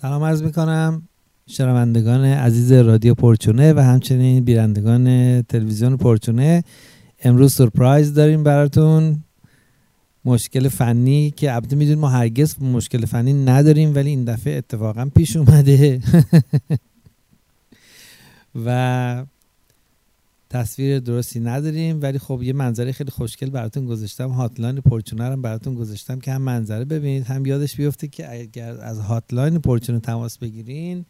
سلام عرض می‌کنم شنوندگان عزیز رادیو پرچونه و همچنین بیرندگان تلویزیون پرچونه امروز سورپرایز داریم براتون. مشکل فنی که البته می‌دونیم ما هرگز مشکل فنی نداریم ولی این دفعه اتفاقا پیش اومده. و تصویر درستی نداریم ولی خب یه منظره خیلی خوشگل براتون گذاشتم. هاتلاین پرچونه رو براتون گذاشتم که هم منظره ببینید هم یادش بیفته که اگر از هاتلاین پرچونه تماس بگیرین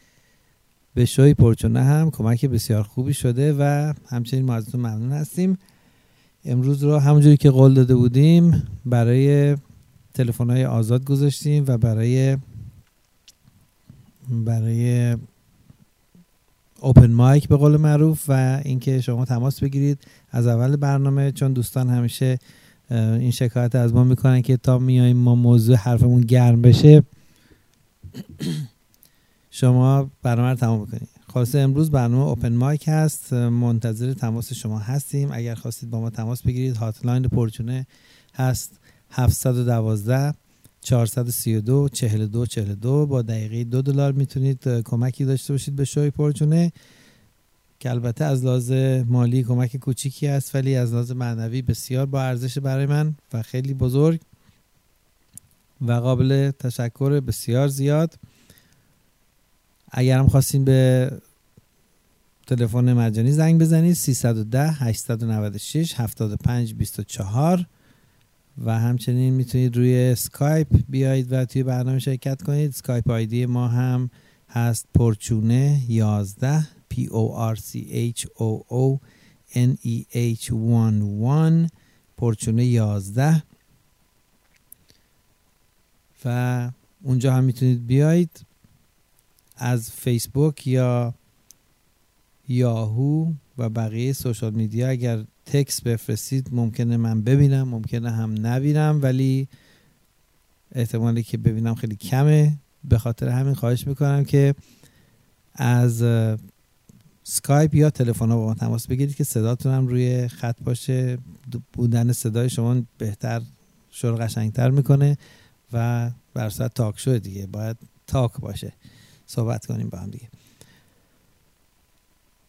به شوی پرچونه هم کمک بسیار خوبی شده و همچنین ما ازتون ممنون هستیم. امروز رو همونجوری که قول داده بودیم برای تلفن های آزاد گذاشتیم و برای برای اوپن مایک به قول معروف و اینکه شما تماس بگیرید. از اول برنامه چون دوستان همیشه این شکایت از ما می‌کنن که تا میایم ما موضوع حرفمون گرم بشه. شما برنامه رو تمام بکنید خلاصه امروز برنامه اوپن مایک هست. منتظر تماس شما هستیم. اگر خواستید با ما تماس بگیرید هاتلاین پرچونه هست 712 432 42 42 با دقیقه دو دلار می‌تونید کمکی داشته باشید به شوی پرچونه که البته از لحاظ مالی کمک کوچیکی است ولی از لحاظ معنوی بسیار با ارزش برای من و خیلی بزرگ و قابل تشکر بسیار زیاد. اگر هم خواستین به تلفن مجانی زنگ بزنید 310 896 75 24 و همچنین می‌تونید روی سکایپ بیایید و توی برنامه شرکت کنید. Skype ID ما هم هست پرچونه 11 P O R C H O O N E H 1 پرچونه 11 و اونجا هم می‌تونید بیایید از فیسبوک یا یاهو و بقیه سوشال میدیا. اگر تکس بفرستید ممکنه من ببینم ممکنه هم نبینم ولی احتمالی که ببینم خیلی کمه. به خاطر همین خواهش می‌کنم که از سکایپ یا تلفن با ما تماس بگیرید که صداتون هم روی خط باشه. بودن صدای شما بهتر شروع قشنگتر می‌کنه و بر talk show دیگه باید talk باشه. صحبت کنیم با هم دیگه.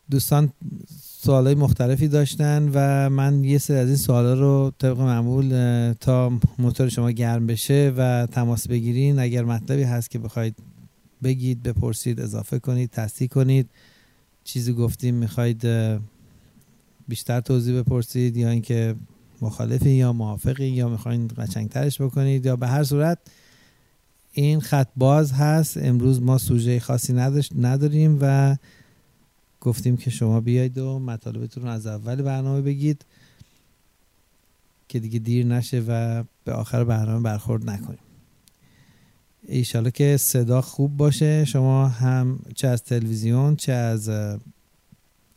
دوستان سوالای مختلفی داشتن و من یه سری از این سوالا رو طبق معمول تا موتور شما گرم بشه و تماس بگیرین اگر مطلبی هست که بخواید بگید بپرسید اضافه کنید تصدیق کنید چیزی گفتیم می‌خواید بیشتر توضیح بپرسید یا اینکه مخالفین یا موافقین یا می‌خواین قشنگترش بکنید یا به هر صورت این خط باز هست. امروز ما سوژه خاصی نداریم و گفتیم که شما بیاید و مطالبتون رو از اول برنامه بگید که دیگه دیر نشه و به آخر برنامه برخورد نکنیم. ایشالا که صدا خوب باشه شما هم چه از تلویزیون چه از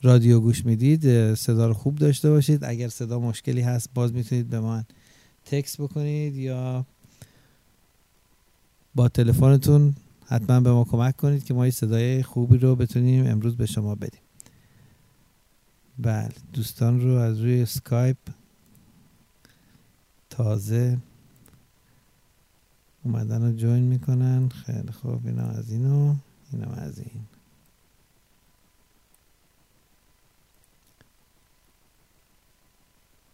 رادیو گوش می‌دید صدا رو خوب داشته باشید. اگر صدا مشکلی هست باز می‌تونید به من تکس بکنید یا با تلفنتون حتما به ما کمک کنید که ما یه صدای خوبی رو بتونیم امروز به شما بدیم. بله دوستان رو از روی سکایپ تازه اومدن رو جوین می‌کنن. خیلی خوب اینا از اینو اینم از این.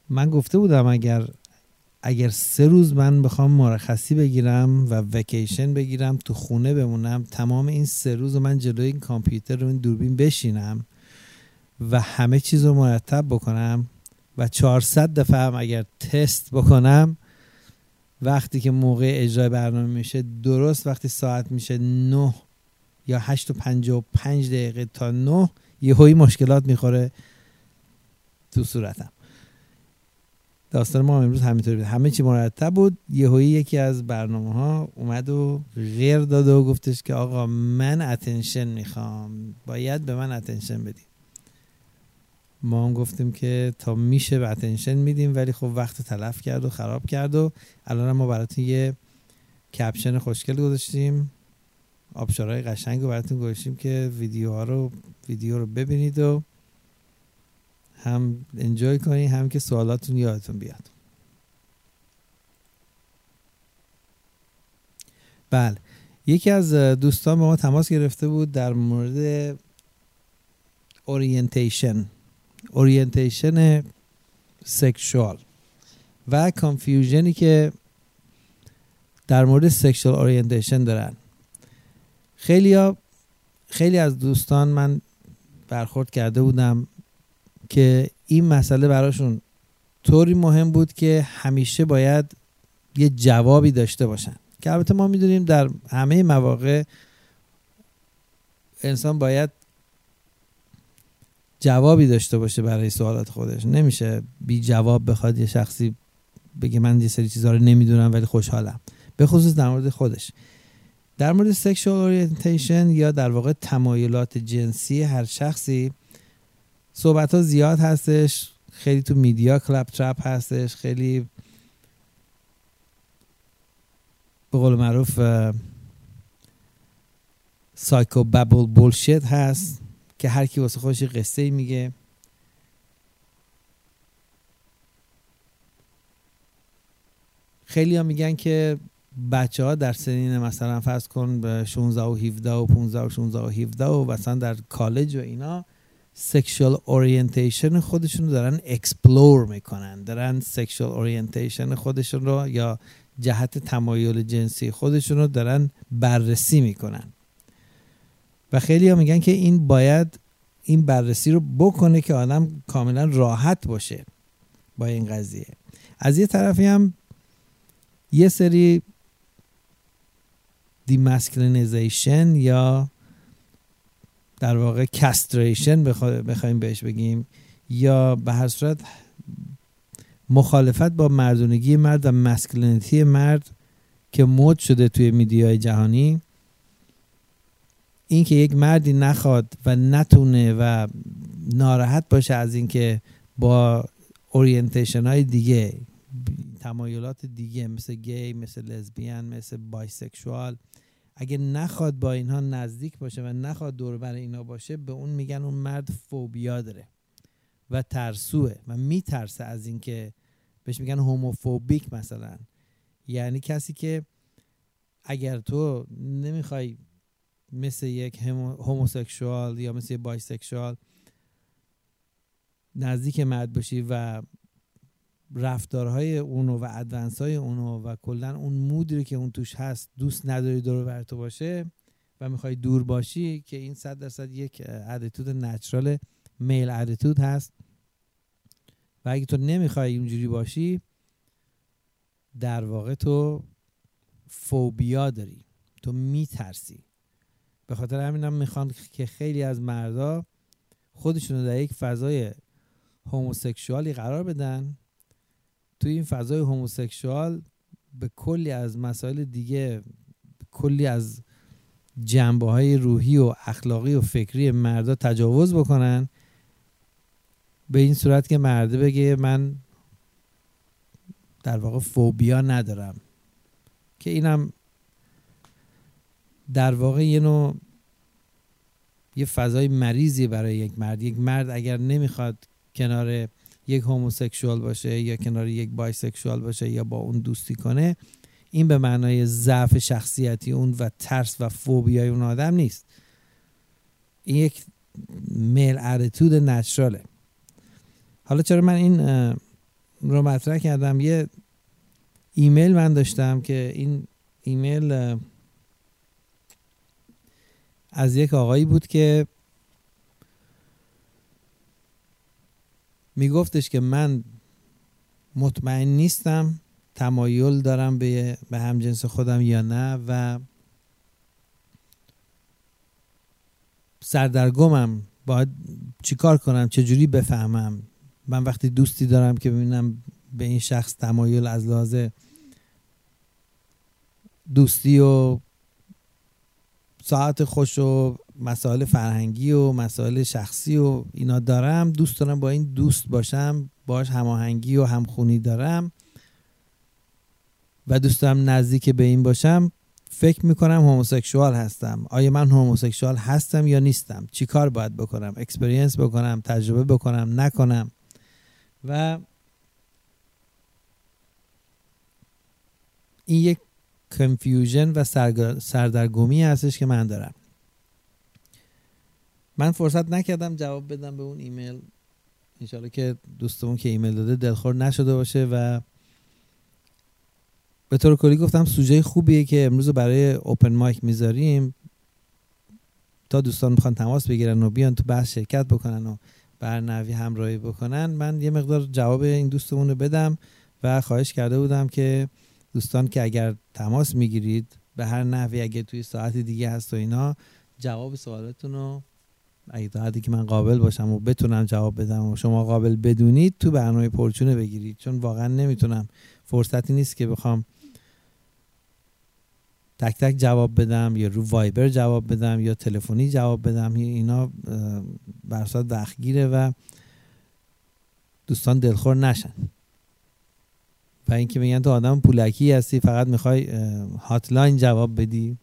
من گفته بودم اگر اگر سه روز من بخوام مرخصی بگیرم و وکیشن بگیرم تو خونه بمونم تمام این سه روز من جلوی این کامپیوتر رو این دوربین بشینم و همه چیز رو مرتب بکنم و 400 دفعه هم اگر تست بکنم وقتی که موقع اجرای برنامه میشه درست وقتی ساعت میشه 9 یا 8 و 55 دقیقه تا 9 یهویی مشکلات می‌خوره تو صورتم. داستان ما امروز همینطوری بود. همه چی مرتب بود. یهویی یکی از برنامه ها اومد و گیر داد و گفتش که آقا من attention می‌خوام. باید به من attention بدیم ما هم گفتیم که تا میشه به اتنشن میدیم ولی خب وقت تلف کرد و خراب کرد و الان ما براتون یه کپشن خوشگل گذاشتیم. آبشارهای قشنگ رو براتون گذاشتیم که ویدیوها رو ویدیو رو ببینید و هم انجوی کنید هم که سوالاتون یادتون بیاد. بله. یکی از دوستان به ما تماس گرفته بود در مورد orientation orientation sexual و confusion ی که در مورد sexual orientation دارن. خیلی خیلی از دوستان من برخورد کرده بودم. که این مسئله براشون طوری مهم بود که همیشه باید یه جوابی داشته باشن. که البته ما می‌دونیم در همه مواقع انسان باید جوابی داشته باشه برای سوالات خودش. نمیشه بی جواب بخواد یه شخصی بگه من یه سری چیزها رو نمی‌دونم ولی خوشحالم. به خصوص در مورد خودش. در مورد sexual orientation یا در واقع تمایلات جنسی هر شخصی صحبت ها زیاد هستش خیلی تو media claptrap هستش خیلی به قول معروف psychobabble bullshit هست که هر کی واسه خودش قصه میگه. خیلی ها میگن که بچه ها در سنین مثلا فرض کن به 16 و 17 و 15 و 16 و 17 و مثلا در کالج و اینا sexual orientation خودشون رو دارن explore می‌کنن. دارن sexual orientation خودشون رو یا جهت تمایل جنسی خودشون رو دارن بررسی می‌کنن. و خیلی ها میگن که این باید این بررسی رو بکنه که آدم کاملا راحت باشه با این قضیه. از یه طرفی هم یه سری demasculinization یا در واقع castration بخوایم بهش بگیم یا به هر صورت مخالفت با مردونگی مرد و masculinity مرد که مد شده توی media ی جهانی اینکه یک مردی نخواد و نتونه و ناراحت باشه از اینکه با orientation های دیگه تمایلات دیگه مثل گی مثل لزبیان مثل bisexual اگه نخواد با اینها نزدیک باشه و نخواد دور بر اینا باشه به اون میگن اون مرد فوبیا داره و ترسوه و میترسه از اینکه بهش میگن homophobic مثلا. یعنی کسی که اگر تو نمی‌خوای مثل یک homosexual یا مثل یک bisexual نزدیک مرد باشی و رفتارهای اونو و advance های اونو و کلا اون mood ی که اون توش هست دوست نداری دور بر تو باشه و می‌خوای دور باشی که این صد درصد یک attitude natural میل ادیتود هست. و اگه تو نمی‌خوای اونجوری باشی در واقع تو فوبیا داری تو میترسی. به خاطر همینم می‌خوان که خیلی از مردا خودشون در یک فضای هوموسکشوالی قرار بدن توی این فضای هوموسکشوال به کلی از مسائل دیگه کلی از جنبه های روحی و اخلاقی و فکری مردا تجاوز بکنن. به این صورت که مرده بگه من در واقع فوبیا ندارم. که اینم در واقع یه نوع یه فضای مریضی برای یک مرد. یک مرد اگر نمی‌خواد کنار یک هوموسکشوال باشه یا کنار یک بایسکشوال باشه یا با اون دوستی کنه این به معنای ضعف شخصیتی اون و ترس و فوبیای اون آدم نیست. این یک میل اتیتود نچراله حالا چرا من این رو مطرح کردم؟ یه ایمیل من داشتم که این ایمیل از یک آقایی بود که میگفتش که من مطمئن نیستم تمایل دارم به به همجنس خودم یا نه و سردرگمم باید چیکار کنم؟ چجوری بفهمم؟ من وقتی دوستی دارم که ببینم به این شخص تمایل از لحاظ دوستی و ساعت خوش و مسائل فرهنگی و مسائل شخصی و اینا دارم. دوست دارم با این دوست باشم باش هماهنگی و همخونی دارم. و دوست دارم نزدیک به این باشم. فکر می‌کنم homosexual هستم. آیا من homosexual هستم یا نیستم؟ چی کار باید بکنم؟ experience بکنم تجربه بکنم نکنم. و این یک confusion و سردرگمی هستش که من دارم. من فرصت نکردم جواب بدم به اون ایمیل. انشالله که دوستمون که ایمیل داده دلخور نشده باشه و به طور کلی گفتم سوژه خوبیه که امروز برای اوپن مایک می‌ذاریم. تا دوستان می‌خوان تماس بگیرن و بیان تو بحث شرکت بکنن و بر نوی همراهی بکنن من یه مقدار جواب این دوستمون رو بدم و خواهش کرده بودم که دوستان که اگر تماس می‌گیرید به هر نحوی اگه توی ساعت دیگه هست و اینا جواب سوالتون رو اگه تا حدی که من قابل باشم و بتونم جواب بدم و شما قابل بدونید تو برنامه پرچونه بگیرید. چون واقعا نمی‌تونم. فرصتی نیست که بخوام تک تک جواب بدم یا رو وایبر جواب بدم یا تلفنی جواب بدم. اینا برسات وقتگیره و دوستان دلخور نشن. و اینکه میگن تو آدم پولکی هستی فقط می‌خوای هاتلاین جواب بدی.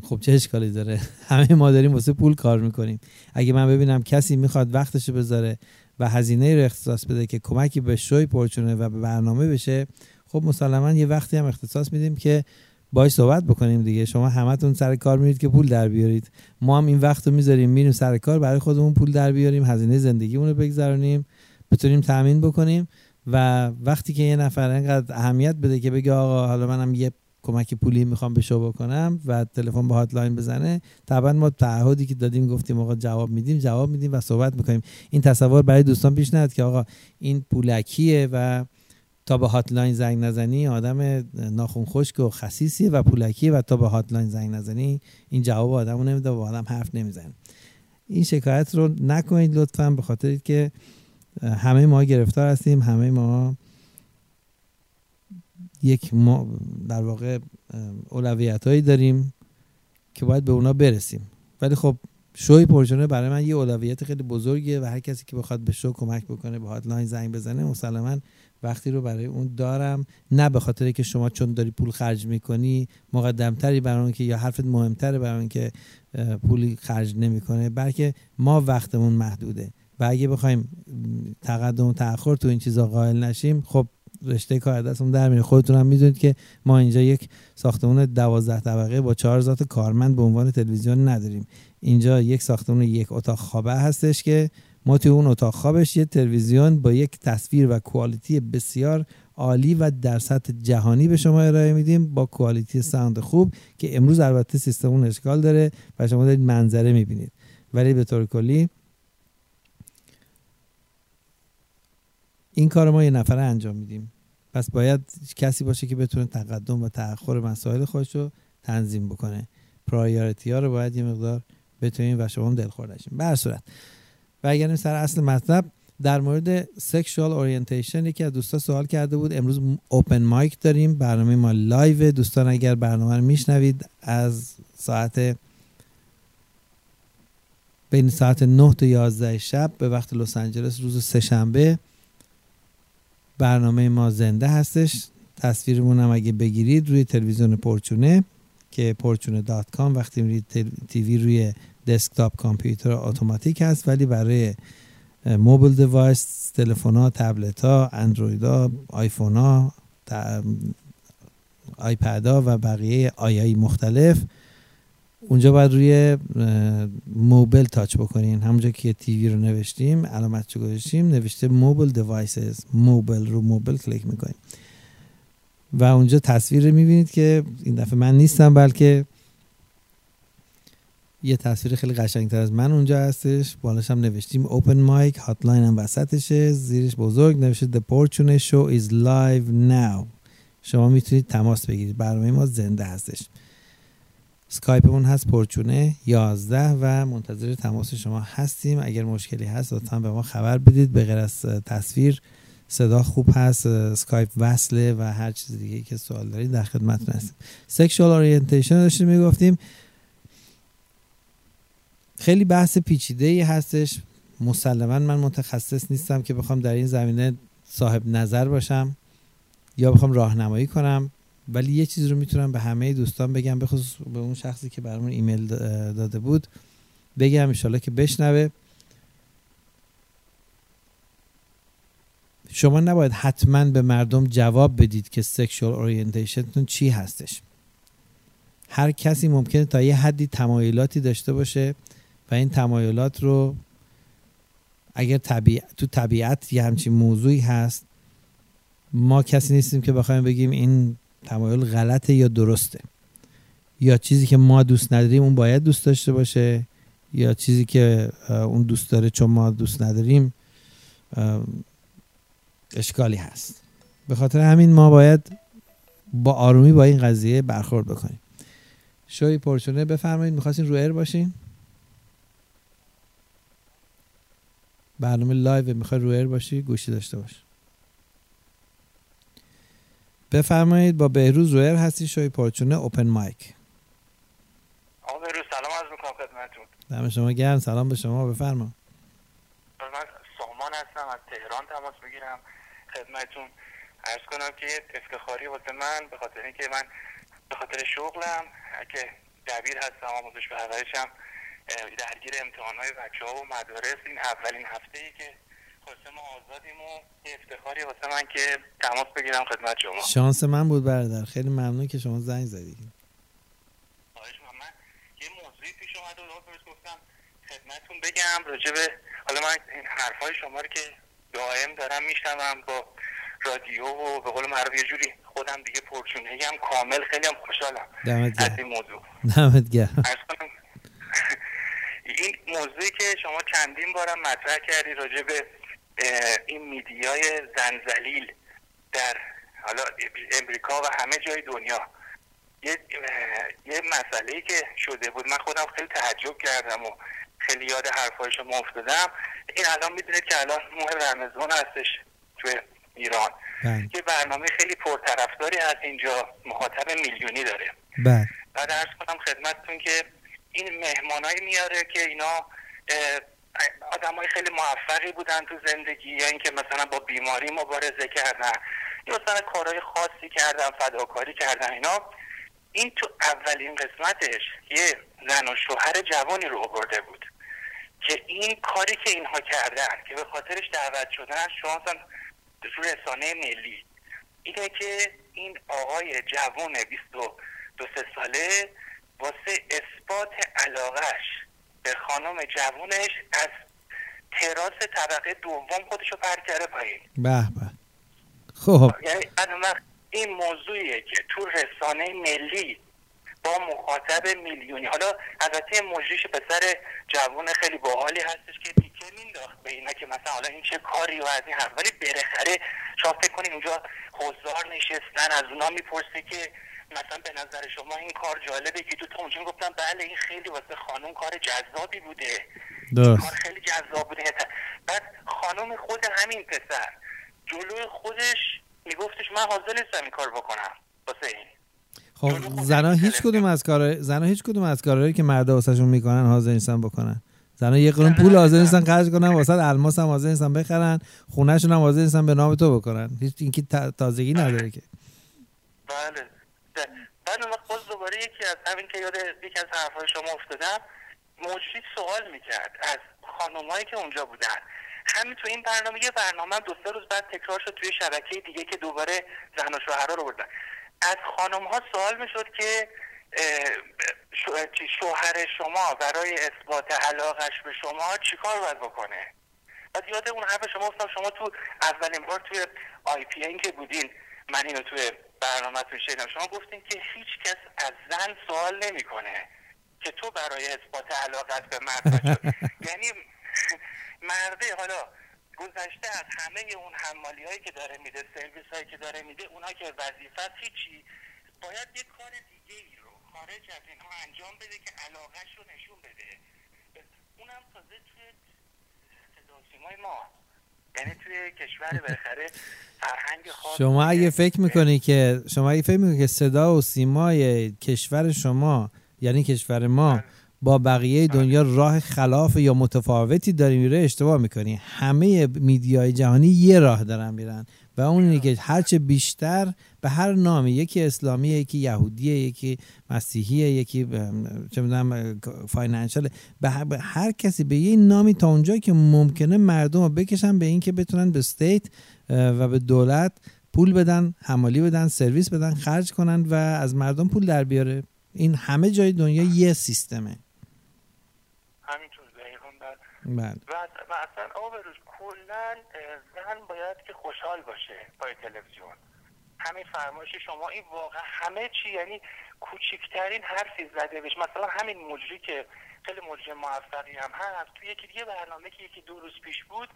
خب چه اشکالی داره؟ همه ما داریم واسه پول کار می‌کنیم. اگه من ببینم کسی می‌خواد وقتشو بذاره و هزینه رو اختصاص بده که کمکی به شوی پرچونه و به برنامه بشه خب مسلما یه وقتی هم اختصاص میدیم که باش صحبت بکنیم دیگه. شما همتون سر کار میرید که پول در بیارید. ما هم این وقت رو می‌ذاریم میریم سر کار برای خودمون پول در بیاریم هزینه زندگیمون رو بگذرونیم بتونیم تامین بکنیم و وقتی که یه نفر انقدر اهمیت بده که بگه آقا حالا منم یه کمک پولی می‌خوام به شو بکنم و تلفن به هاتلاین بزنه. طبعا ما تعهدی که دادیم گفتیم آقا جواب میدیم جواب میدیم و صحبت می‌کنیم. این تصور برای دوستان پیش نیاد که آقا این پولکیه و تا به هاتلاین زنگ نزنی آدم ناخون خشک و خسیسیه و پولکیه و تا به هاتلاین زنگ نزنی این جواب آدمو نمیده و آدم حرف نمی‌زنه. این شکایت رو نکنید لطفا به خاطر که همه ما گرفتار هستیم همه ما یک ما در واقع اولویت هایی داریم که باید به اونا برسیم. ولی خب شوی پرچونه برای من یه اولویت خیلی بزرگیه و هر کسی که بخواد به شو کمک بکنه به هاتلاین زنگ بزنه مسلما وقتی رو برای اون دارم. نه به خاطر که شما چون داری پول خرج می‌کنی مقدمتری برای اون که یا حرفت مهمتره برای اون که پولی خرج نمی‌کنه بلکه ما وقتمون محدوده. و اگه بخوایم تقدم و تاخر تو این چیزا قائل نشیم خب رشته کار دستمون در میره خودتون هم می‌دونید که ما اینجا یک ساختمون دوازده طبقه با چهار ذات کارمند به عنوان تلویزیون نداریم. اینجا یک ساختمون یک اتاق خوابه هستش که ما توی اون اتاق خوابش یه تلویزیون با یک تصویر و کوالیتی بسیار عالی و در سطح جهانی به شما ارائه میدیم با کوالیتی ساوند خوب که امروز البته سیستم اون اشکال داره و شما دارید منظره می‌بینید. ولی به طور کلی این کار ما یه نفره انجام میدیم. پس باید کسی باشه که بتونه تقدم و تأخر مسائل خودش رو تنظیم بکنه. priority ها رو باید یه مقدار بتونیم و شما هم دلخور نشیم به صورت. برگردیم سر اصل مطلب. در مورد sexual orientation یکی از دوستا سوال کرده بود. امروز open mic داریم. برنامه ما live دوستان اگر برنامه رو میشنوید از ساعت بین ساعت 9 تا 11 شب به وقت لس آنجلس روز سهشنبه برنامه ما زنده هستش. تصویرمون هم اگه بگیرید روی تلویزیون پرچونه که پرچونه dot com وقتی میرید TV روی دسکتاپ کامپیوتر اتوماتیک هست ولی برای mobile device تلفن ها تبلت ها اندروید ها آیفون ها آیپد ها و بقیه آی های مختلف اونجا باید روی mobile touch بکنین. همونجا که TV رو نوشتیم علامت چو گذاشتیم نوشته mobile devices. mobile رو mobile کلیک می‌کنیم و اونجا تصویر می‌بینید که این دفعه من نیستم بلکه یه تصویر خیلی قشنگتر از من اونجا هستش. بالاش هم نوشتیم open mic hotline هم وسطشه. زیرش بزرگ نوشته The Porchooneh Show is live now. شما می‌تونید تماس بگیرید. برنامه ما زنده هستش. اسکایپمون هست پرچونه 11 و منتظر تماس شما هستیم. اگر مشکلی هست لطفا به ما خبر بدید. به غیر از تصویر صدا خوب هست اسکایپ وصله و هر چیز دیگه که سوال دارید در خدمتتون هستیم. sexual orientation داشتیم می‌گفتیم. خیلی بحث پیچیده ای هستش. مسلما من متخصص نیستم که بخوام در این زمینه صاحب نظر باشم یا بخوام راهنمایی کنم. ولی یه چیز رو می‌تونم به همه دوستان بگم بخصوص به اون شخصی که برامون ایمیل داده بود بگم انشالله که بشنوه. شما نباید حتما به مردم جواب بدید که sexual orientation تون چی هستش. هر کسی ممکنه تا یه حدی تمایلاتی داشته باشه و این تمایلات رو اگر طبیعت تو طبیعت یه همچین موضوعی هست ما کسی نیستیم که بخوایم بگیم این تمایل غلطه یا درسته. یا چیزی که ما دوست نداریم اون باید دوست داشته باشه یا چیزی که اون دوست داره چون ما دوست نداریم اشکالی هست. به خاطر همین ما باید با آرومی با این قضیه برخورد بکنیم. شوی پرچونه بفرمایید می‌خواستین رو ایر باشین؟ برنامه live می‌خوای رو air باشی؟ گوشی داشته باش. بفرمایید با بهروز رو air هستی شوی پرچونه open mic. آقا بهروز سلام عرض می‌کنم خدمتتون. دم شما گرم سلام به شما بفرما من سامان هستم از تهران تماس می‌گیرم خدمتتون. عرض کنم که افتخاری واسه من به خاطر اینکه من به خاطر شغلم که دبیر هستم آموزش پرورشم درگیر امتحان های بچه ها و مدارس این اولین هفته ای که ما آزادیم و افتخاری واسه من که تماس بگیرم خدمت شما. شانس من بود برادر. خیلی ممنون که شما زنگ زدید من یه موضوعی پیش اومد و گفتم. خدمتتون بگم راجع به حالا من این حرفای شما رو که دائم دارم میشنوم با رادیو و به قول معروف یه جوری خودم دیگه پرچونه هم کامل خیلی هم خوشحالم از این موضوع. دمت گرم. این موضوعی که شما چندین بارم مطرح کردی راجع به این میدیای زنزلیل در حالا امریکا و همه جای دنیا یه, یه مسئله که شده بود من خودم خیلی تعجب کردم و خیلی یاد حرفای شما افتادم این الان می‌دونید که الان ماه رمضان هستش توی ایران بله. یه برنامه خیلی پرطرفداری از اینجا مخاطب میلیونی داره بله. بعد ارز کنم خدمتتون که این مهمانایی میاره که اینا آدم های خیلی موفقی بودن تو زندگی یا اینکه مثلا با بیماری مبارزه کردن یا مثلا کارهای خاصی کردن فداکاری کردن اینا. این تو اولین قسمتش یه زن و شوهر جوانی رو آورده بود که این کاری که اینها کردن که به خاطرش دعوت شدن شما رسانه ملی. اینه که این آقای جوان 22 ساله واسه اثبات علاقش به خانم جوونش از تراس طبقه دوم خودشو پر کرده پایین. به به. خب. یعنی این موضوعیه که تو رسانه ملی با مخاطب میلیونی حالا البته مجریش پسر جوون خیلی باحالی هستش که تیکه مینداخت به اینا که مثلا حالا این چه کاری و از این حرف ولی بالاخره شما فکر کنید اونجا حضار نشستن از اونا می‌پرسه که مثلا به نظر شما این کار جالبه که تو تا اونجا گفتم بله این خیلی واسه خانم کار جذابی بوده. کار خیلی جذاب بوده. بعد خانم خود همین پسر جلوی خودش میگفتش من حاضر نیستم این کار بکنم واسه این. خب زنا هیچ کدوم از کار زنا هیچ کدوم از کارهایی که مردا واسهشون می‌کنن حاضر نیستن بکنن. زنا یه قرون پول حاضر نیستن خرج کنن واسه الماس هم حاضر نیستن بخرن خونهشون هم حاضر نیستن به نام تو بکنن. هیچ اینکه تازگی نداره که. بله بعد اون باز دوباره یکی از همین که یاد یکی از حرفهای شما افتادم مجری سوال می‌کرد از خانمایی که اونجا بودن. همین تو این برنامه یه برنامه دو سه روز بعد تکرار شد توی شبکه دیگه که دوباره زن و شوهرها رو بردن. از خانم ها سوال می‌شد که شوهر شما برای اثبات علاقش به شما چیکار باید بکنه؟ بعد یاد اون حرف شما افتادم شما تو اولین بار توی آی پی این که بودین من اینو توی برنامه تو شنیدم. شما گفتین که هیچ کس از زن سوال نمی‌کنه که تو برای اثبات علاقت به مرد یعنی مرده حالا گذشته از همه اون حمالی هایی که داره میده سرویس هایی که داره میده اونا که وظیفت هیچی. باید یه کار دیگه ای رو خارج از اینها انجام بده که علاقهش رو نشون بده. اونم تازه توی صدا ما. یعنی توی کشور بالاخره فرهنگ خاص شما اگه فکر می‌کنی که شما اگه فکر می‌کنی که صدا و سیمای کشور شما یعنی کشور ما بله. با بقیه دنیا راه خلاف یا متفاوتی داری میره اشتباه می‌کنی. همه میدیای جهانی یه راه دارن میرن. و اون اینه که هرچه بیشتر به هر نامی یکی اسلامی یکی یهودیه یکی مسیحیه یکی چه می‌دونم financial به هر کسی به یه نامی تا اونجا که ممکنه مردم رو بکشن به این که بتونن به state و به دولت پول بدن حمالی بدن سرویس بدن خرج کنن و از مردم پول در بیاره. این همه جای دنیا یه سیستمه. بله. و و اصلا آبروز کلا زن باید که خوشحال باشه پای تلویزیون. همین فرمایش شما این واقعا همه چی یعنی کوچکترین حرفی زده بهش. مثلا همین مجری که خیلی مجری موفقی هم هست. تو یکی دیگه برنامه که یکی دو روز پیش بود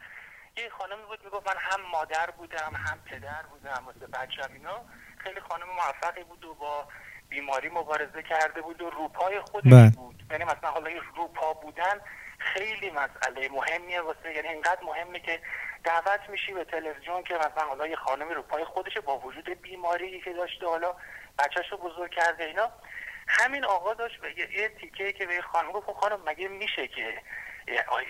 یه خانمی بود می‌گفت من هم مادر بودم هم پدر بودم واسه بچم اینا. خیلی خانم موفقی بود و با بیماری مبارزه کرده بود و روپای خودش بله. بود. یعنی مثلا حالا این روپا بودن خیلی مسئله مهمیه واسه یعنی اینقدر مهمه که دعوت میشی به تلویزیون که مثلا حالا یه خانمی رو پای خودشه با وجود بیماری که داشته حالا بچهش رو بزرگ کرده اینا. همین آقا داشت به یه, تیکه که به خانم گفت خب خانم مگه میشه که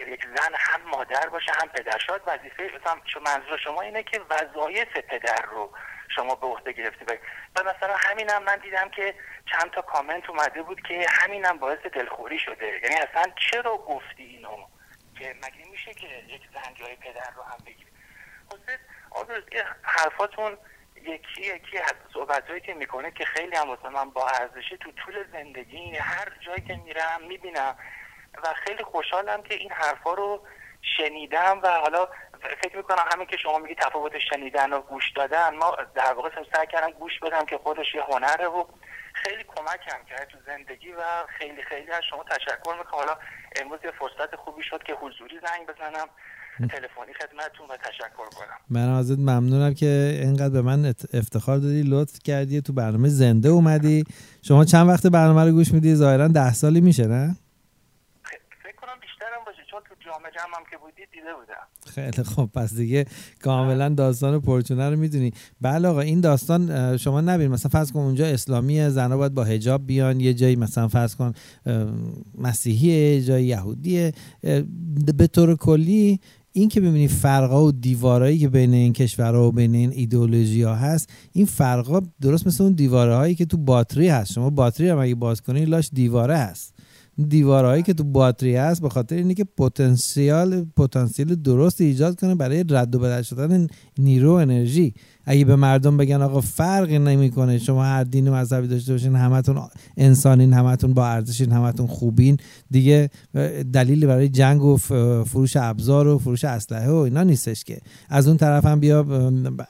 یک زن هم مادر باشه هم پدر شاید وظیفه مثلا منظور شما اینه که وظایف پدر رو شما به عهده گرفتی. باید. و مثلا همینم من دیدم که چند تا کامنت اومده بود که همینم باعث دلخوری شده. یعنی اصلا چرا گفتی اینو؟ که مگه میشه که یک زن جای پدر رو هم بگیره حسین آبروز این حرفاتون یکی یکی از صحبتهایی که می‌کنه که خیلی هم واسه من با ارزشه تو طول زندگی هر جایی که میرم می‌بینم و خیلی خوشحالم که این حرفا رو شنیدم و حالا فکر می‌کنم همین که شما میگی تفاوت شنیدن و گوش دادن ما در واقع سعی کردم گوش بدم که خودش یه هنره و خیلی کمکم کرد تو زندگی و خیلی خیلی از شما تشکر می‌کنم. حالا امروز یه فرصت خوبی شد که حضوری زنگ بزنم تلفنی خدمتتون و تشکر کنم. من ازت ممنونم که اینقدر به من افتخار دادی لطف کردی تو برنامه زنده اومدی. شما چند وقت برنامه رو گوش میدی؟ ظاهرا ده سالی میشه نه خ- فکر کنم بیشترم باشه جمع هم که بودی دیده بودم. خیلی خب پس دیگه کاملا داستان پرچونه رو می‌دونی. بله آقا این داستان شما نبین. مثلا فرض کن اونجا اسلامیه زنها باید با حجاب بیان. یه جایی مثلا فرض کن مسیحیه یه جایی یهودیه. به طور کلی این که ببینی فرقا و دیوارایی که بین این کشورها و بین این ایدئولوژی ها هست این فرقا درست مثل اون دیواره هایی که تو باتری هست. شما باتری هم اگه باز کنی لاش دیواره هست. دیوارهایی که تو باتری هست به خاطر اینه که پتانسیال پتانسیل درست ایجاد کنه برای رد و بدل شدن نیرو انرژی. اگه به مردم بگن آقا فرقی نمی‌کنه شما هر دین و مذهبی داشته باشین همتون انسانین همتون با ارزشین همتون خوبین دیگه دلیلی برای جنگ و فروش ابزار و فروش اسلحه و اینا نیستش که. از اون طرف هم بیا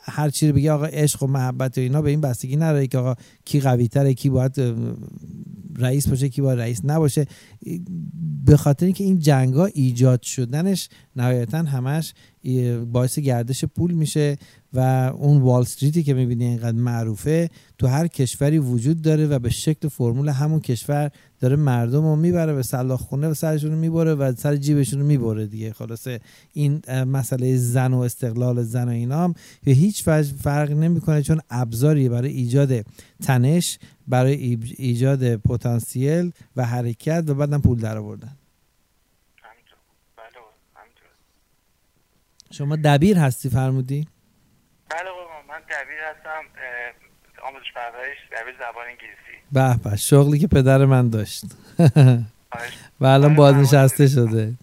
هر چی بگی آقا عشق و محبت و اینا به این بستگی نداره که آقا کی قوی تره کی باید رئیس باشه کی باید رئیس نباشه به خاطر اینکه این جنگ ها ایجاد شدنش نهایتا همش باعث گردش پول میشه و اون وال استریتی که می‌بینی اینقدر معروفه تو هر کشوری وجود داره و به شکل فرمول همون کشور داره مردم رو می‌بره به سلاخ خونه و سرشون رو می‌بره و سر جیبشون رو می‌بره دیگه. خلاصه این مسئله زن و استقلال زن و اینا هم به هیچ وجه فرق نمی‌کنه چون ابزاری برای ایجاد تنش برای ای- ایجاد پتانسیل و حرکت و بعدم پول در آوردن شما دبیر هستی؟ فرمودی؟ بله من دبیر هستم آموزش پرورش دبیر زبان انگلیسی. به به شغلی که پدر من داشت. و الان آره، بازنشسته. شده.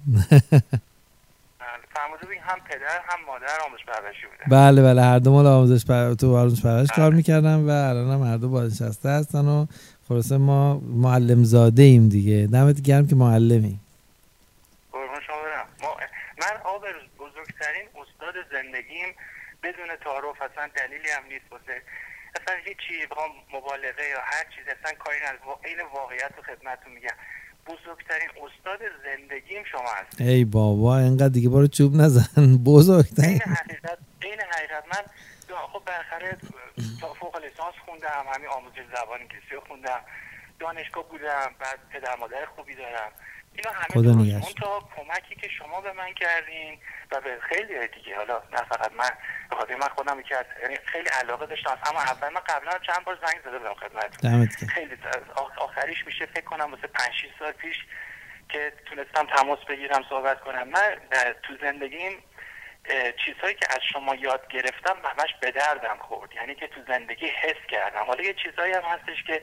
بله، هم پدر هم مادر آموزش پرورشی بودن بله بله هر دو مال آموزش پر... تو آموزش پرورش کار بله. می‌کردم و الان هم هر دو بازنشسته هستن و خلاصه ما معلم زاده ایم دیگه. دمت گرم که معلمی قربون شما برم. ما من آبروز بزرگترین استاد زندگیم بدون تعارف اصلا دلیلی هم نیست. واسه اصلا هیچی بخوام مبالغه یا هر چیز اصلا کاری ندارم. این واقعیت رو خدمتتون میگم. بزرگترین استاد زندگیم شما هست. ای بابا اینقدر دیگه برو چوب نزن. بزرگترین. این حقیقت این حقیقت. من خب تا فوق لیسانس خوندم همین آموزش زبان انگلیسی خوندم. دانشگاه بودم بعد پدر مادر خوبی دارم. اینا همه خدا. اون تا کمکی که شما به من کردین و به خیلی دیگه حالا نه فقط من به خاطر من خودم از یعنی خیلی علاقه داشتم اما اول من قبلا چند بار زنگ زده بودم خدمتتون. خیلی آخ- آخریش میشه فکر کنم واسه 5 6 سال پیش که تونستم تماس بگیرم صحبت کنم. من تو زندگیم چیزهایی که از شما یاد گرفتم همش به دردم خورد. یعنی که تو زندگی حس کردم. حالا یه چیزهایی هم هستش که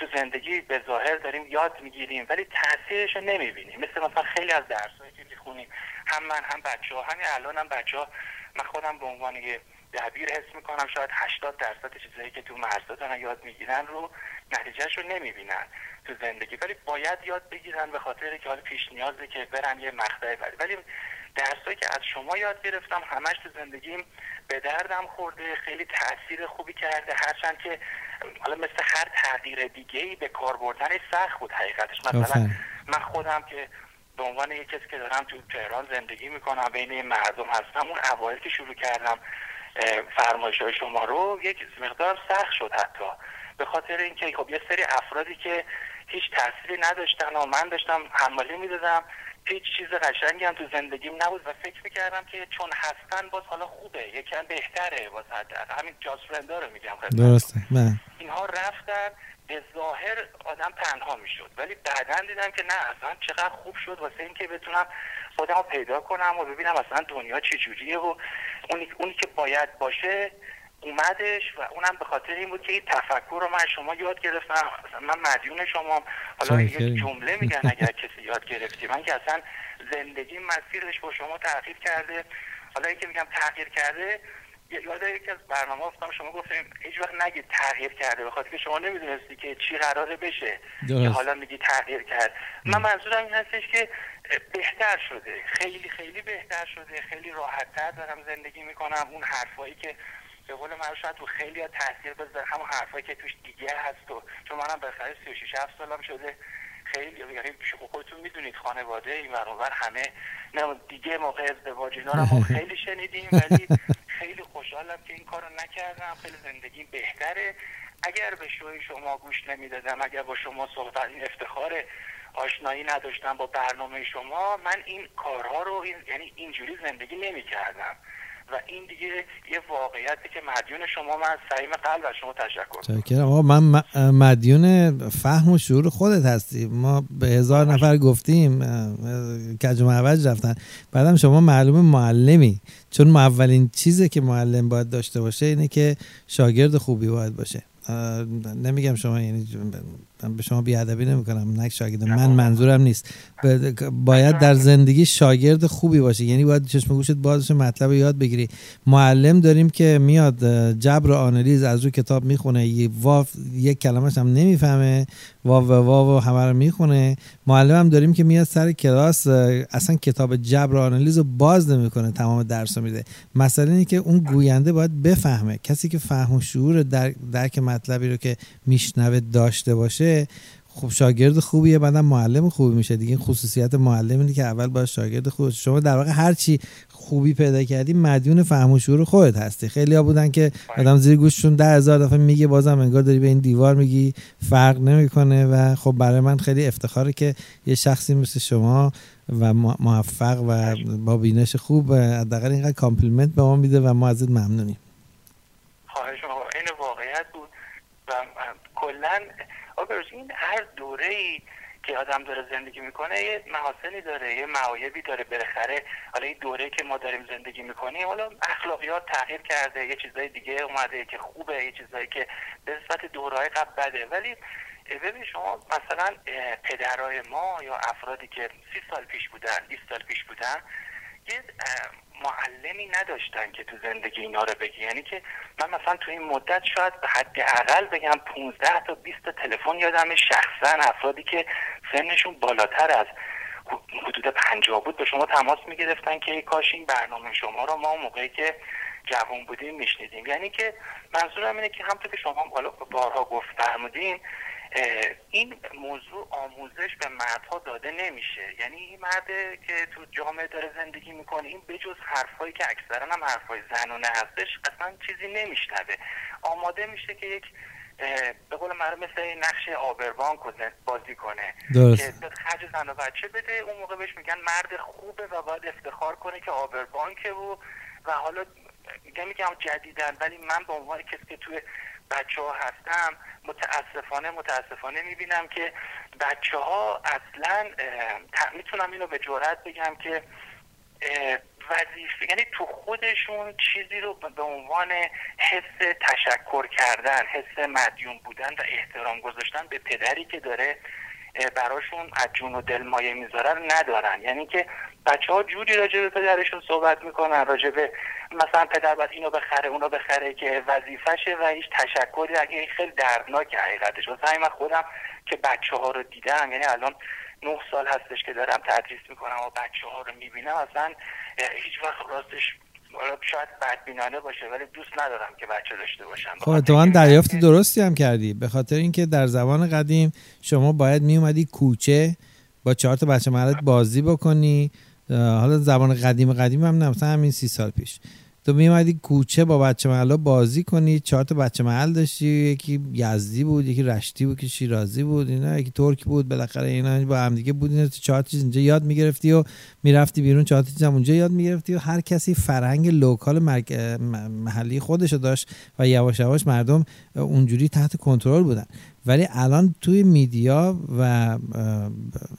تو زندگی به ظاهر داریم یاد می‌گیریم ولی تاثیرش رو نمی‌بینیم. مثل مثلا خیلی از درسایی که می‌خونیم هم من هم بچه ها همین الان هم بچه ها من خودم به عنوان یه دبیر حس می‌کنم شاید 80 درصد چیزایی که تو مرزا دارن یاد می‌گیرن رو نتیجهش رو نمی‌بینن تو زندگی. ولی باید یاد بگیرن به خاطر که حال پیش نیازه که برن یه مقطعی بعد ولی درسایی که از شما یاد گرفتم همش تو زندگیم به دردم خورده خیلی تاثیر خوبی کرده. هرچند که حالا مثل هر تغییر دیگه ای به کار بردن سخت بود حقیقتش. مثلا من خودم که به عنوان یک کسی که دارم تو تهران زندگی می‌کنم بین این مردم هستم اون اوایل که شروع کردم فرمایش های شما رو یک مقدار سخت شد حتی. به خاطر اینکه خب یه سری افرادی که هیچ تأثیری نداشتن و من داشتم حمالی می‌دادم. هیچ چیز قشنگی هم تو زندگیم نبود و فکر می‌کردم که چون هستن باز حالا خوبه یکم بهتره باز همین جاز فرندا رو میگم درسته. اینها رفتن به ظاهر آدم تنها می‌شد. ولی بعدا دیدم که نه اصلا چقدر خوب شد واسه اینکه بتونم خودم رو پیدا کنم و ببینم اصلا دنیا چجوریه و اونی, اونی که باید باشه اومدش و اونم به خاطر این بود که این تفکر رو من شما یاد گرفتم. من مدیون شما حالا یه جمله میگن اگر کسی یاد گرفتی. من که اصلا زندگی مسیرش با شما تغییر کرده. حالا که میگم تغییر کرده. یاد یکی از برنامه افتم شما گفتیم هیچ وقت نگید تغییر کرده. به خاطر که شما نمی‌دونستی که چی قراره بشه. که حالا میگی تغییر کرد. من منظورم این هستش که بهتر شده. خیلی خیلی بهتر شده. خیلی راحتتر دارم زندگی می‌کنم. اون حرفایی که به قول من شاید تو خیلی تاثیر بذاره. همون حرفایی که توش دیگه هست و چون منم بالاخره 36 7 سالم شده. خیلی یعنی خودتون می‌دونید خانواده این ور همه نه دیگه موقع ازدواج اینا رو خیلی شنیدیم ولی خیلی خوشحالم که این کارو نکردم. خیلی زندگی بهتره. اگر به شوی شما گوش نمی‌دادم اگر با شما صحبت این افتخار آشنایی نداشتم با برنامه شما من این کارها رو این یعنی اینجوری زندگی نمی‌کردم. و این دیگه یه واقعیتی که مدیون شما من از صمیم قلب از شما تشکر کنم آقا من مدیون فهم و شعور خودت هستی. ما به هزار نفر گفتیم کج و رفتن. بعدم شما معلوم معلمی. چون اولین چیزی که معلم باید داشته باشه اینه که شاگرد خوبی باید باشه. نمیگم شما یعنی به شما بیادبی نمی کنم نک شاگرد من منظورم نیست. باید در زندگی شاگرد خوبی باشه یعنی باید چشم گوشت بازش مطلب یاد بگیری. معلم داریم که میاد جبر آنالیز از رو کتاب می‌خونه. واف یک کلمش هم نمی‌فهمه. واو و واو همه رو می‌خونه. معلم هم داریم که میاد سر کلاس اصلا کتاب جبر آنالیز رو باز نمی‌کنه. تمام درس رو میده. مثلا اینه که اون گوینده باید بفهمه. کسی که فهم و شعور در درک مطلبی رو که میشنوه داشته باشه خب شاگرد خوبیه بعدم معلم خوبی میشه دیگه. خصوصیت معلم اینه که اول باید شاگرد خوب شما در واقع هر چی خوبی پیدا کردی مدیون فهم و شعور خودت هستی. خیلی ها بودن که آدم زیر گوششون ده هزار دفعه میگه بازم انگار داری به این دیوار میگی فرق نمی‌کنه. و خب برای من خیلی افتخاره که یه شخصی مثل شما و موفق و با بینش خوب حداقل اینقدر compliment به ما میده و ما ازت ممنونیم خواهش این واقعیت بود و کلا این هر دوره ای که آدم داره زندگی می‌کنه یه محاسنی داره یه معایبی داره بالاخره. حالا این دوره که ما داریم زندگی می‌کنیم حالا اخلاقیات تغییر کرده یه چیزای دیگه اومده که خوبه یه چیزایی که به نسبت دورهای قبل بده. ولی ببین شما مثلا پدرای ما یا افرادی که سی سال پیش بودن 20 سال پیش بودن یه معلمی نداشتن که تو زندگی اینا رو بگی. یعنی که من مثلا تو این مدت شاید به حداقل بگم 15 تا 20 تا تلفن یادم شخصا افرادی که سنشون بالاتر از حدود 50 بود به شما تماس می‌گرفتن که کاش این برنامه شما رو ما موقعی که جوان بودیم میشنیدیم. یعنی که منظورم اینه که همطور که شما بارها گفت فرمودین این موضوع آموزش به مردها داده نمیشه. یعنی این مرد که تو جامعه داره زندگی می‌کنه این بجز حرفایی که اکثرا هم حرفای زنونه هستش اصلا چیزی نمیشنوه. آماده میشه که یک به قول معروف مثل نقش آبربان بازی کنه. درست. که خرج زن و بچه بده اون موقع بهش میگن مرد خوبه و باید افتخار کنه که آبربانکه و و حالا میگم میگم جدیدن ولی من به عنوان کسی که توی بچه ها هستم. متاسفانه متاسفانه می‌بینم که بچه ها اصلا می‌تونم اینو به جرات بگم که وظیفه یعنی تو خودشون چیزی رو به عنوان حس تشکر کردن حس مدیون بودن و احترام گذاشتن به پدری که داره براشون از جون و دل مایه می‌ذارن ندارن. یعنی که بچه ها جوری راجع به پدرشون صحبت می‌کنن راجع به مثلا پدر باید اینو بخره اونو بخره که وظیفشه و هیچ تشکری اگه خیلی دردناک حقیقتش. واسه من خودم که بچه ها رو دیدم یعنی الان نه سال هستش که دارم تدریس می‌کنم و بچه ها رو می‌بینم اصلا هیچ وقت راستش شاید بدبینانه باشه ولی دوست ندارم که بچه داشته باشم. خب اتفاقا دریافت درستی هم کردی. به خاطر اینکه در زبان قدیم شما باید میومدی کوچه با چهار تا بچه محلت بازی بکنی. حالا زبان قدیم قدیم هم نه مثلا همین سی سال پیش. تو میومدی کوچه با بچه محل بازی کنی چهار تا بچه محل داشتی یکی یزدی بود یکی رشتی بود یکی شیرازی بود اینا یکی ترک بود بالاخره اینا با هم دیگه بود اینا چهار چیز اینجا یاد می‌گرفتی و می‌رفتی بیرون چهار چیز هم اونجا یاد می‌گرفتی و هر کسی فرهنگ local محلی خودشو داشت و یواش یواش مردم اونجوری تحت کنترل بودن. ولی الان توی media و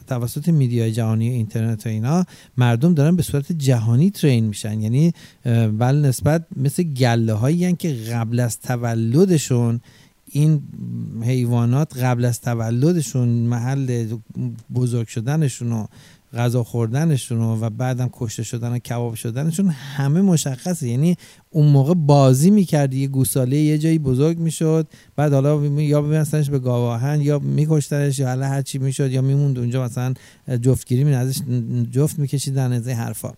توسط media ی جهانی و اینترنت و اینا مردم دارن به صورت جهانی train میشن. یعنی بلانسبت مثل گله هایی که قبل از تولدشون این حیوانات قبل از تولدشون محل بزرگ شدنشون و غذا خوردنشون و بعدم کشته شدن و کباب شدنشون همه مشخصه. یعنی اون موقع بازی می‌کردی یه گوساله یه جایی بزرگ می‌شد بعد حالا یا ببینستنش به گاواهن یا میکشتنش یا حالا هر چی می‌شد یا میموند اونجا مثلا جفتگیری می ازش جفت میکشیدن از این حرفا.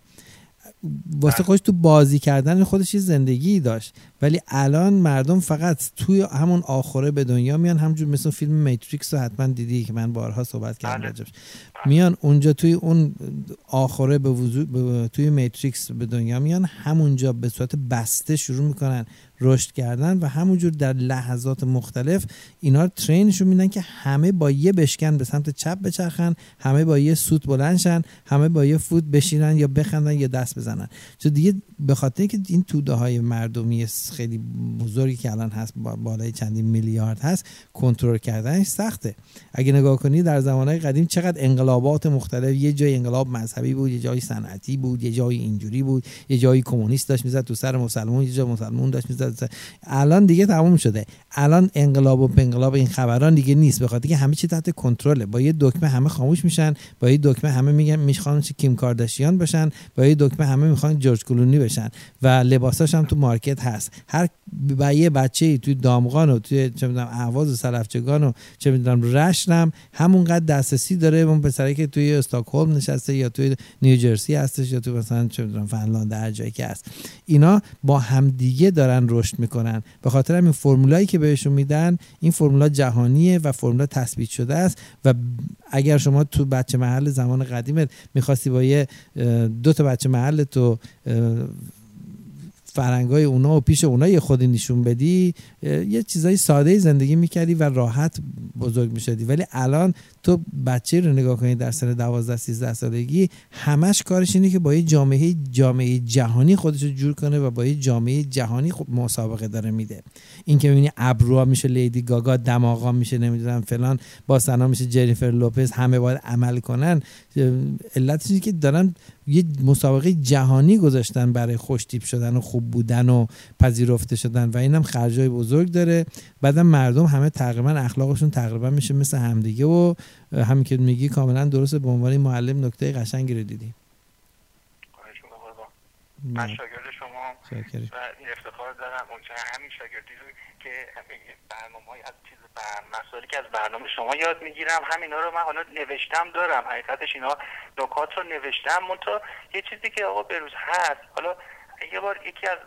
واسه خودش تو بازی کردن خودش یه زندگی داشت. ولی الان مردم فقط توی همون آخره به دنیا میان همجور مثل فیلم میتریکس رو حتما دیدی که من بارها صحبت کردم بله. راجبش. میان اونجا توی اون آخره به وضوع توی میتریکس به دنیا میان همونجا به صورت بسته شروع می‌کنن رشد کردن و همونجور در لحظات مختلف اینا رو ترینشون میدن که همه با یه بشکن به سمت چپ بچرخن همه با یه سوت بلندشن همه با یه فوت بشینن یا بخندن یا دست بزنن. چون دیگه به خاطر که این توده های مردمی خیلی بزرگی که الان هست بالای چندین میلیارد هست کنترل کردنش سخته. اگه نگاه کنی در زمانهای قدیم چقدر انقلابات مختلف یه جای انقلاب مذهبی بود یه جای صنعتی بود یه جای اینجوری بود یه جای کمونیست داشت می‌زد تو سر مسلمون یه جای مسلمون داشت می‌زد الان دیگه تموم شده. الان انقلاب و انقلاب این خبران دیگه نیست. به خاطر که همه چی تحت کنترله. با یه دکمه همه خاموش میشن با یه دکمه همه میگن می‌خوان کیم کارداشیان باشن با یه دکمه همه می‌خوان جورج کلونی بشن. و لباساش هم تو مارکت هست. هر با یه بچه توی دامغان و توی چه می‌دونم اهواز و سلفچگان و چه می‌دونم رشتم همونقدر دسترسی داره. اون پسری که توی استکهلم نشسته یا توی نیوجرسی هستش یا توی مثلا چه می‌دونم فنلاند هر جایی که هست. اینا با همدیگه دارن رشد می‌کنن. به خاطر همین فرمولایی که بهشون میدن این فرمولا جهانیه و فرمولا تثبیت شده است و اگر شما تو بچه محل زمان قدیمت می‌خواستی با یه دو تا بچه محل تو فرنگای اونا و پیش اونا یه خودی نشون بدی یه چیزای ساده زندگی می‌کردی و راحت بزرگ می‌شدی. ولی الان تو بچه رو نگاه کنی در سن 12 13 سالگی همش کارش اینه که با یه جامعه جامعه جهانی خودش رو جور کنه و با یه جامعه جهانی مسابقه داره میده. این که می‌بینی ابروها میشه لیدی گاگا دماغا میشه نمی‌دونم فلان با سنا میشه جریفر لوپز همه باید عمل کنن. علتش که دارن یه مسابقه جهانی گذاشتن برای خوشتیپ شدن و خوب بودن و پذیرفته شدن و اینم خرجای بزرگ داره. بعدم مردم همه تقریبا اخلاقشون تقریبا میشه مثل همدیگه و همین که میگی کاملا درسته. به عنوان معلم نکته قشنگی رو دیدی. من شاگرد شما. و این افتخار دارم. اونجا همین شاگردی رو که برنامه های از مسائلی که از برنامه شما یاد می‌گیرم همینا رو من حالا نوشتم دارم. حقیقتش اینا نکات رو نوشتم. منتها یه چیزی که آقا بروز هست حالا یه بار یکی از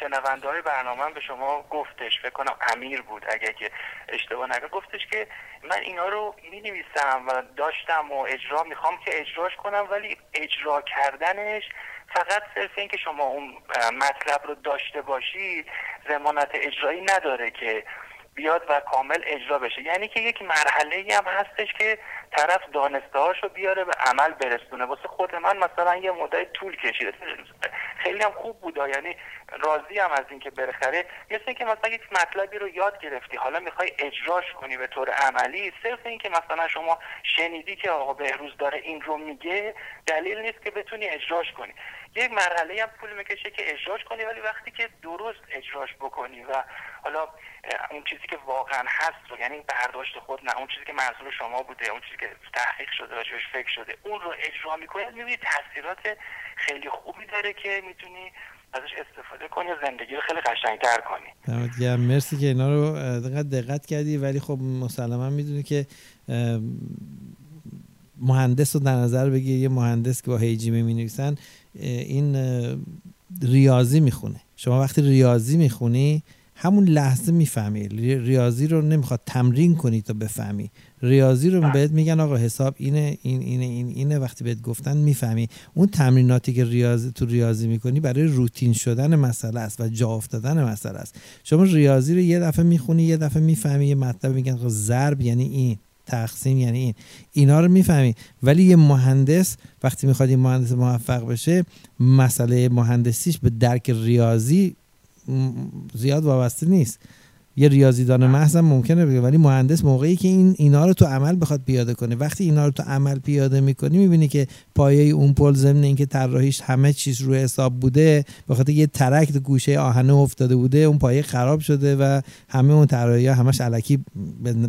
شنونده های برنامه به شما گفتش فکر کنم امیر بود اگه که اشتباه نگه گفتش که من اینا رو می نویسم و داشتم و اجرا می‌خوام که اجراش کنم ولی اجرا کردنش فقط صرف این که شما اون مطلب رو داشته باشید زمانت اجرایی نداره که بیاد و کامل اجرا بشه. یعنی که یک مرحله ای هم هستش که طرف دانسته هاشو بیاره به عمل برسونه. واسه خود من مثلا یه مدت طول کشیده. خیلی هم خوب بوده. یعنی راضی هم از اینکه برخره مثل که مثلا یک مطلبی رو یاد گرفتی. حالا می‌خوای اجراش کنی به طور عملی صرف اینکه مثلا شما شنیدی که آقا بهروز داره این رو میگه دلیل نیست که بتونی اجراش کنی. یک مرحله هم پول می‌کشه که اجراش کنی ولی وقتی که درست اجراش بکنی و حالا اون چیزی که واقعا هست رو یعنی برداشت خود نه اون چیزی که منظور شما بوده اون چیزی که تحقیق شده راجبش فکر شده اون رو اجرا می‌کنی می‌بینی تاثیرات خیلی خوبی داره که می‌تونی ازش استفاده کنی و زندگی رو خیلی قشنگتر کنی. مرسی که اینا رو دقت دقت کردی ولی خب مسلما می‌دونی که مهندس رو در نظر بگیر یه مهندس که با هیجیمه می نویسن این ریاضی می‌خونه. شما وقتی ریاضی می‌خونی همون لحظه می‌فهمی. ریاضی رو نمی‌خواد تمرین کنی تا بفهمی. ریاضی رو بهت میگن آقا حساب اینه این اینه این اینه. وقتی بهت گفتن می‌فهمی. اون تمریناتی که ریاضی تو ریاضی می‌کنی برای روتین شدن مسئله است و جا افتادن مسئله است. شما ریاضی رو یه دفعه می‌خونی یه دفعه می‌فهمی یه مطلب میگن ضرب یعنی این. تقسیم یعنی این. اینا رو می‌فهمی. ولی یه مهندس وقتی می‌خواد این مهندس موفق بشه مسئله مهندسیش به درک ریاضی زیاد وابسته نیست. یه ریاضیدان محض هم ممکنه بگه ولی مهندس موقعی که این اینا رو تو عمل بخواد پیاده کنه. وقتی اینا رو تو عمل پیاده می‌کنی می‌بینی که پایه اون پل ضمن اینکه طراحیش همه چیز رو حساب بوده به خاطر یه ترک گوشه آهنه افتاده بوده اون پایه خراب شده و همه اون طراحی ها همش علکی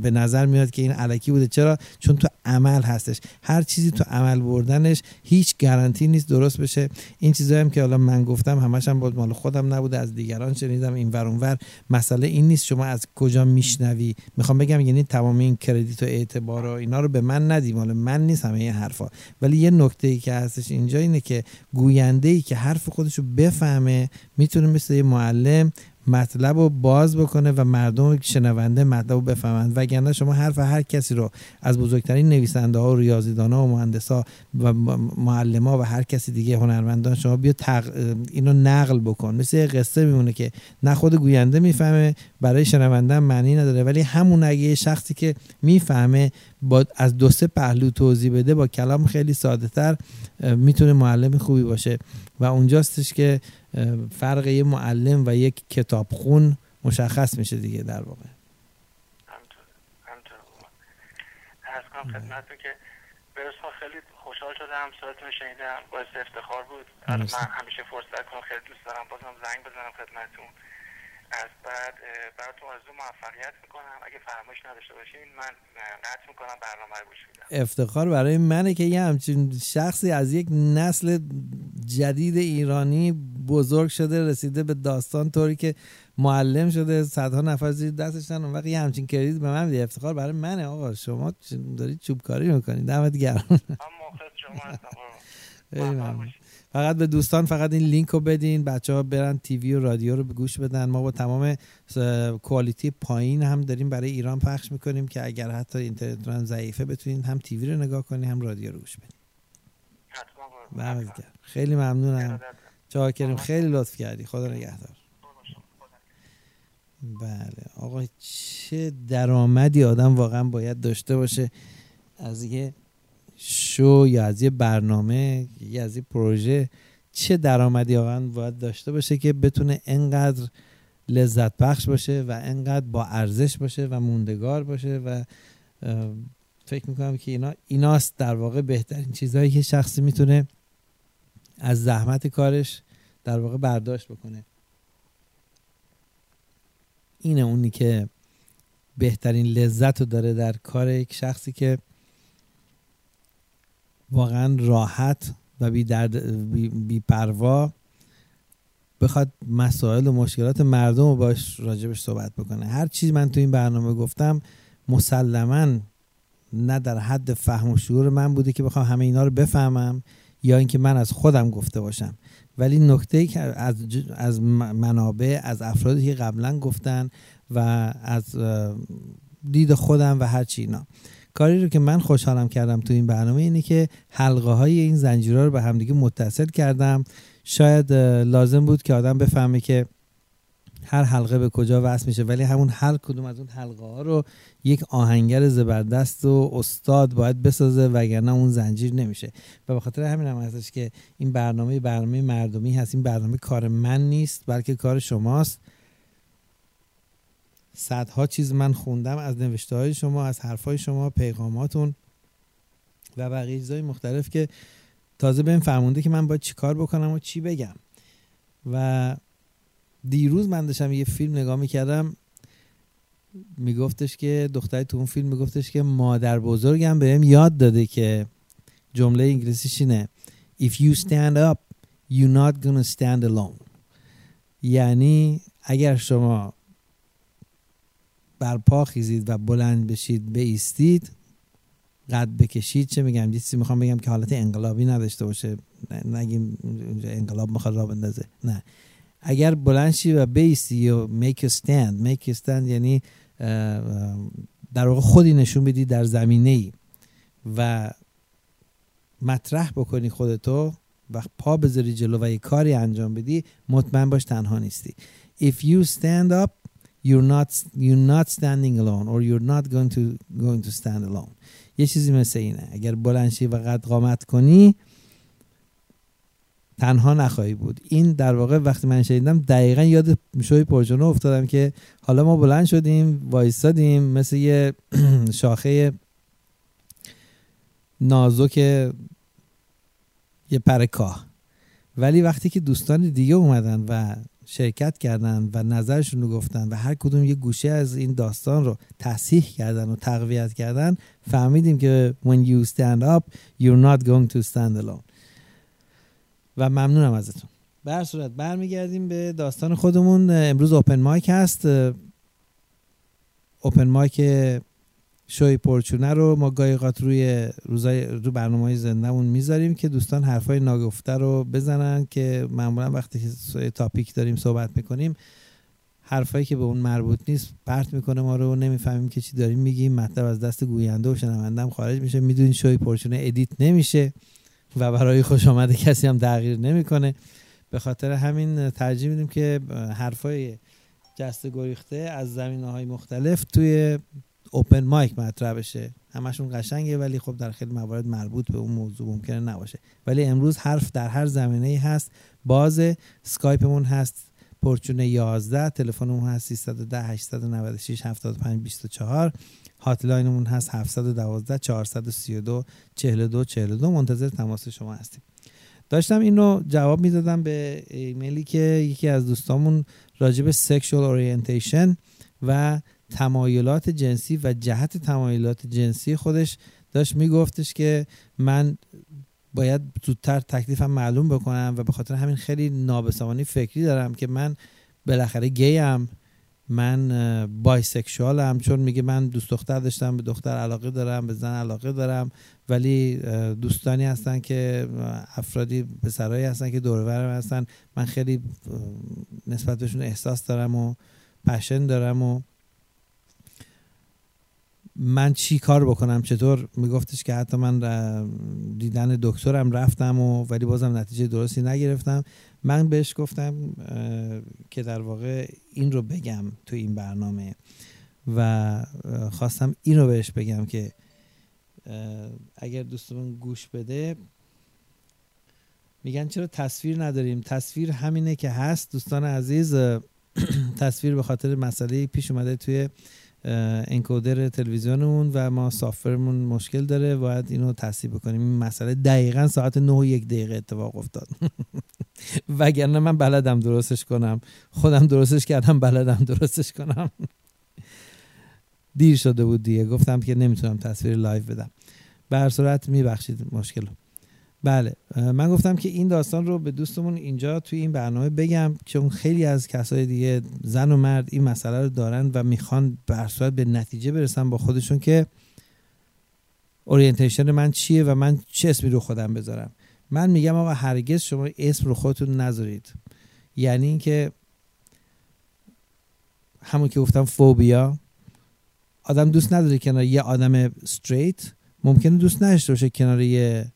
به نظر میاد که این علکی بوده. چرا؟ چون تو عمل هستش. هر چیزی تو عمل بردنش هیچ گارانتی نیست درست بشه. این چیزایی هم که حالا من گفتم همش هم مال خودم نبوده. از دیگران شنیدم این ور مسئله این نیست. از کجا میشنوی؟ می‌خوام بگم یعنی تمام این کردیت و اعتبار و اینا رو به من ندی. مال من نیست همه این حرفا. ولی یه نکته ای که هستش اینجا اینه که گوینده ای که حرف خودش رو بفهمه می‌تونه مثل یه معلم مطلب رو باز بکنه و مردم شنونده مطلب رو بفهمند. وگرنه شما حرف هر کسی رو از بزرگترین نویسنده ها و ریاضیدان ها و مهندس ها و معلم ها و هر کسی دیگه هنرمندان شما بیا تق... اینو نقل بکن. مثل قصه میمونه که نه خود گوینده می‌فهمه برای شنونده معنی نداره. ولی همون اگه شخصی که می‌فهمه با از دو سه پهلو توضیح بده با کلام خیلی ساده تر می‌تونه معلم خوبی باشه. و اونجاستش که فرق یه معلم و یک کتابخون مشخص میشه دیگه در واقع. خدمتتون که برسما خیلی خوشحال شدم صداتون شنیدم باعث افتخار بود. من همیشه فرصت کنم خیلی دوست دارم بازم زنگ بزنم خدمتتون. از بعد براتون آرزو موفقیت می‌کنم. اگه فرمایش نداشته باشین من قطع می‌کنم برنامه رو گوش میدم. افتخار برای منه که یه همچین شخصی از یک نسل جدید ایرانی بزرگ شده رسیده به داستان طوری که معلم شده صدها نفر زیر دستشن. اون وقت یه همچین کردید به من میده افتخار برای منه آقا. شما دارید چوبکاری می‌کنید. دمت گرم. من شما هستم. فقط به دوستان فقط این لینک رو بدین بچه ها برن تیوی و رادیو رو به گوش بدن. ما با تمام کوالیتی پایین هم داریم برای ایران پخش می‌کنیم که اگر حتی اینترنت هم ضعیفه بتونین هم تیوی رو نگاه کنین هم رادیو رو گوش بدین. خیلی ممنونم. چاکریم خیلی لطف کردی. خدا نگهدار. بله. آقا چه درآمدی آدم واقعا باید داشته باشه از یه شو یا از یه برنامه یا از یه پروژه چه درآمدی واقعا باید داشته باشه که بتونه انقدر لذت بخش باشه و انقدر با ارزش باشه و موندگار باشه و فکر می‌کنم که اینا ایناست در واقع بهترین چیزهایی که شخصی می‌تونه از زحمت کارش در واقع برداشت بکنه. اینه اونی که بهترین لذت رو داره در کار یک شخصی که واقعا راحت و بی, درد بی, پروا بخواد مسائل و مشکلات مردم رو باش راجبش صحبت بکنه. هر چیز من تو این برنامه گفتم مسلما نه در حد فهم و شعور من بوده که بخوام همه اینا رو بفهمم یا اینکه من از خودم گفته باشم. ولی نکته ای که از, از منابع از افرادی که قبلا گفتن و از دید خودم و هر چی اینا. کاری رو که من خوشحالم کردم تو این برنامه اینه که حلقه های این زنجیرها رو به همدیگه متصل کردم. شاید لازم بود که آدم بفهمه که هر حلقه به کجا وصل میشه ولی همون هر کدوم از اون حلقه ها رو یک آهنگر زبردست و استاد باید بسازه وگرنه اون زنجیر نمیشه. و به خاطر همین هم هستش که این برنامه برنامه مردمی هست. این برنامه کار من نیست بلکه کار شماست. صدها چیز من خوندم از نوشته های شما از حرف های شما پیغاماتون و بقیه چیزهای مختلف که تازه به این فرمونده که من باید چی کار بکنم و چی بگم. و دیروز من داشتم یه فیلم نگاه می‌کردم میگفتش که دختری تو اون فیلم میگفتش که مادر بزرگم بهم یاد داده که جمله انگلیسیش اینه If you stand up you're not gonna stand alone. یعنی اگر شما بر پا خیزید و بلند بشید بیستید قد بکشید. چه میگم؟ چیزی می‌خوام بگم که حالت انقلابی نداشته باشه. نگیم انقلاب می‌خواد را بندازه. نه. اگر بلند شی و بیستی و stand make a stand یعنی در واقع خودی نشون بدی در زمینه ای و مطرح بکنی خودتو و پا بذاری جلو و یه کاری انجام بدی مطمئن باش تنها نیستی. If you stand up you're not you're not standing alone or you're not going to going to stand alone. یه چیزی مثل اینه. اگر بلنشی و قد قامت کنی تنها نخواهی بود. این در واقع وقتی من شنیدم دقیقا یاد شوی پرجانو افتادم که حالا ما بلند شدیم وایستادیم مثل یه شاخه نازک یه پر کاه. ولی وقتی که دوستان دیگه اومدن و شرکت کردن و نظرشون رو گفتن و هر کدوم یه گوشه از این داستان رو تصحیح کردن و تقویت کردن فهمیدیم که when you stand up you're not going to stand alone. و ممنونم ازتون. به هر صورت برمیگردیم به داستان خودمون. امروز open mic هست. open mic شوی پرچونه رو ما گایقات روی روزای رو برنامه های زندهمون می‌ذاریم که دوستان حرفای ناگفته رو بزنن که معمولا وقتی که topic داریم صحبت می‌کنیم حرفایی که به اون مربوط نیست پرت می‌کنه ما رو نمی‌فهمیم که چی داریم میگیم. مطلب از دست گوینده و خارج میشه. می‌دونین شوی پرچونه edit نمیشه و برای خوش آمده کسی هم تغییر نمی‌کنه. به خاطر همین ترجیح میدیم که حرفای جست گریخته از زمینه های مختلف توی اوپن مایک مطرح بشه. همشون قشنگه ولی خب در خیلی موارد مربوط به اون موضوع ممکنه نباشه. ولی امروز حرف در هر زمینه ای هست. باز سکایپمون هست. پرچونه 11 تلفنمون هست 310 896 75 24 hotline مون هست 712 432 42 42 منتظر تماس شما هستیم. داشتم اینو جواب می‌دادم به ایمیلی که یکی از دوستامون راجب sexual orientation و تمایلات جنسی و جهت تمایلات جنسی خودش داشت میگفتش که من باید زودتر تکلیفم معلوم بکنم و به خاطر همین خیلی نابسامانی فکری دارم که من بالاخره گیم من بایسکشوالم چون میگه من دوست دختر داشتم به دختر علاقه دارم به زن علاقه دارم ولی دوستانی هستن که افرادی پسرایی هستن که دورورم هستن. من خیلی نسبت بهشون احساس دارم و پشن دارم و من چی کار بکنم؟ چطور؟ میگفتش که حتی من دیدن دکترم رفتم و ولی بازم نتیجه درستی نگرفتم. من بهش گفتم که در واقع این رو بگم تو این برنامه و خواستم این رو بهش بگم که اگر دوستمون گوش بده میگن چرا تصویر نداریم؟ تصویر همینه که هست دوستان عزیز. تصویر به خاطر مسئله پیش اومده توی انکودر تلویزیونمون و ما سافرمون مشکل داره. باید اینو تصحیح بکنیم. این مسئله دقیقا ساعت 9 و یک دقیقه اتفاق افتاد. وگرنه من بلدم درستش کنم. خودم درستش کردم بلدم درستش کنم. دیر شده بود دیگه. گفتم که نمی‌تونم تصویر live بدم. به هر صورت میبخشید مشکل. بله. من گفتم که این داستان رو به دوستمون اینجا توی این برنامه بگم چون خیلی از کسای دیگه زن و مرد این مسئله رو دارن و می‌خوان به به نتیجه برسن با خودشون که orientation من چیه و من چه اسمی رو خودم بذارم. من میگم آقا هرگز شما اسم رو خودتون نذارید. یعنی اینکه همون که گفتم فوبیا آدم دوست نداره کنار یه آدم straight ممکنه دوست نداشته باشه کنار یه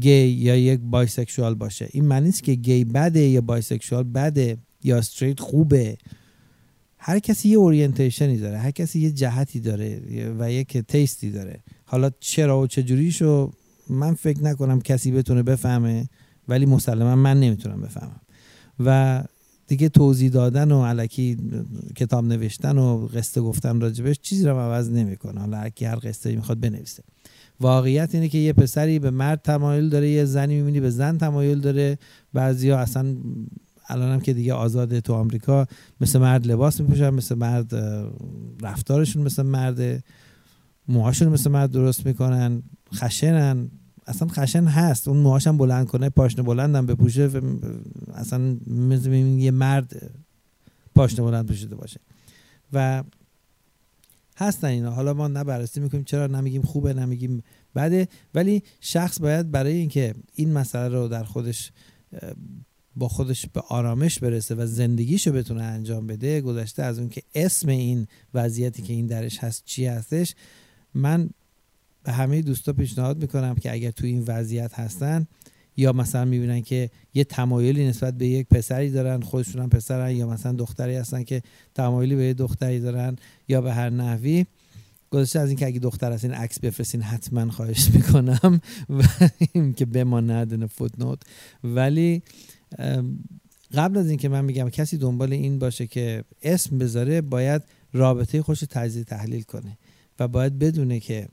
گی یا یک bisexual باشه. این معنی نیست که گی بده یا bisexual بده یا straight خوبه. هر کسی یه orientation ی داره هر کسی یه جهتی داره و یک تیستی داره. حالا چرا و چجوریشو من فکر نکنم کسی بتونه بفهمه ولی مسلما من نمی‌تونم بفهمم. و دیگه توضیح دادن و علکی کتاب نوشتن و قصه گفتن راجبش چیزی رو عوض نمی‌کنه. حالا هر کی هر قصه می‌خواد بنویسه. واقعیت اینه که یه پسری به مرد تمایل داره یه زنی می‌بینی به زن تمایل داره. بعضیا اصلا الانم که دیگه آزاده تو آمریکا مثل مرد لباس میپوشن مثل مرد رفتارشون مثل مرد موهاشون مثل مرد درست می‌کنن خشنن. اصلا خشن هست. اون موهاشم بلند کنه پاشنه بلندم بپوشه اصلا مثل یه مرد پاشنه بلند پوشیده باشه. و هستن اینا. حالا ما نه بررسی می‌کنیم چرا نمیگیم خوبه نمیگیم بده. ولی شخص باید برای اینکه این مسئله رو در خودش با خودش به آرامش برسه و زندگیشو بتونه انجام بده گذشته از اون که اسم این وضعیتی که این درش هست چی هستش من به همه دوستا پیشنهاد می‌کنم که اگر تو این وضعیت هستن یا مثلا می‌بینن که یه تمایلی نسبت به یک پسری دارن خودشون هم پسرن یا مثلا دختری هستن که تمایلی به یه دختری دارن یا به هر نحوی. گذاشته از اینکه اگه دختر هستین عکس بفرستین حتما خواهش می‌کنم و که بماند فوتنوت. ولی قبل از اینکه من میگم کسی دنبال این باشه که اسم بذاره باید رابطه خوش تجزیه تحلیل کنه و باید بدونه که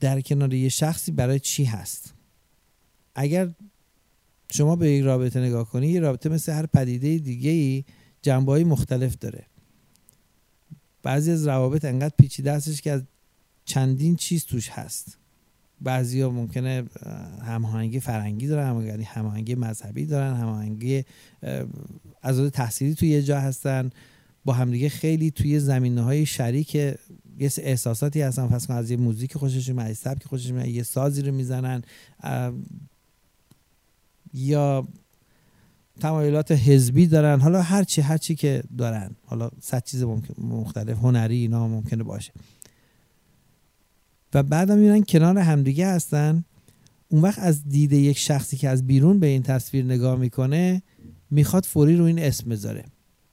در کنار یه شخصی برای چی هست. اگر شما به یک رابطه نگاه کنی یه رابطه مثل هر پدیده دیگه ای جنبه های مختلف داره. بعضی از روابط انقدر پیچیده هستش که از چندین چیز توش هست. بعضی ها ممکنه هماهنگی فرنگی دارن هماهنگی مذهبی دارن هماهنگی از تحصیلی توی یه جا هستن. با همدیگه خیلی توی زمینه های شریک یه احساساتی هستن. پس از یه موزیک خوشش میاد سبک خوشش میاد یه سازی رو می‌زنن. یا تمایلات حزبی دارن. حالا هر چی هر چی که دارن. حالا صد چیز مختلف هنری اینا ممکنه باشه. و بعدم میرن کنار همدیگه هستن. اون وقت از دید یک شخصی که از بیرون به این تصویر نگاه می‌کنه می‌خواد فوری رو این اسم بذاره.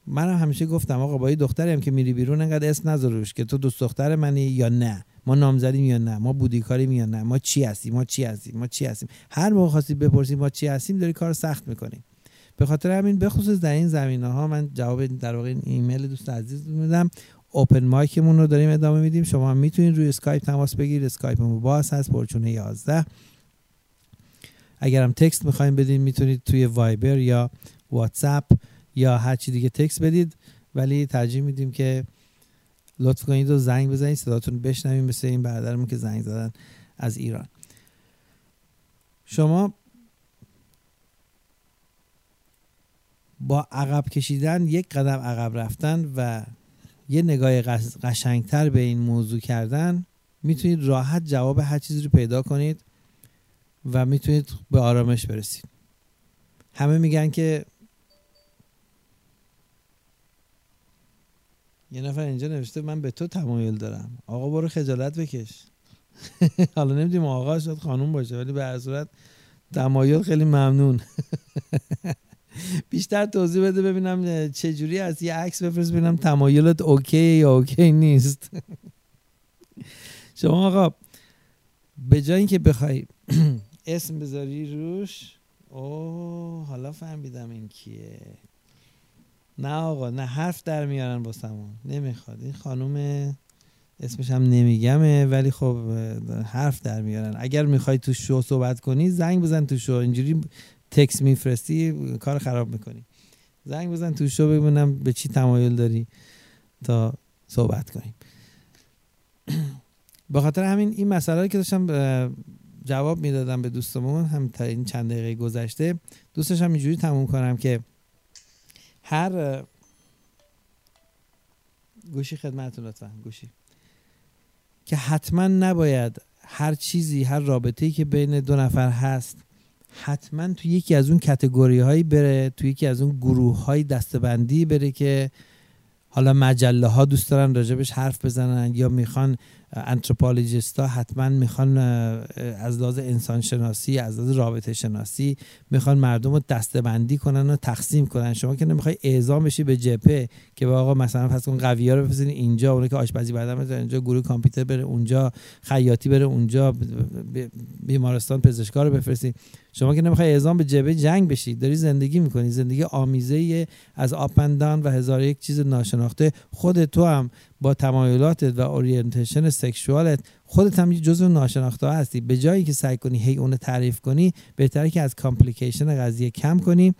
من همیشه گفتم آقا با یه دختری هم که میری بیرون انقدر اسم نذاروش که تو دوست دختر منی یا نه؟ ما نامزدیم یا نه؟ ما بودیکاریم یا نه؟ ما چی هستیم؟ ما چی هستیم؟ ما چی هستیم؟ هر موقع خواستی بپرسیم ما چی هستیم داری کار سخت می‌کنیم به خاطر همین بخصوص در این زمینه ها من جواب در واقع ایمیل دوست عزیز میدم. open mic مون رو داریم ادامه میدیم. شما می‌تونید روی اسکایپ تماس بگیرید. اسکایپمون باز هست پرچونه 11 اگرم text می‌خواین بدین می‌تونید توی وایبر یا واتساپ یا هر چی دیگه text بدید. ولی ترجیح میدیم که لطف کنید و زنگ بزنید. صداتون بشنویم. مثل این برادرمون که زنگ زدن از ایران. شما با عقب کشیدن یک قدم عقب رفتن و یه نگاه قشنگتر به این موضوع کردن می‌تونید راحت جواب هر چیزی رو پیدا کنید و می‌تونید به آرامش برسید. همه میگن که یه نفر اینجا نوشته من به تو تمایل دارم. آقا برو خجالت بکش. حالا نمیدیم آقا شد خانوم باشه ولی به هر صورت تمایل خیلی ممنون. بیشتر توضیح بده ببینم چه جوری از یه عکس بفرست ببینم تمایلت اوکی یا اوکی نیست. شما آقا به جای اینکه بخوای اسم بذاری روش اوه حالا فهمیدم این کیه. نه آقا نه حرف در میارن با سمون نمی‌خواد. این خانوم اسمش هم نمیگمه ولی خب حرف در میارن. اگر می‌خوای تو شو صحبت کنی زنگ بزن تو شو. اینجوری تکس میفرستی کار خراب می‌کنی. زنگ بزن تو شو ببینم به چی تمایل داری تا صحبت کنیم. به خاطر همین این مسئله که داشتم جواب می‌دادم به دوستمون هم تا این چند دقیقه گذشته. دوستشم اینجوری تموم کنم که هر گوشی خدمتتون لطفا گوشی. که حتما نباید هر چیزی هر رابطه‌ای که بین دو نفر هست حتما تو یکی از اون کتگوری هایی بره تو یکی از اون گروه های دستبندی بره که حالا مجله ها دوست دارن راجبش حرف بزنن یا می‌خوان انتروپولوژیست ها حتما می‌خوان از لحاظ انسان شناسی از لحاظ رابطه شناسی می‌خوان مردم رو دستبندی کنن و تقسیم کنن. شما که نمی‌خوای اعزام بشی به جبهه که با آقا مثلا پس اون قوی رو بفرستین اینجا اون که آشپزی بعدم اینجا گروه کامپیوتر بره اونجا خیاطی بره اونجا بیمارستان پزشکا رو بفرستین. شما که نمی‌خوای اعزام به جبهه جنگ بشی داری زندگی می‌کنی. زندگی آمیزه از up and down و هزار یک چیز ناشناخته. خود تو هم با تمایلاتت و orientation sexual ت خودت هم جزو ناشناخته هستی. به جایی که سعی کنی هی اونو تعریف کنی بهتره که از complication قضیه کم کنی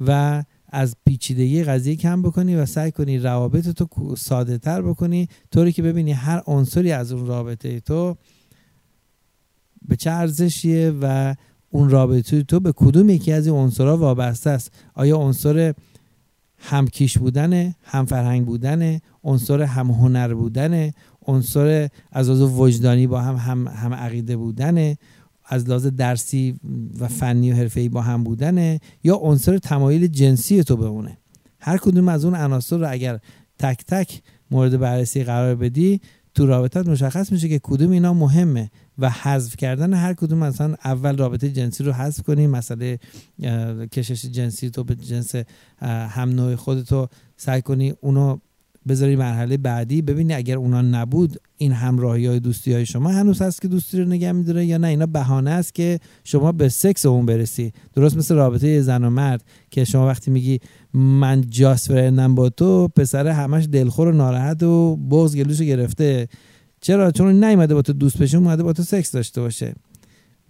و از پیچیدگی قضیه کم بکنی و سعی کنی روابط تو ساده تر بکنی طوری که ببینی هر عنصری از اون رابطه تو به چه ارزشیه و اون رابطه تو به کدوم یکی از این عنصرها وابسته است. آیا عنصر همکیش بودن هم فرهنگ بودن عنصر هم هنر بودن عنصر از لحاظ وجدانی با هم هم, هم عقیده بودن از لحاظ درسی و فنی و حرفه‌ای با هم بودنه یا عنصر تمایل جنسی تو بمونه هر کدوم از اون عناصر رو اگر تک تک مورد بررسی قرار بدی تو رابطت مشخص میشه که کدوم اینا مهمه و حذف کردن هر کدوم مثلا اول رابطه جنسی رو حذف کنی مسئله کشش جنسی تو به جنس هم نوع خودتو سعی کنی اونو بذاری مرحله بعدی. ببینی اگر اونا نبود این همراهی های دوستی های شما هنوز هست که دوستی رو نگه میداره یا نه؟ اینا بهانه است که شما به سکس اون برسی. درست مثل رابطه زن و مرد که شما وقتی میگی من just friend م با تو پسر همش دلخور و ناراحت و بغض گلوشو گرفته. چرا؟ چون نیومده با تو دوست بشه اومده با تو سکس داشته باشه.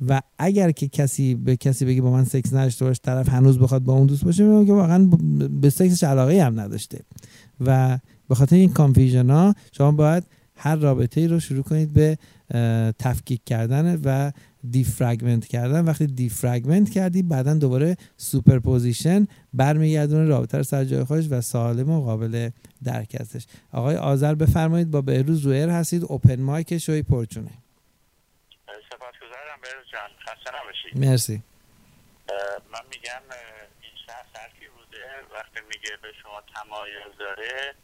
و اگر که کسی به کسی بگی با من سکس نداشته باشه طرف هنوز بخواد با اون دوست باشه میگه که واقعا به سکسش علاقه هم نداشته. و به خاطر این confusion ها شما باید هر رابطه ای رو شروع کنید به تفکیک کردن و defragment کردن. وقتی defragment کردی بعدا دوباره superposition برمیگردونه رابطه رو سر جای خودش و سالم و قابل درک هستش. آقای آذر بفرمایید با بهروز رو air هستید. open mic شوی پرچونه سپاسگزارم بهروز جان. خسته نباشید. مرسی. من میگم این شخص بوده. وقتی میگه به شما تمایل داره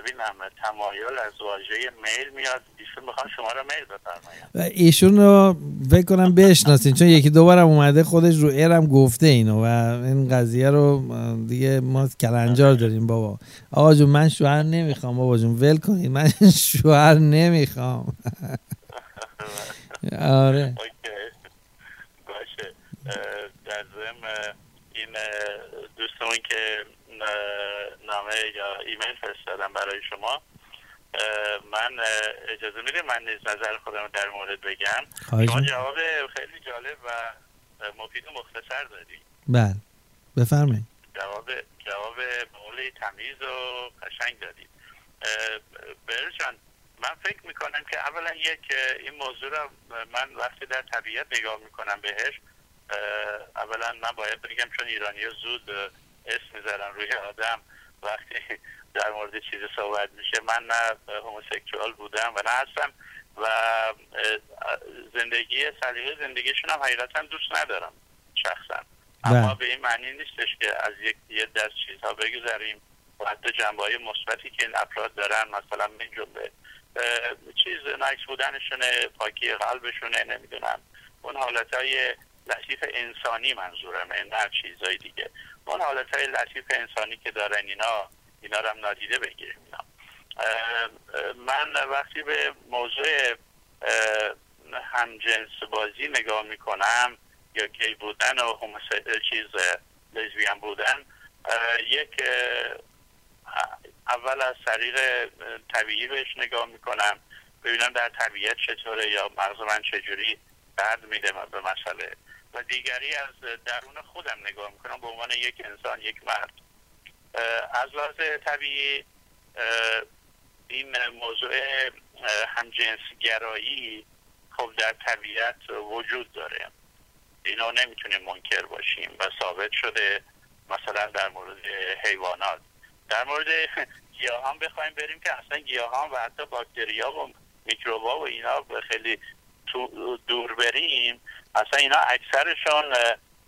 ببینم تمایل از واژه میل میاد. ایشون می‌خوان شما رو میل بفرمایید و ایشون رو فکر کنم بشناسین چون یکی دو بارم اومده خودش رو ایرم گفته اینو و این قضیه رو دیگه ما کلنجار داریم بابا. آقا جون من شوهر نمی‌خوام بابا جون. ول کنید من شوهر نمی‌خوام. آره. باشه. در این دوستمون که نامه یا ایمیل فرستادم برای شما. من اجازه میده من نیز نظر خودم در مورد بگم؟ شما جواب خیلی جالب و مفید و مختصر دادی. بله. بفرمایید. جواب جواب به تمیز و قشنگ دادید برشان من فکر می‌کنم که اولا یک این موضوع رو من وقتی در طبیعت نگاه می‌کنم بهش اولا من باید بگم چون ایرانی زود اسم می‌ذارن روی آدم. وقتی در مورد چیزی صحبت میشه من نه هوموسکسوال بودم و نه هستم و زندگی سلیقه زندگیشون هم حقیقتا دوست ندارم شخصا. اما به این معنی نیستش که از یک یه دست چیزها بگذاریم و حتی جنبه های مثبتی که این افراد دارن مثلا من جمله چیز نکس بودنشونه پاکی قلبشونه نمی‌دونم. اون حالت های لطیف انسانی منظورم نه چیزهای دیگه. اون حالت های لطیف انسانی که دارن اینا اینا رو هم نادیده بگیریم. من وقتی به موضوع همجنس بازی نگاه می‌کنم یا گی بودن و چیز لزبیان بودن یک اول از طریق طبیعی بهش نگاه می‌کنم ببینم در طبیعت چطوره یا مغز من چجوری درد میده به مسئله. و دیگری از درون خودم نگاه می‌کنم به عنوان یک انسان یک مرد. از لحاظ طبیعی این موضوع همجنسگرایی خب در طبیعت وجود داره. اینا نمی‌تونیم منکر باشیم و ثابت شده مثلا در مورد حیوانات. در مورد گیاهان بخوایم بریم که اصلا گیاهان و حتی باکتریا و میکروبا و اینا خیلی دور بریم اصلا اینا اکثرشون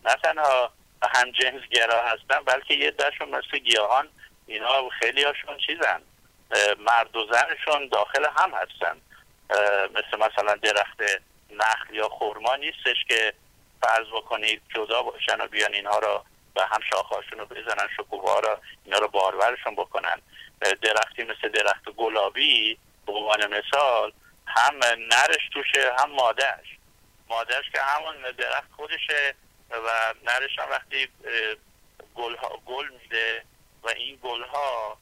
نه تنها هم جنس گرا هستن بلکه یه دشون مثل گیاهان اینا خیلی هاشون چیزن مرد و زنشون داخل هم هستن. مثل مثلا درخت نخل یا خورما نیستش که فرض بکنید جدا باشن و بیان اینها رو و هم شاخهاشون رو بزنن شکوفه رو اینا رو بارورشون بکنن. درختی مثل درخت گلابی به عنوان مثال هم نرش توشه هم مادهش مادرش که همون درخت خودشه و نرش هم وقتی گل, گل میده و این گل ها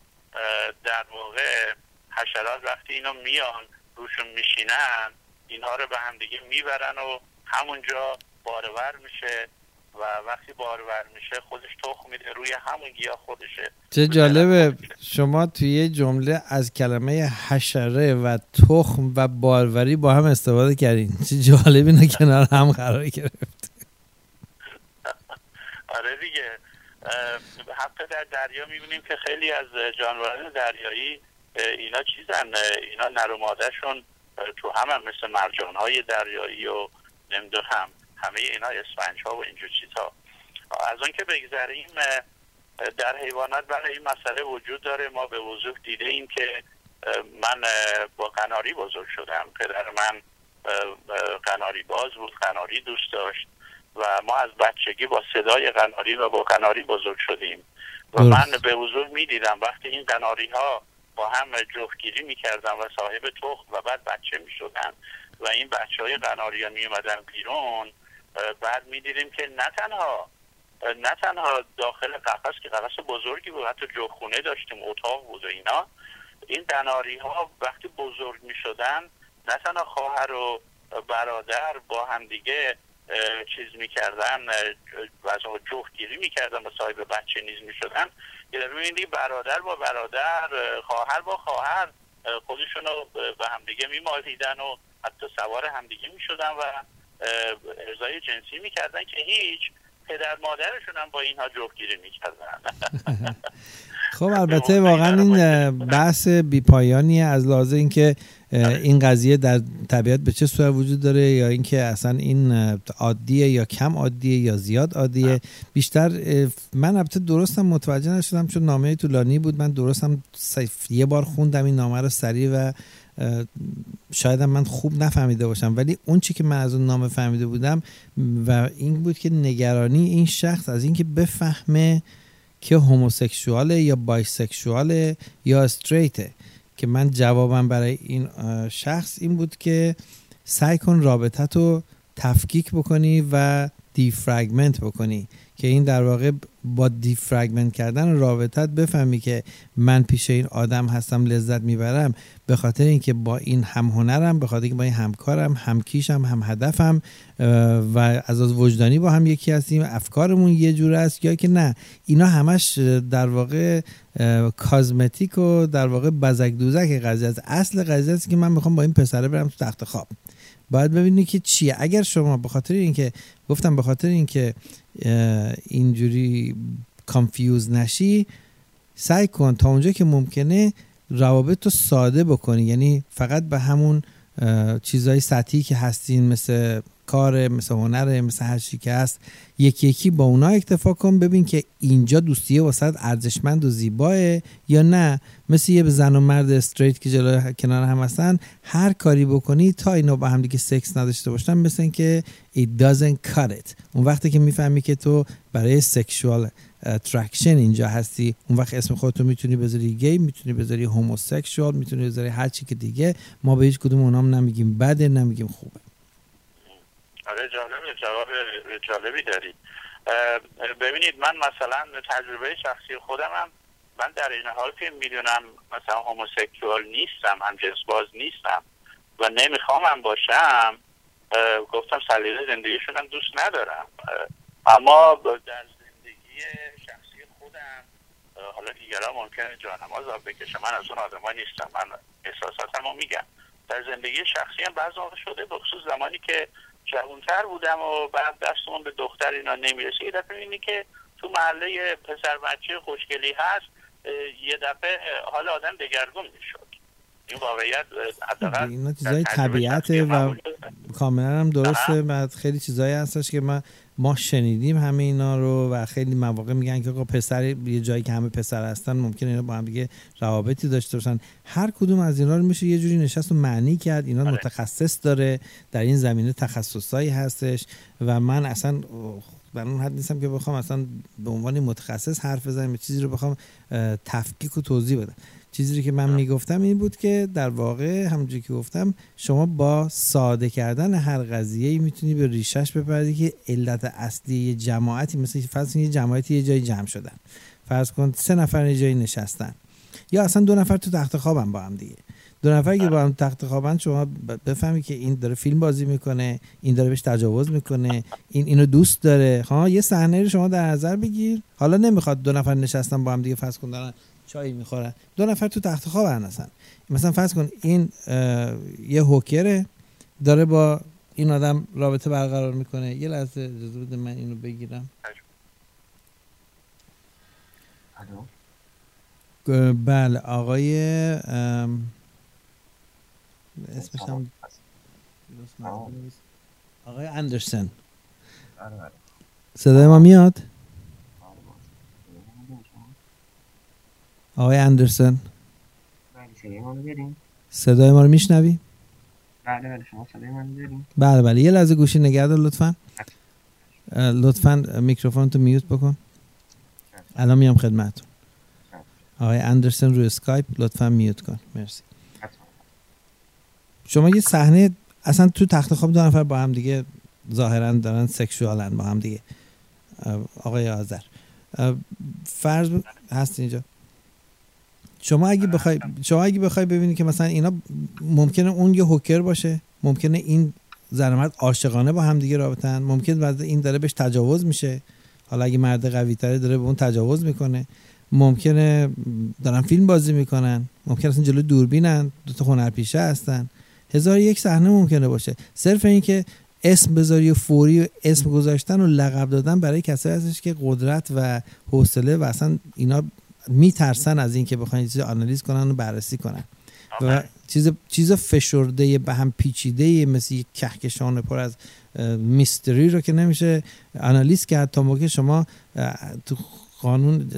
در واقع حشرات وقتی اینا میان روشون میشینن اینها رو به هم دیگه می‌برن و همونجا بارور میشه. و وقتی بارور میشه خودش تخم میده روی همون گیاه خودشه. چه جالبه شما توی یه جمله از کلمه حشره و تخم و باروری با هم استفاده کردین. چه جالب اینا کنار هم قرار گرفت. آره دیگه. حتی در دریا می‌بینیم که خیلی از جانوران دریایی اینا چیزن اینا نر و تو هم, هم مثل مرجان های دریایی و هم همه اینا اسفنج ها و اینجور چیزها. از اون که بگذریم در حیوانات برای این مسئله وجود داره. ما به وضوح دیده ایم که من با قناری بزرگ شدم. پدر من قناری باز بود قناری دوست داشت و ما از بچگی با صدای قناری و با قناری بزرگ شدیم. و من به وضوح می‌دیدم وقتی این قناری ها با هم جفتگیری می‌کردن و صاحب تخم و بعد بچه می‌شدن و این بچه های قناری ها میومدن بیرون بعد می‌دیدیم که نه تنها نه تنها داخل قفس که قفس بزرگی بود حتی جوخونه داشتیم اتاق بود و اینا. این قناری ها وقتی بزرگ می شدن نه تنها خواهر و برادر با همدیگه چیز می‌کردن و از جفتگیری می‌کردن با صاحب بچه نیز می‌شدن. یه برادر با برادر خواهر با خواهر خودشون رو به همدیگه میمالیدن و حتی سوار همدیگه می‌شدن و ارزای جنسی می‌کردن که هیچ پدر مادرشون هم با اینها جفتگیری می‌کردن. خب البته واقعا این بحث بیپایانی از لحاظ اینکه این قضیه در طبیعت به چه صورت وجود داره یا اینکه اصلا این عادیه یا کم عادیه یا زیاد عادیه. بیشتر من البته درستم متوجه نشدم چون نامه طولانی بود. من درستم یه بار خوندم این نامه رو سریع و شاید من خوب نفهمیده باشم ولی اون چی که من از اون نامه فهمیده بودم و این بود که نگرانی این شخص از اینکه بفهمه که هوموسکسواله یا بایسکسواله یا استریته که من جوابم برای این شخص این بود که سعی کن رابطت رو تفکیک بکنی و دیفرگمنت بکنی. که این در واقع با دیفرگمنت کردن رابطت بفهمی که من پیش این آدم هستم لذت می‌برم به خاطر اینکه با این هم هنرم به خاطر اینکه با این همکارم هم کیشم هم هدفم و از از وجدانی با هم یکی هستیم افکارمون یه جور است یا که نه. اینا همش در واقع کازمتیک و در واقع بزک دوزک قضیه است. اصل قضیه است که من می‌خوام با این پسره برم تو تخت خواب. باید ببینی که چیه. اگر شما به خاطر اینکه گفتم به خاطر اینکه اینجوری confuse نشی سعی کن تا اونجا که ممکنه روابط رو ساده بکنی. یعنی فقط به همون چیزهای سطحی که هستین مثل کار مثل هنر مثل هر چی که هست یکی یکی با اونا اکتفا کن ببین که اینجا دوستیه واست ارزشمند و زیباه یا نه. مثل یه زن و مرد straight که جلو کنار هم هستن هر کاری بکنی تا اینا با هم دیگه سکس نداشته باشن مثل اینکه it doesn't cut it. اون وقتی که می‌فهمی که تو برای sexual attraction اینجا هستی اون وقت اسم خودتو می‌تونی بذاری گی می‌تونی بذاری homosexual می‌تونی بذاری هر چی که دیگه ما به هیچ کدوم اونام نمیگیم بده نمیگیم خوبه. آره جالبه جواب جالبی دارید ببینید من مثلا تجربه شخصی خودم هم من در این حال که می‌دونم مثلا homosexual نیستم هم جنس باز نیستم و نمی‌خوام هم باشم گفتم سلیقه زندگی شدم دوست ندارم. اما در زندگی شخصی خودم حالا دیگران ممکنه جانم آزاد بکشه من از اون آدم نیستم من احساساتم رو میگم. در زندگی شخصی هم بعض شده بخصوص زمانی که جوانتر بودم و بعد دستمون به دختر اینا نمی‌رسه. یه دفعه اینی که تو محله پسر بچه خوشگلی هست یه دفعه حال آدم دگرگون می‌شد. این واقعیت اینا چیزای طبیعته و کاملا هم درسته. بعد خیلی چیزایی هستش که من ما شنیدیم همه اینا رو و خیلی مواقع میگن که پسر یه جایی که همه پسر هستن ممکنه اینا با هم دیگه روابطی داشته باشن. هر کدوم از اینا رو میشه یه جوری نشست و معنی کرد. اینا آره. متخصص داره در این زمینه تخصصایی هستش و من اصلا بر اون حد نیستم که بخوام اصلا به عنوان متخصص حرف بزنم چیزی رو بخوام تفکیک و توضیح بدم. چیزی که من می‌گفتم این بود که در واقع همونجوری که گفتم شما با ساده کردن هر قضیه می‌تونی به ریشش بپردی که علت اصلی یه جماعتی مثل فرض یه جماعتی یه جایی جمع شدن. فرض کن سه نفر یه جایی نشستن. یا اصلا دو نفر تو تخت خوابم با هم دیگه. دو نفر که با هم تخت خوابن شما بفهمی که این داره فیلم بازی می‌کنه این داره بهش تجاوز می‌کنه این اینو دوست داره. ها یه صحنه رو شما در نظر بگیر. حالا نمی‌خواد دو نفر نشستن با هم دیگه فرض کن دارن چای می‌خورن. دو نفر تو تخت خواب هستن. مثلا فرض کن این یه هوکره داره با این آدم رابطه برقرار می‌کنه. یه لحظه اجازه بده من اینو بگیرم. بله آقای اسمش هم آقای اندرسن. صدای ما میاد؟ آقای اندرسن. صدای ما رو میشنوی؟ بله بله شما صدای من داریم. بله بله. یه لحظه گوشی نگه دار لطفا. لطفا میکروفون تو میوت بکن. الان میام خدمتتون. آقای اندرسن روی اسکایپ لطفا میوت کن. مرسی. شما یه صحنه اصلا تو تخت خواب دو نفر با هم دیگه ظاهرا دارن سکشوالن با هم دیگه. آقای آذر. فرض هست اینجا. شما اگه بخوای شما اگه بخوای ببینی که مثلا اینا ممکنه اون یه هوکر باشه ممکنه این زن مرد عاشقانه با هم دیگه رابطن ممکنه بعد این داره بهش تجاوز میشه. حالا اگه مرد قوی تره داره به اون تجاوز می‌کنه. ممکنه دارن فیلم بازی می‌کنن. ممکنه اصلا جلو دوربینن. دو تا هنرپیشه هستن. هزار یک صحنه ممکنه باشه. صرف اینکه اسم بذاری و فوری و اسم گذاشتن و لقب دادن برای کسایی هستش که قدرت و حوصله و اصلا اینا میترسن از اینکه بخواین چیز آنالیز کنن و بررسی کنن. و چیز چیز فشرده به هم پیچیده مثل یک کهکشان پر از mystery رو که نمیشه آنالیز کرد تا موقع شما تو قانون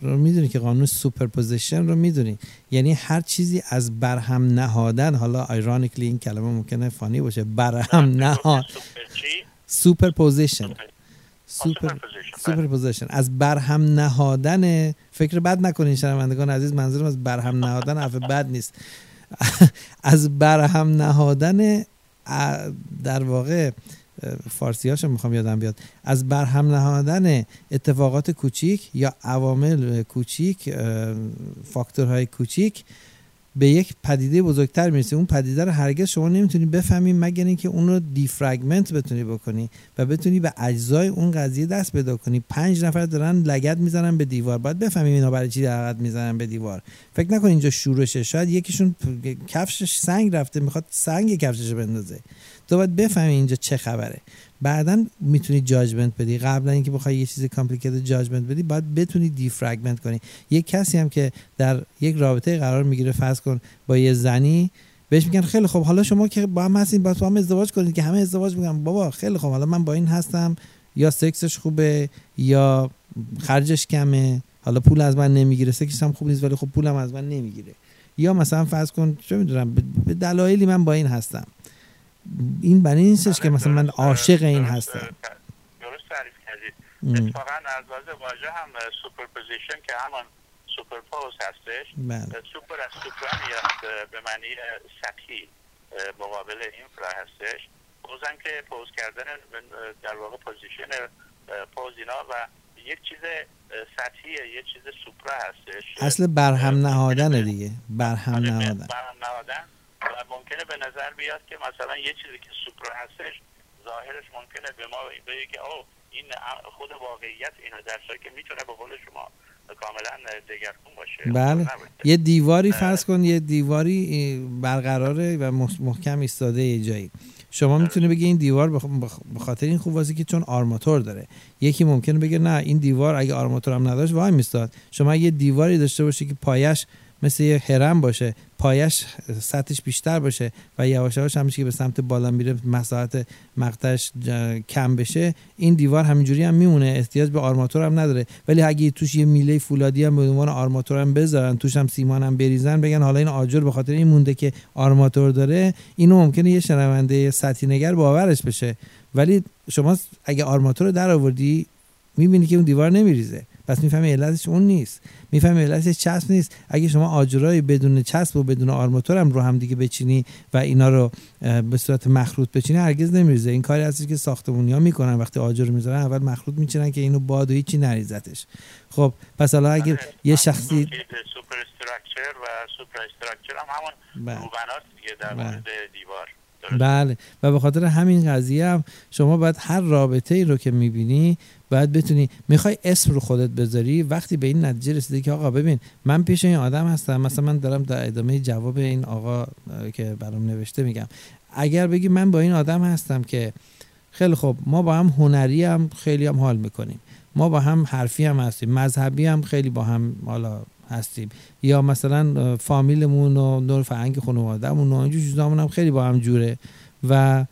رو می‌دونی که قانون superposition رو می‌دونی. یعنی هر چیزی از برهم نهادن حالا ironically این کلمه ممکنه funny باشه برهم نهاد superposition. super super position از برهم نهادن فکر بد نکنین شنوندگان عزیز منظورم از برهم نهادن حرف بد نیست. از برهم نهادن در واقع فارسی هاشو می‌خوام یادم بیاد. از برهم نهادن اتفاقات کوچیک یا عوامل کوچیک فاکتورهای کوچیک به یک پدیده بزرگتر می‌رسی. اون پدیده رو هرگز شما نمی‌تونی بفهمی مگر اینکه اون رو دیفرگمنت بتونی بکنی و بتونی به اجزای اون قضیه دست پیدا کنی. پنج نفر دارن لگت می‌زنن به دیوار. باید بفهمیم اینا برای چی لگت می‌زنن به دیوار. فکر نکن اینجا شورشه. شاید یکیشون کفشش سنگ رفته می‌خواد سنگ کفشش بندازه. تو باید بفهمی اینجا چه خبره. بعدا می‌تونی judgment بدی. قبل اینکه بخوای یه چیز complicated judgment بدی باید بتونی defragment کنی. یک کسی هم که در یک رابطه قرار می‌گیره فرض کن با یه زنی بهش میگن خیلی خب حالا شما که با هم هستین با تو هم ازدواج کنید که همه ازدواج میگن بابا خیلی خب حالا من با این هستم یا سکسش خوبه یا خرجش کمه حالا پول از من نمی‌گیره. سکسش هم خوب نیست ولی خب پولم از من نمی‌گیره. یا مثلا فرض کن چه می‌دونم به دلایلی من با این هستم. این برای نیستش که مثلا من عاشق این هستم. درست تعریف کردید. اتفاقا از واژه هم superposition که همان superpose هستش بله. سوپر از سوپر میاد به معنی سطحی مقابل infra هستش. pose ان که pose کردن در واقع position pose اینا و یک چیز سطحیه یک چیز supra هستش. اصل برهم نهادن دیگه. برهم آره، نهادن. برهم نهادن. و ممکنه به نظر بیاد که مثلا یه چیزی که سوپر هستش ظاهرش ممکنه به ما بگه که او این خود واقعیت اینو در که می‌تونه به قول شما کاملا دگرگون باشه. بله. یه دیواری فرض کن یه دیواری برقراره و محکم ایستاده یه جایی. شما می‌تونه بگه این دیوار به خاطر این خوب که چون آرماتور داره. یکی ممکنه بگه نه این دیوار اگه آرماتور هم نداشت وای میستاد. شما یه دیواری داشته باشی که پایش مثل یه هرم باشه پایش سطحش بیشتر باشه و یواش یواش همیشه که به سمت بالا میره مساحت مقطعش کم بشه این دیوار همینجوری هم میمونه. احتیاج به آرماتور هم نداره. ولی اگه توش یه میله فولادی هم به عنوان آرماتور هم بذارن توش هم سیمان هم بریزن بگن حالا این آجر به خاطر این مونده که آرماتور داره اینو ممکنه یه شنونده سطحی نگر باورش بشه. ولی شما اگه آرماتور رو در آوردی می‌بینی که اون دیوار نمیریزه. پس می‌فهمی علتش اون نیست می‌فهمی علتش چسب نیست اگه شما آجرای بدون چسب و بدون آرماتور هم رو هم دیگه بچینی و اینا رو به صورت مخروط بچینی هرگز نمیریزه این کاری هستش که ساختمونی ها می‌کنن وقتی آجر می‌ذارن اول مخروط میچینن که اینو باد و هیچی نریزتش خب پس حالا اگر بله. یه شخصی superstructure و superstructure هم همون بله. روبناست دیگه در بله. مورد دیوار؟ بله. و به خاطر همین قضیه هم شما باید هر رابطه ای رو که می‌بینی باید بتونی می‌خوای اسم رو خودت بذاری. وقتی به این نتیجه رسیدی که آقا ببین من پیش این آدم هستم. مثلا من دارم در ادامه جواب این آقا که برام نوشته میگم. اگر بگی من با این آدم هستم که خیلی خب ما با هم هنری هم خیلی هم حال می‌کنیم. ما با هم حرفی هم هستیم. مذهبی هم خیلی با هم حالا هستیم. یا مثلا فامیلمون و نور فرهنگ خانوادهمون و اینجور هم خیلی با هم جوره. و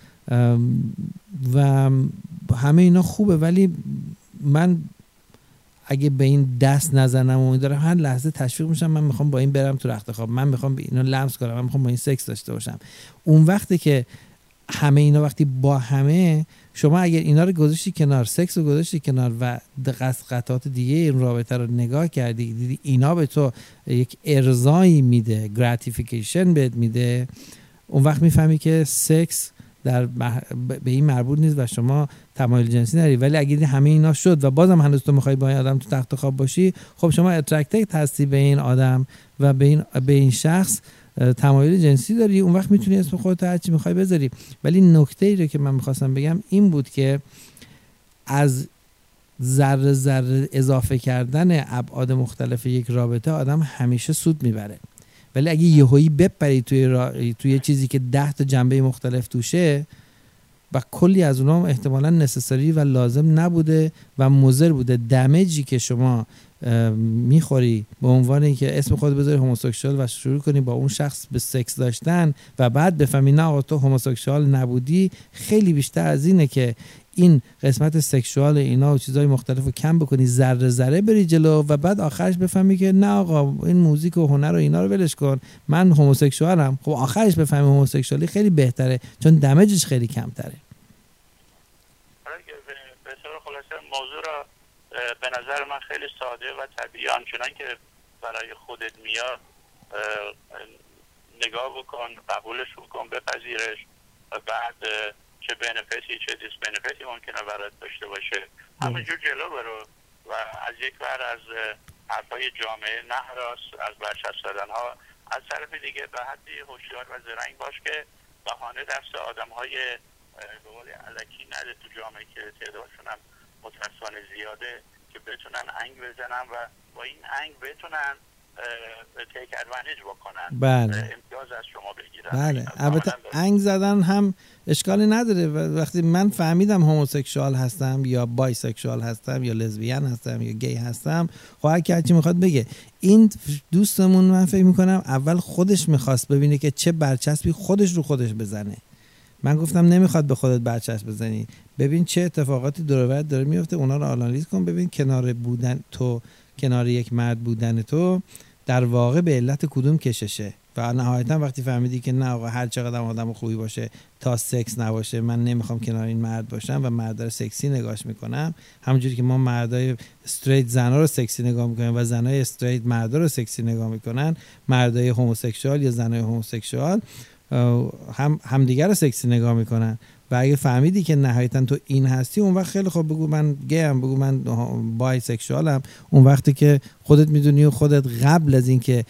و همه اینا خوبه ولی من اگه به این دست نزنم و دارم هر لحظه تشویق میشم من می‌خوام با این برم تو رخت خواب. من می‌خوام به اینا لمس کنم من می‌خوام با این سکس داشته باشم. اون وقتی که همه اینا وقتی با همه شما اگر اینا رو گذاشتی کنار سکس رو گذاشتی کنار و قطعات دیگه این رابطه رو نگاه کردی دیدی اینا به تو یک ارزایی میده gratification بهت میده. اون وقت می‌فهمی که سکس در مح- به این مربوط نیست و شما تمایل جنسی نداری. ولی اگه همه اینا شد و بازم هنوز تو می‌خوای با این آدم تو تخت خواب باشی خب شما attracted هستی به این آدم و به این به این شخص. تمایل جنسی داری؟ اون وقت می‌تونی اسم خودت هر چی می‌خوای بذاری. ولی نکته ای رو که من می‌خواستم بگم این بود که از ذره ذره اضافه کردن ابعاد مختلف یک رابطه آدم همیشه سود می‌بره. ولی اگه یهویی بپری توی را... توی چیزی که ده تا جنبه مختلف توشه و کلی از اونها احتمالا نسسری و لازم نبوده و مضر بوده. دمیجی که شما می‌خوری به عنوان اینکه اسم خود بذاری هموسکسوال و شروع کنی با اون شخص به سکس داشتن و بعد بفهمی نه تو هموسکسوال نبودی خیلی بیشتر از اینه که این قسمت سکشوال اینا و چیزهای مختلف رو کم بکنی ذره ذره بری جلو و بعد آخرش بفهمی که نه آقا این موزیک و هنر و اینا رو ولش کن. من هموسکسوالم خب آخرش بفهمی هموسکسوالی خیلی بهتره چون دمجش خیلی کمتره حالا که به به طور خلاصه موضوع را اه، به نظر من خیلی ساده و طبیعی. آنچنان که برای خودت میاد اه، نگاه بکن قبولش بکن بپذیرش و بعد چه بنفیتی چه دیس بنفیتی ممکنه برات داشته باشه. همینجور جلو برو و از یک بر از حرفای جامعه نهراس از برچسب زدن ها از طرف دیگه به حدی هوشیار و زرنگ باش که بهانه دست آدم های به علکی نده تو جامعه که تعدادشون هم متاسفانه زیاده. که بتونن انگ بزنن و با این انگ بتونن تیک ادوانیج بکنن. بله. امتیاز از شما بگیرن. بله. البته. انگ زدن هم اشکالی نداره. وقتی من فهمیدم هموسکسوال هستم یا بایسکسوال هستم یا لزبیان هستم یا گی هستم خب هر کی هرچی می‌خواد بگه. این دوستمون من فکر می‌کنم اول خودش می‌خواست ببینه که چه برچسبی خودش رو خودش بزنه. من گفتم نمی‌خواد به خودت برچسب بزنی. ببین چه اتفاقاتی دور و برت داره میفته اونا رو آنالیز کن. ببین کنار بودن تو کنار یک مرد بودن تو در واقع به علت کدوم کششه. و نهایتا وقتی فهمیدی که نه آقا هر چقدر آدم خوبی باشه تا سکس نباشه من نمی‌خوام کنار این مرد باشم و مرد رو سکسی نگاش می‌کنم. همونجوری که ما مردای استریت زنا رو سکسی نگاه می‌کنیم و زنای استریت مردا رو سکسی نگاه می‌کنن. مردای هموسکسوال یا زنای هموسکسوال هم همدیگر رو سکسی نگاه می‌کنن. و اگه فهمیدی که نهایتا تو این هستی اون وقت خیلی خوب بگو من گیم بگو من بای سکشوالم اون وقتی که خودت می‌دونی و خودت قبل از اینکه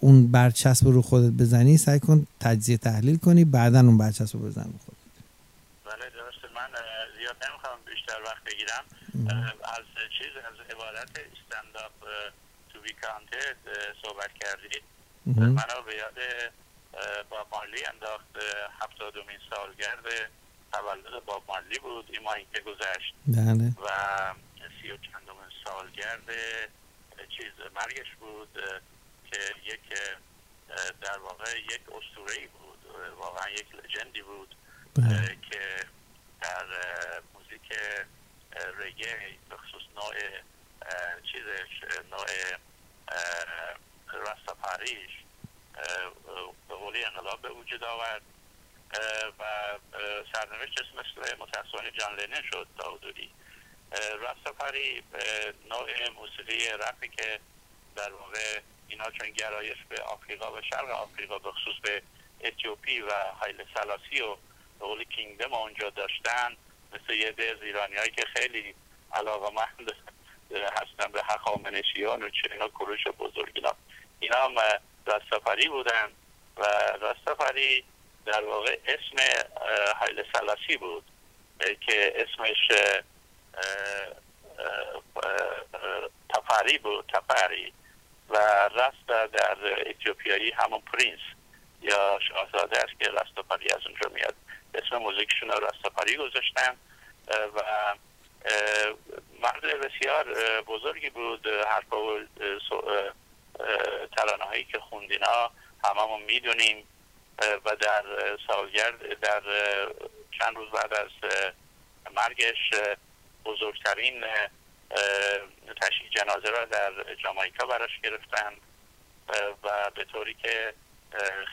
اون برچسب رو خودت بزنی سعی کن تجزیه تحلیل کنی بعدا اون برچسب رو بزن. خودت بله درسته. من زیاد نمی‌خوام بیشتر وقت بگیرم. از چیز از عبارت استنداپ تو بی صحبت کردید. منو به یاد اه، باب مارلی انداخت هفتادمین سالگرد تولد باب مارلی بود. این ماهی که گذشت بله. و سی و چندمین سالگرد چیز مرگش بود که یک در واقع یک اسطوره بود. واقعا یک لجندی بود بله. که در موزیک رگه خصوص نوع چیزش نوع اه، اه، به انقلاب به وجود آورد. و اه، سرنوشتش مثل متاسفانه جان لنن شد داودوری راستافاری نوع موسیقی رپی که در واقع اینا چون گرایش به آفریقا و شرق آفریقا به خصوص به اتیوپی و حیل سلاسی و قول کینگدم اونجا داشتن مثل یه از ایرانی که خیلی علاقه مند هستن به حقامنشیان و چه اینا کروش بزرگ اینا. اینا هم راستافری بودن و راستافری در واقع اسم حیل سلاسی بود که اسمش تفری بود تفری و رست در اتیوپیایی همون پرینس یا شاهزاده است که راستاپاری از اونجا میاد. اسم موزیکشون راستاپاری گذاشتن و مرد بسیار بزرگی بود حرفا و ترانه هایی که خوندینا هممون می‌دونیم و در سالگرد در چند روز بعد از مرگش بزرگترین تشییع جنازه را در جامایکا براش گرفتن و به طوری که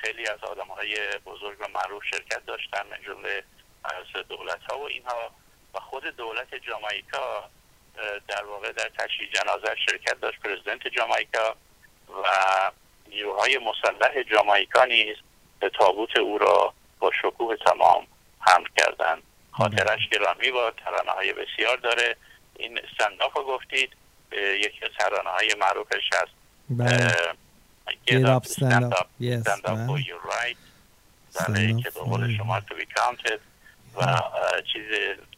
خیلی از آدم های بزرگ و معروف شرکت داشتن من جمله از دولت ها و اینها. و خود دولت جامایکا در واقع در تشییع جنازه شرکت داشت پرزیدنت جامایکا. و نیروهای مسلح جامایکا نیز به تابوت او را با شکوه تمام حمل کردند. خاطرش گرامی با ترانه های بسیار داره. این استنداف رو گفتید یکی از ترانه های معروفش هست Get up, stand up. Yes, stand for your right. بله که به قول شما counted. و چیز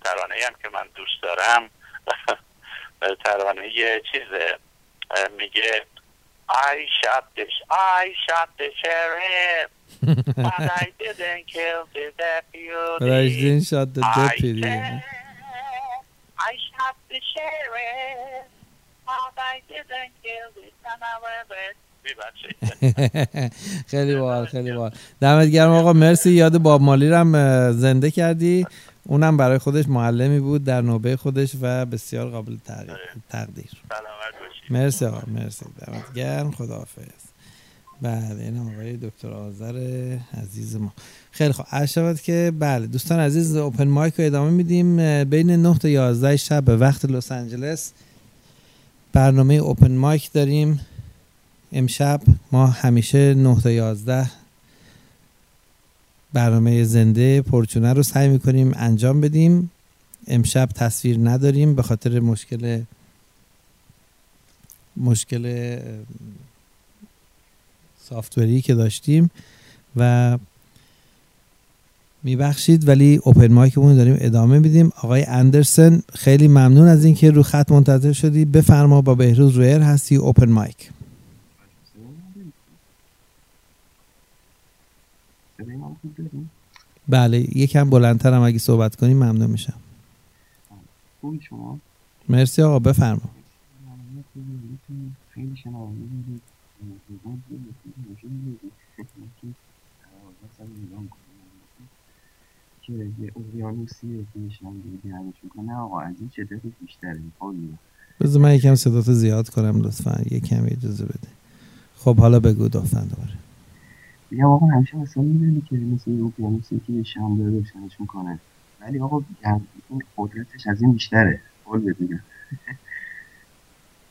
ترانه هم که من دوست دارم. ترانه چیز میگه I shot the I shot the sheriff but I didn't kill the deputy But I didn't shot the deputy I, I shot the sheriff but I didn't kill the son of a خیلی بال خیلی بال دمت گرم آقا مرسی یاد باب مالی رم زنده کردی اونم برای خودش معلمی بود در نوبه خودش و بسیار قابل تقدیر مرسی آقا مرسی. دمت گرم. خداحافظ. بله این آقای دکتر آذر عزیز ما. خیلی خوب. عرض که بله دوستان عزیز اوپن مایک رو ادامه میدیم. بین 9 تا 11 شب به وقت لس آنجلس برنامه اوپن مایک داریم. امشب ما همیشه 9 تا 11 برنامه زنده پرچونه رو سعی می‌کنیم انجام بدیم. امشب تصویر نداریم به خاطر مشکل مشکل سافتوری که داشتیم و میبخشید ولی اوپن مایکمون داریم ادامه میدیم. آقای اندرسن خیلی ممنون از اینکه رو خط منتظر شدی. بفرما با بهروز رویر هستی اوپن مایک بله یکم بلندترم. اگه صحبت کنیم ممنون میشم. شما؟ مرسی آقا بفرما. خیلی شما که یه اقیانوسیه که نشان گرمش می‌کنه. آقا از این شدت بیشتره. بذار من یکم صداتو زیاد کنم لطفا. یکم اجازه بده. خب حالا بگو لطفا دوباره. میگم آقا همیشه مثلا می‌دونی که مثل یه اقیانوسی که شام داره روشنش می‌کنه. ولی آقا این قدرتش از این بیشتره. قول میگم.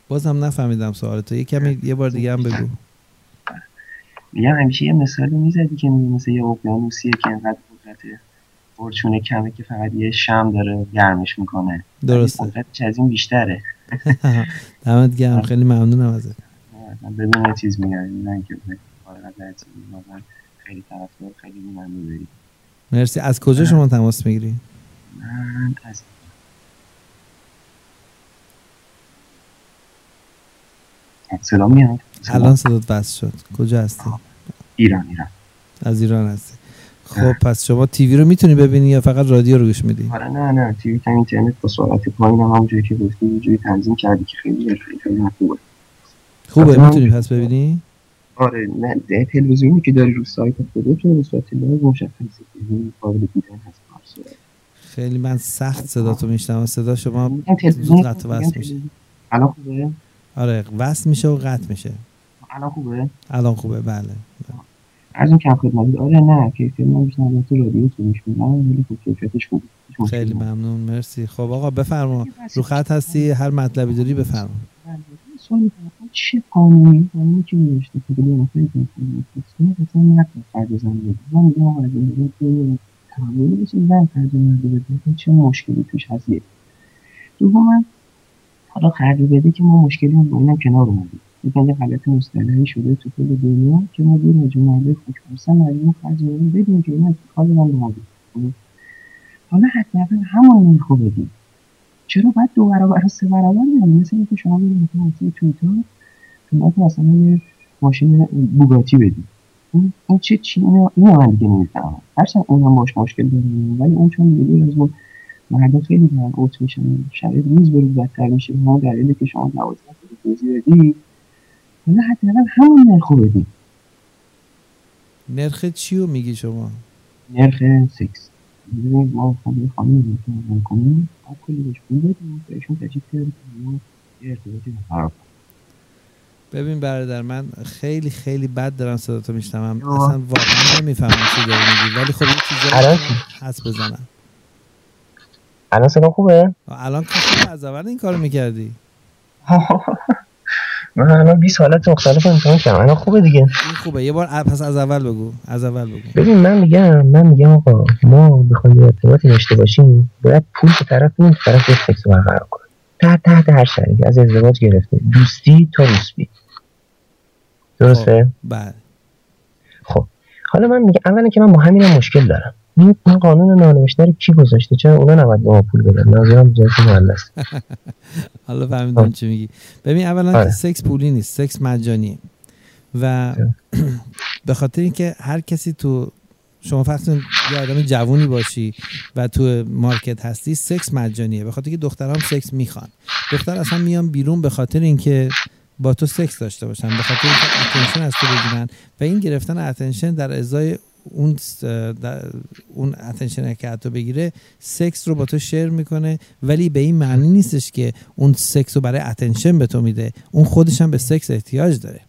بازم نفهمیدم سوالتو یه کمی یه بار دیگه هم بگو. میگم همیشه یه مثالی می‌زدی که مثل یه اقیانوسیه که اینقدر قدرت پرچونه کمه که فقط یه شم داره گرمش می‌کنه. درسته. قدرتش از این بیشتره. دمت گرم. خیلی ممنونم ازت. بدون چیز میگم نه که خیلی طرفدار خیلی ممنون داری. مرسی. از کجا شما تماس می‌گیری؟ من از صدا میاد؟ الان صدات وصل شد. کجا هستی؟ ایران ایران. از ایران هستی. خب پس شما تیوی رو می‌تونی ببینی یا فقط رادیو رو گوش میدی؟ آره نه نه. تیوی تا اینترنت با سرعت پایین هم همونجوری که گفتی یه جوری تنظیم کردی که خیلی خیلی خوبه. خوبه می‌تونی پس ببینی؟ آره نه تلویزیونی که داری رو سایت خودتون به صورت live مشخصه که قابل دیدن هست خیلی من سخت صدا تو میشنم صدا شما زود قطع وصل میشه. الان خوبه؟ آره وصل میشه و قطع میشه. الان خوبه؟ الان خوبه بله. از این کم خدمتی آره نه کیفیت من بیشتر تو رادیو تو میش میدم. ولی خب کیفیتش خوبه خیلی ممنون مرسی. خب آقا بفرما. رو خط هستی هر مطلبی داری بفرما. سوالی چه قانونی قانونی که نوشته که دیگه مثلا که مثلا مرد فرد زن بده من میگم آقا اگه تو تحول بشه زن فرد مرد بده چه مشکلی توش هست. یک دوما حالا خرج بده که ما مشکلی با اینم کنار اومدیم. یه غلط مصطلحی شده تو کل دنیا که ما دور از مرد خوشبختن مردم خرج بده بدیم که اینا کار من به حالا حداقل همون نرخو بدیم. چرا باید دو برابر و سه برابر بدیم مثل اینکه شما برید مثلا توییتر قیمت مثلا یه ماشین بوگاتی بدیم. این این چه چی اینو اینو من دیگه نمی‌فهمم. هرچند اونم باش مشکل داریم ولی اون چون دیگه از مردم خیلی دارن اوت میشن. شرایط روز به روز بدتر میشه. به همون دلیلی که شما دوازده توضیح بدی. حالا حداقل همون نرخو بدیم نرخ چی رو میگی شما؟ نرخ ببینید ما خانمی رو کنیم. بعد کلی بهش پول بدیم. بهشون تجیب کردیم ما ارتباطی برقرار ببین برادر من خیلی خیلی بد دارم صدا تو میشنوم. اصلا واقعا نمی‌فهمم چی داری میگی. ولی خب یه چیزایی حس بزنم. الان صدا خوبه؟ الان از اول این کارو می‌کردی. من الان 20 حالت مختلف امتحان کردم. الان خوبه دیگه. این خوبه. یه بار پس از اول بگو. از اول بگو. ببین من میگم من میگم آقا ما بخوایم ارتباطی داشته باشیم باید پول به طرف اون طرف سکس برقرار کنیم. تحت تحت هر شرایطی از ازدواج گرفته دوستی تا روسبی درسته؟ خب، بله. خب. حالا من میگم اولا که من با همینم مشکل دارم. این قانون نانوشته رو کی گذاشته؟ چرا اونا نباید به ما پول بدن؟ ناظرم جنس مؤنث حالا فهمیدم چی میگی. ببین اولا آره. سکس پولی نیست سکس مجانیه. و به خاطر اینکه هر کسی تو شما فرض یه آدم جوونی باشی و تو market هستی سکس مجانیه. به خاطر که دخترام سکس می‌خوان. دختر اصلا میان بیرون به خاطر اینکه با تو سکس داشته باشن به خاطر اینکه attention از تو بگیرن. و این گرفتن attention در ازای اون اون attention که حتی بگیره سکس رو با تو share می‌کنه ولی به این معنی نیستش که اون سکس رو برای attention به تو میده. اون خودش هم به سکس احتیاج داره.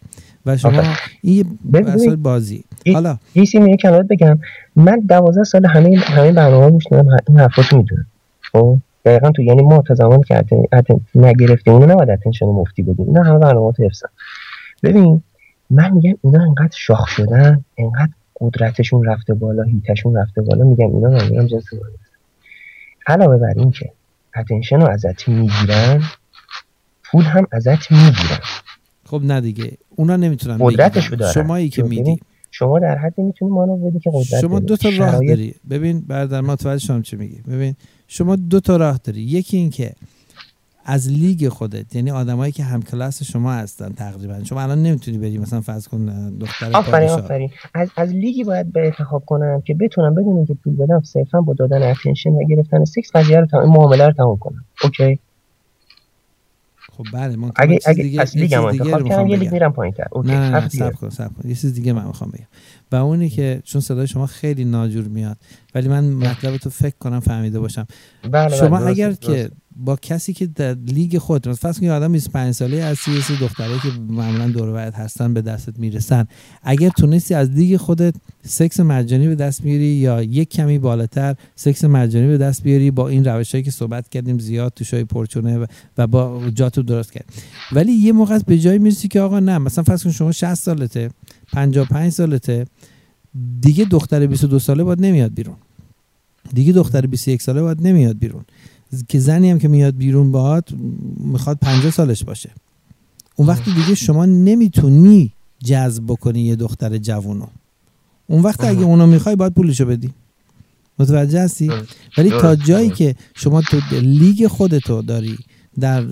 و شما این یه بازی. حالا. یه سیمی کلمات بگم. من دوازده سال همه همه برنامه دادم این حرفاتو می‌دونم. خب؟ دقیقا تو یعنی ما تا زمانی که اتن نگرفتیم اونو نباید attention مفتی بدیم. اینا همه برنامه تو حفظن. ببین من میگم اینا انقدر شاخ شدن انقدر قدرتشون رفته بالا هیتشون رفته بالا میگم اینا منظورم جنس علاوه بر این که attention رو ازت می‌گیرن پول هم ازت می‌گیرن. خب نه دیگه اونا نمی‌تونن قدرتشو دارن. شمایی که میدی. شما در حدی می‌تونی مانور بدی که قدرت شما دو تا راه داری. ببین برادر ما توجه شما چی میگی؟ ببین شما دو تا راه داری. یکی این که از لیگ خودت یعنی آدمایی که هم کلاس شما هستن تقریبا. شما الان نمی‌تونی بری مثلا فرض کن دختر آفرین آفرین. از از لیگی باید به انتخاب کنم که بتونم بدون که پول بدم صرفا با دادن attention و گرفتن سکس قضیه رو تمام معامله رو تمام کنم. okay؟ خب بله من اگه اگه دیگه از لیگ انتخاب کردم یه لیگ میرم پایینتر okay نه نه صبر کن صبر کن. یه چیز دیگه من می‌خوام بگم. و اونی که چون صدای شما خیلی ناجور میاد ولی من مطلب تو فکر کنم فهمیده باشم. بله شما بله اگر که با کسی که در لیگ خود فرض کنید آدم 25 ساله هستی یه دختره که معمولا دور هستن به دستت می‌رسن. اگر تونستی از لیگ خودت سکس مجانی به دست بیاری یا یک کمی بالاتر سکس مجانی به دست بیاری با این روشهایی که صحبت کردیم زیاد تو شوی پرچونه و با جاتو درست کرد. ولی یه موقع به جای می‌رسی که آقا نه مثلا فرض کن شما 60 سالته 55 سالته دیگه دختر 22 ساله باید نمیاد بیرون. دیگه دختر 21 ساله باید نمیاد بیرون. که زنی هم که میاد بیرون باهات می‌خواد 50 سالش باشه. اون وقتی دیگه شما نمی‌تونی جذب بکنی یه دختر جوونو. اون وقت اگه اونو می‌خوای باید پولشو بدی. متوجه هستی؟ ولی تا جایی که شما تو لیگ خودتو داری در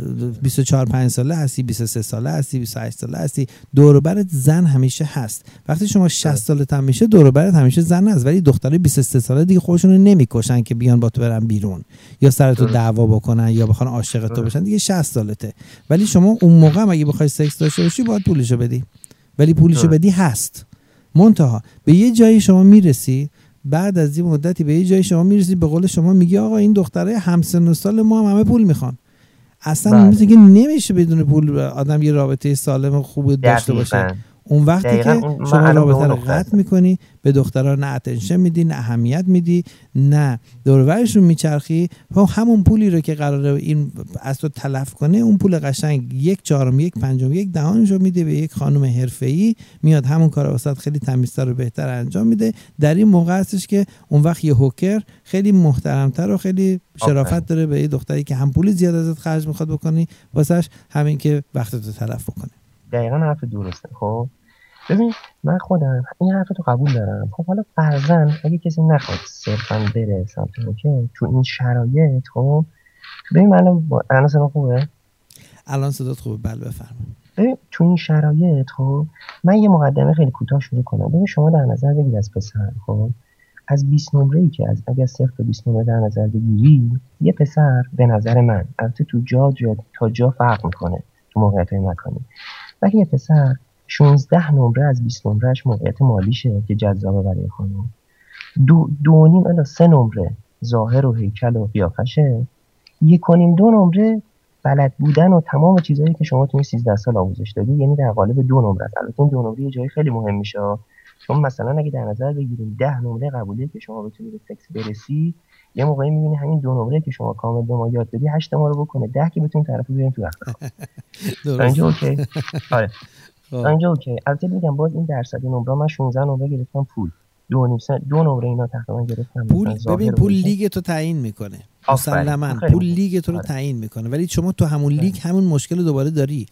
24 5 ساله هستی 23 ساله هستی 28 ساله هستی. دور برت زن همیشه هست. وقتی شما 60 سالت هم میشه دور برت همیشه زن هست. ولی دخترای 23 ساله دیگه خودشون رو نمی‌کشن که بیان با تو برن بیرون. یا سرتو دعوا بکنن یا بخوان عاشق تو بشن دیگه 60 سالته. ولی شما اون موقع هم اگه بخوای سکس داشته باشی باید پولشو بدی. ولی پولشو بدی هست. منتها به یه جایی شما می‌رسی بعد از این مدتی به یه جایی شما می‌رسی به قول شما میگی آقا این دختره همسن و سال ما هم همه پول می‌خوان. اصلا بله. که نمیشه بدون پول آدم یه رابطه سالم خوب داشته باشه اون وقتی که شما رابطه رو قطع. می‌کنی به دخترها نه اتنشن میدی نه اهمیت میدی نه دورورشون میچرخی و همون پولی رو که قراره این از تو تلف کنه اون پول قشنگ یک چهارم یک پنجم یک دهمش رو میده به یک خانم حرفه‌ای میاد همون کار واسط خیلی تمیزتر و بهتر انجام میده در این موقع هستش که اون وقت یه هوکر خیلی محترمتر و خیلی شرافت. داره به یه دختری که هم پول زیاد ازت خرج می‌خواد بکنی واسش همین که وقتتو تلف بکنه دقیقا حرف درسته. خب؟ ببین من خودم این حرف رو قبول دارم. خب حالا فرزن اگه کسی نخواد صرفا بره سمت که تو این شرایط خب؟ ببین من الان با الان صدا خوبه؟ الان صدات خوبه. بله بفرمایید. ببین تو این شرایط خب؟ من یه مقدمه خیلی کوتاه شروع کنم. ببین شما در نظر بگیر از پسر خب؟ از 20 نمره ای که از اگر صفر تا 20 نمره در نظر بگیری یه پسر به نظر من البته تو جا, جا تا جا فرق می‌کنه تو موقعیت های مکانی. ولی یه پسر 16 نمره از 20 نمرهش موقعیت مالیشه که جذابه برای خانم. دو, دو نیم الا سه نمره ظاهر و هیکل و قیافشه. یک و نیم دو نمره بلد بودن و تمام چیزهایی که شما تو این 13 سال آموزش دادی یعنی در قالب دو نمره البته دو نمره یه جایی خیلی مهم میشه. چون مثلا اگه در نظر بگیریم 10 نمره قبولیه که شما بتونی به تکس برسی یه موقعی می‌بینی همین دو نمره که شما کامل به ما یاد بدی 8 ما رو بکنه 10 که بتونیم طرف بریم تو وقت. اینجا okay. آره. خب. اینجا okay. البته میگم باز این درصد نمره من 16 نمره گرفتم پول. دو نیم دو نمره اینا تقریبا گرفتم. پول ببین پول. لیگ تو تعیین می‌کنه. مسلما. خیلی پول. لیگ تو رو آره. تعیین می‌کنه. ولی شما تو همون لیگ همون مشکل رو دوباره داری.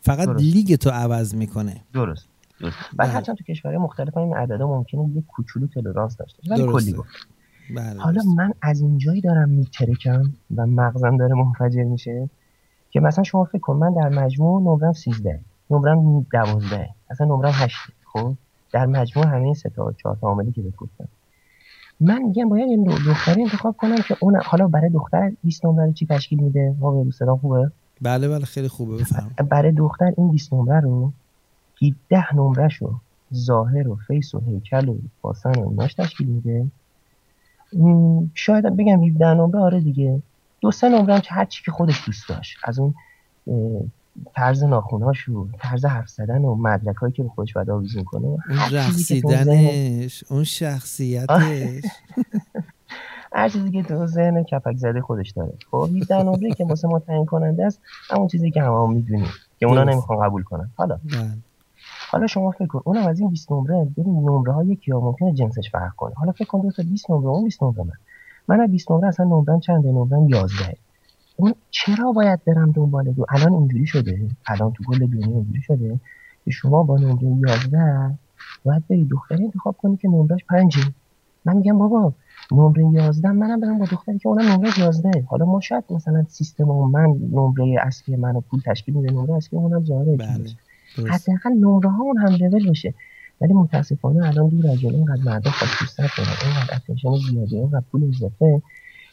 فقط. لیگ تو عوض می‌کنه. درست. درست. و بله. هرچند تو کشورهای مختلف این عددا ممکنه یه کوچولو tolerance داشته ولی. کلی گفت. حالا درسته. من از اینجایی دارم میترکم و مغزم داره منفجر میشه که مثلا شما فکر کن من در مجموع نمرم 13 نمرم 12 اصلا نمرم 8 خب؟ در مجموع همه این سه تا چهار تا عاملی که بهت گفتم. من میگم باید یه دو- دختری انتخاب کنم که اون حالا برای دختر 20 نمره رو چی تشکیل میده؟ ما به صدا خوبه؟ بله بله خیلی خوبه بفرمایید برای دختر این 20 نمره رو 17 نمره شو ظاهر و فیس و هیکل و باسن و ایناش تشکیل میده. شاید بگم 17 نمره آره دیگه. دو سه نمره هم که هر چی که خودش دوست داشت. از اون طرز ناخوناش و طرز حرف زدن و مدرک هایی که به خودش بعد آویزون کنه اون رقصیدنش اون شخصیتش. هر چیزی که تو ذهن کپک زده خودش داره. خب 17 نمره که واسه ما تعیین کننده است همون چیزی که همه هم می‌دونیم که اونا. نمی‌خوان قبول کنن. حالا بله. حالا شما فکر کن اونم از این 20 نمره ببین نمره های یکی ها ممکنه جنسش فرق کنه. حالا فکر کن دو تا 20 نمره اون 20 نمره من. من از 20 نمره اصلا نمرم چنده؟ نمرم 11 اون چرا باید برم دنبال دو؟ الان اینجوری شده. الان تو کل دنیا اینجوری شده که شما با نمره 11 باید بری دختری انتخاب کنی که نمرش 5 من میگم بابا نمره 11 منم برم با دختری که اونم نمره 11 حالا ما شاید مثلا سیستم من نمره اصلی منو پول تشکیل میده نمره اصلی اونم ظاهره. بله. حداقل نمره ها اون هم لول بشه ولی متاسفانه الان دور از اینقدر مردم خواستوستر شدن اینقدر اتنشن زیاده اینقدر پول اضافه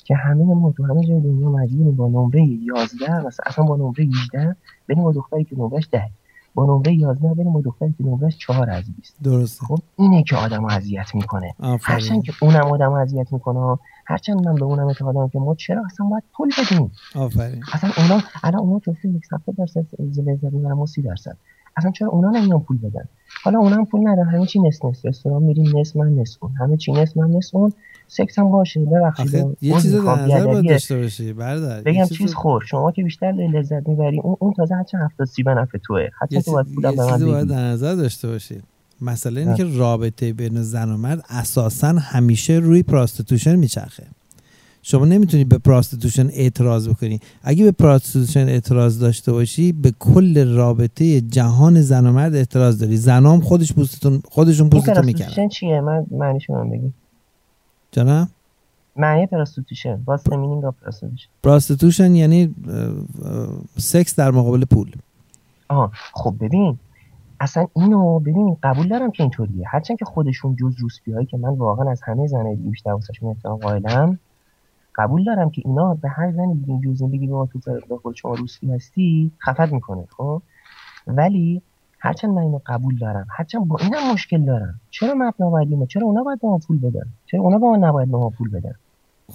که همه ما تو همه جای دنیا مجبوریم با نمره 11 مثلا اصلا با نمره 18 بریم با دختری که نمرش 10 با نمره 11 بریم با دختری که نمرش 4 از 20 درسته. خب اینه که آدمو اذیت می‌کنه. هرچند که اونم آدمو اذیت می‌کنه هرچند من به اونم اعتقاد که ما چرا اصلا باید پول بدیم؟ آفرین. اصلا اونا الان اونا جفتی یک 70 درصد لذت می‌برن ما 30 درصد. اصلا چرا اونا نمیان پول بدن؟ حالا اونا هم پول ندارن همه چی نصف نصف. رستوران میریم نصف من نصف اون. همه چی نصف من نصف اون. سکس هم باشه ببخشید. یه چیز در نظر باید. داشته باشی بگم چیز خور شما که بیشتر لذت می‌بری اون اون تازه هرچند 70 سی به نفع توه. حتی تو باید یه به من باید در نظر داشته باشید مسئله اینه نه. که رابطه بین زن و مرد اساسا همیشه روی prostitution میچرخه. شما نمی‌تونی به prostitution اعتراض بکنی. اگه به prostitution اعتراض داشته باشی به کل رابطه جهان زن و مرد اعتراض داری. زنام خودش پوستتون خودشون پوستتون می‌کنن prostitution چیه؟ من معنیشو من بگی جانم معنی prostitution the meaning of prostitution? prostitution یعنی سکس در مقابل پول. آها. خب ببین اصلا اینو ببین قبول دارم که اینطوریه. هرچند که خودشون جز روسپی هایی که من واقعا از همه زنای بیشتر واسهشون احترام قائلم قبول دارم که اینا به هر زنی دیگه جز بگی ما تو به خود شما روسپی هستی خفت می‌کنه خب؟ ولی هرچند من اینو قبول دارم هرچند با اینم مشکل دارم چرا مبنا باید ما چرا اونا باید به ما پول بدن؟ چرا اونا با ما نباید به ما پول بدن؟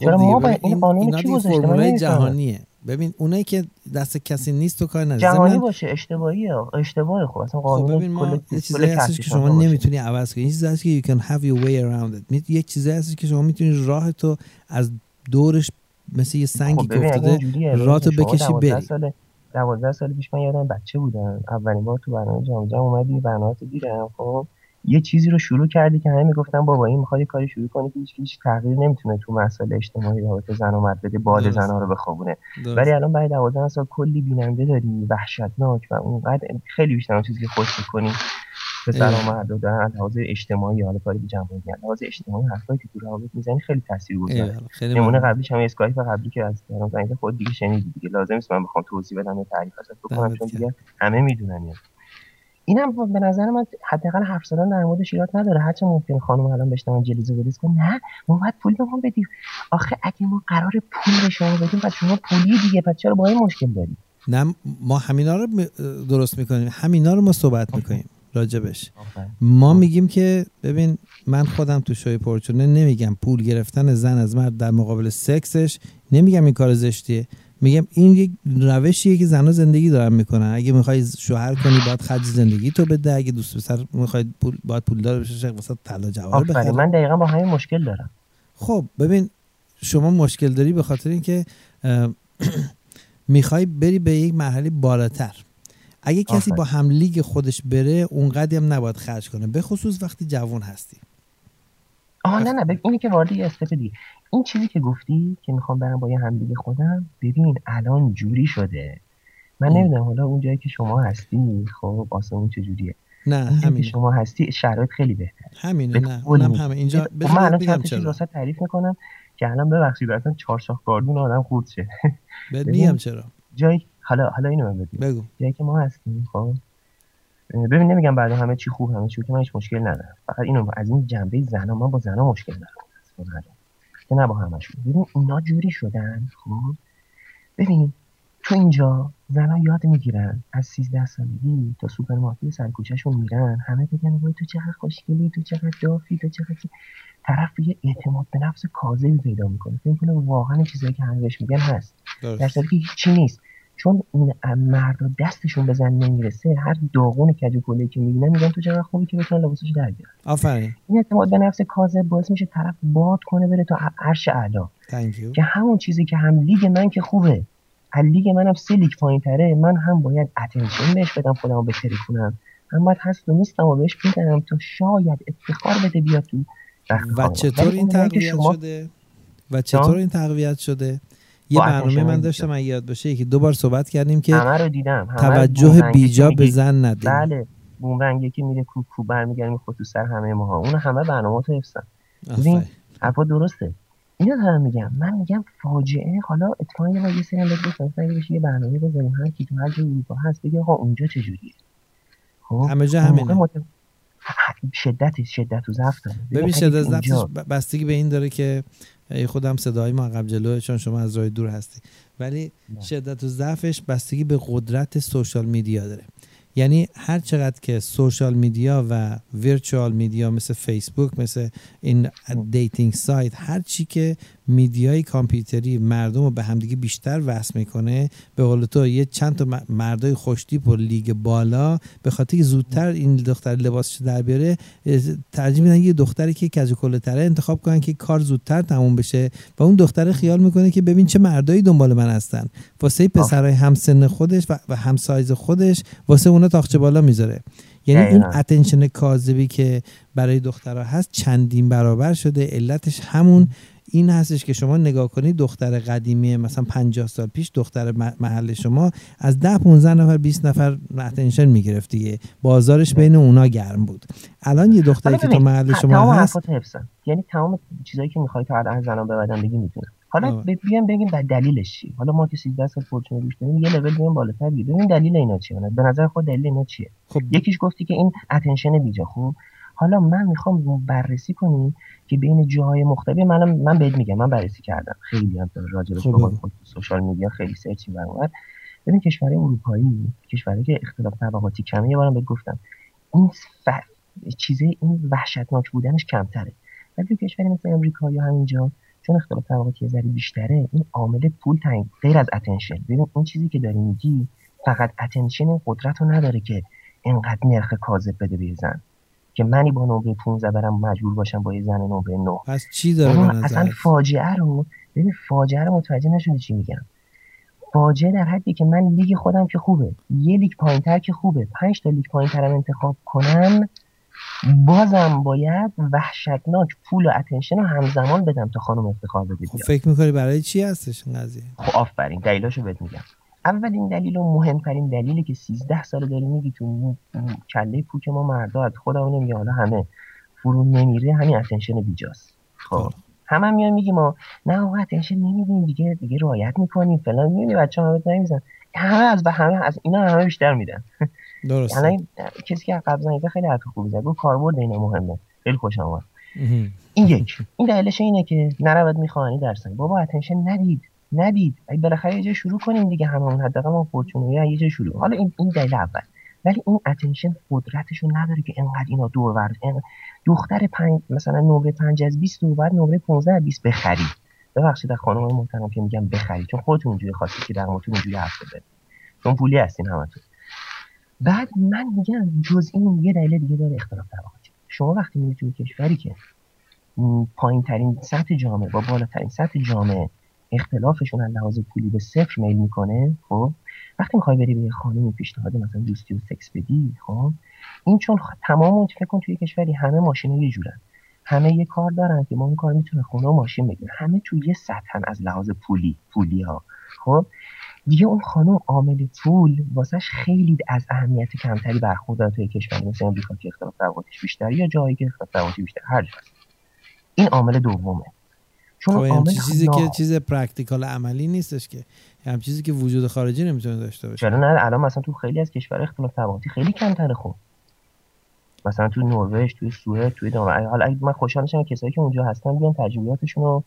چرا خب دیگه ما باید- این قانون کی گذاشته؟ من. جهانیه. ببین اونایی که دست کسی نیست تو کار نداره. جهانی باشه اشتباهیه. اشتباه خب اصلا خب قانون ببین ما کل- یه کل چیزایی هستش که شما. نمی‌تونی عوض کنی. یه چیزی هست که you can have your way around it. یک چیزی هست که شما می‌تونی راه تو از دورش مثل یه سنگی خب که افتاده اینجوریه، ببین راه تو شما بکشی 12 بری. سال 12 سال پیش من یادم بچه بودم. اولین بار تو برنامه جام جم اومدی برنامه تو دیدم. خب یه چیزی رو شروع کردی که همه می‌گفتن بابا این می‌خواد کاری شروع کنه که هیچ تغییر نمی‌تونه تو مسائل اجتماعی رابطه زن و مرد بده باد درست. زنها رو بخوابونه. ولی الان بعد 12 سال کلی بیننده داری وحشتناک و اونقدر خیلی بیشتر اون چیزی که خوش می‌کنی. به زن و از لحاظ اجتماعی حالا کاری به جنبه میگن لحاظ اجتماعی حرفایی که تو روابط می‌زنی خیلی تاثیرگذاره نمونه. قبلیش هم اسکایپ قبلی که از تهران زنگ خود دیگه شنیدی دیگه. لازم نیست من بخوام توضیح بدم یا تعریف ازت بکنم چون. دیگه همه می‌دونن یا. اینم به نظر من حداقل حرف زدن در موردش ایراد نداره. هرچه ممکن خانم الان بشنون جلیزه بریز کن نه ما باید پول به ما بدیم. آخه اگه ما قرار پول به شما بدیم پس شما پولی دیگه پس چرا با این مشکل داریم نه ما همینا رو درست می‌کنیم. همینا رو ما صحبت می‌کنیم. راجبش. ما میگیم که ببین من خودم تو شوی پرچونه نمیگم. پول گرفتن زن از مرد در مقابل سکسش نمیگم این کار زشتیه. میگم این یک روشیه که زنها زندگی دارن می‌کنن. اگه می‌خوای شوهر کنی باید خرج زندگی تو بده. اگه دوست پسر می‌خوای پول باید پولدار بشه شق واسه طلا جواهر بخره من دقیقا با همین مشکل دارم. خب ببین شما مشکل داری به خاطر اینکه می‌خوای بری به یک مرحله بالاتر. اگه کسی آفرین. با هم لیگ خودش بره اونقدر هم نباید خرج کنه. به خصوص وقتی جوان هستی. آها نه نه اینی که وارد یه استپ دیگه. این چیزی که گفتی که می‌خوام برم با یه همدیگه خودم ببین الان جوری شده. من. نمی‌دونم حالا اونجایی که شما هستی خب آسمون چجوریه نه همین شما هستی شرایط خیلی بهتر همینه به نه. اونم. همه. اینجا خب من الان چند چیز واسه تعریف می‌کنم که الان ببخشید اصلا چهار شاخ گاردون آدم خورد شه. بهت. میگم چرا. جایی حالا حالا اینو من بگم بگو. جایی که ما هستیم خب؟ ببین نمیگم بعد همه چی خوب همه چی که من هیچ مشکل ندارم. فقط اینو از این جنبه زنا من با زنا مشکل دارم با زنا. که نه با همشون. ببین اینا جوری شدن خب؟ ببین تو اینجا زنا یاد می‌گیرن از 13 سالگی تا سوپرمارکت سر کوچهشون میرن همه بگن وای تو چقدر خوشگلی تو چقدر دافی تو چقدر طرف یه اعتماد به نفس کاذبی پیدا می‌کنه. فکر کنه واقعا چیزایی که همه بهش میگن هست. در صورتی که هیچی نیست. چون این مردا دستشون به زن نمی‌رسه هر داغون کج و که می‌بینن میگن تو چقدر خوبی که بتونن لباسش در بیارن. آفرین. این اعتماد به نفس کاذب باعث میشه طرف باد کنه بره تا عرش اعلا که همون چیزی که هم لیگ من که خوبه. لیگ منم سه لیگ پایین تره من هم باید attention بهش بدم خودم رو بهتری کنم هم باید هست و نیستم و بهش بدم تا شاید افتخار بده بیاد تو و. چطور این تقویت شما شده؟ و چطور این تقویت شده؟ یه با برنامه من. داشتم اگه یاد باشه که دو بار صحبت کردیم که همه رو دیدم همه توجه بیجا به زن ندیم. بله بومرنگ یکی میره کو کو برمیگره می‌خواد تو سر همه ماها. اون همه برنامه تو حفظن. ببین حرفا درسته. اینو دارم میگم. من میگم فاجعه. حالا اتفاقا یه یه سری بشه یه برنامه بذاریم. هر کی تو هر جای اروپا هست بگه آقا اونجا چجوریه خب؟ همه جا همینه. شدت شدت و ضعف داره. ببین شدت ب- بستگی به این داره که خودم صدای ما عقب جلوه چون شما از راه دور هستی. ولی نه. شدت و ضعفش بستگی به قدرت social media داره. یعنی هر چقدر که social media و virtual media مثل فیسبوک مثل این dating site هر چی که media ی کامپیوتری مردم رو به همدیگه بیشتر وصل می‌کنه. به قول تو یه چند تا مردای خوشتیپ و لیگ بالا به خاطر که زودتر این دختر لباسش در بیاره ترجیح میدن یه دختری که کج و تره انتخاب کنن که کار زودتر تموم بشه و اون دختر خیال می‌کنه که ببین چه مردایی دنبال من هستن. واسه پسرای همسن خودش و, همسایز خودش واسه اونا طاقچه بالا می‌ذاره. یعنی این. attention کاذبی که برای دخترها هست چندین برابر شده علتش همون این هستش که شما نگاه کنید دختر قدیمی مثلا 50 سال پیش دختر محل شما از 10 15 نفر 20 نفر attention می‌گرفت دیگه. بازارش بین اونا گرم بود. الان یه دختری که تو محل شما هست یعنی تمام چیزایی که می‌خوای تا الان زنان ببدن بگی می‌تونم. حالا آه. ب- بیایم بگیم در دلیلش چیه؟ حالا ما که 13 سال پرچونه گوش داریم یه لول بیایم بالاتر ببین دلیل اینا چیه؟ به نظر خود دلیل اینا چیه؟ خب. یکیش گفتی که این attention بیجا خوب حالا من می‌خوام بررسی کنیم که بین جاهای مختلف من من بهت میگم من بررسی کردم. خیلی هم راجع خب. به. خود social media خیلی سرچ می‌کنم ببین کشورهای اروپایی کشورهایی که اختلاف طبقاتی کمه یه بارم بهت گفتم. این ف... چیزه این وحشتناک بودنش کمتره. ولی تو کشوری مثل امریکا یا همینجا چون اختلاف طبقاتی ذره بیشتره این عامل پول تنگ غیر از attention ببین اون چیزی که داری میگی فقط attention این قدرت رو نداره که انقدر نرخ کاذب بده به زن. که منی با نمره 15 برم مجبور باشم با یه زن نمره 9 پس چی داره اصلا فاجعه رو ببین فاجعه رو متوجه نشونی چی میگم. فاجعه در حدی که من لیگ خودم که خوبه. یه لیگ پایینتر که خوبه. پنج تا لیگ پایینترم انتخاب کنم بازم باید وحشتناک پول و attention رو همزمان بدم تا خانم افتخار بده خب فکر می‌کنی برای چی هستش این قضیه؟ خب آفرین. دلیلاشو بهت میگم. اولین دلیل و مهمترین دلیلی که 13 سال داری میگی تو کله پوک ما مردا از خودمون نمیگه حالا همه فرو نمیره همین attention بیجاست. خب, خب. همه هم میان میگیم ما نه آقا attention نمیدیم دیگه دیگه رعایت می‌کنیم فلان. می‌بینی بچه‌ها همه نمیزن همه از به همه از اینا همه بیشتر میدن. درست یعنی کسی که قبل زنیده خیلی حرف خوبی زد. گفت کاربرد اینا مهمه. خیلی خوشم اومد این یک. این دلیلش اینه که نرود میخ آهنین در سنگ بابا attention ندید. ندید. بالاخره یه جای شروع کنیم دیگه هممون حداقل ما پرچونه‌ای یه جای شروع. حالا این این دلیل اول. ولی این attention قدرتشو نداره که انقدر اینا دور ورد دختر پنج مثلا نمره 5 از 20 رو بعد نمره 15 از 20 بخری. ببخشید خانم محترم که میگم بخری. چون خودتون اونجوری خواستید که در موردتون اونجوری حرف بزنید. چون پولی هستین همتون. بعد من میگم جز این یه دلیل دیگه داره اختلاف طبقاتی شما وقتی میرید توی کشوری که پایین ترین سطح جامعه با بالاترین سطح جامعه اختلافشون از لحاظ پولی به صفر میل می‌کنه خب؟ وقتی می‌خوای بری به یه خانمی پیشنهاد مثلا دوستی و سکس بدی خب؟ این چون تمام فکر کن توی کشوری همه ماشین یه جورن. همه یه کار دارن که ما اون کار می‌تونه خونه و ماشین بگیره. همه توی یه سطحن از لحاظ پولی پولی ها خب؟ دیگه اون خانم عامل پول واسش خیلی از اهمیت کمتری برخوردار توی کشوری مثل امریکا که اختلاف بیشتر یا جایی که اختلاف بیشتر هر جا. این عامل دومه. چون خب عامل چیزی که چیز practical عملی نیستش که. هم چیزی که وجود خارجی نمی‌تونه داشته باشه. چرا نه؟ الان مثلا تو خیلی از کشور اختلاف طبقاتی خیلی کمتره خب. مثلا تو نروژ توی سوئد توی دنیا حالا من خوشحال میشم کسایی که اونجا هستن بیان تجربیاتشون رو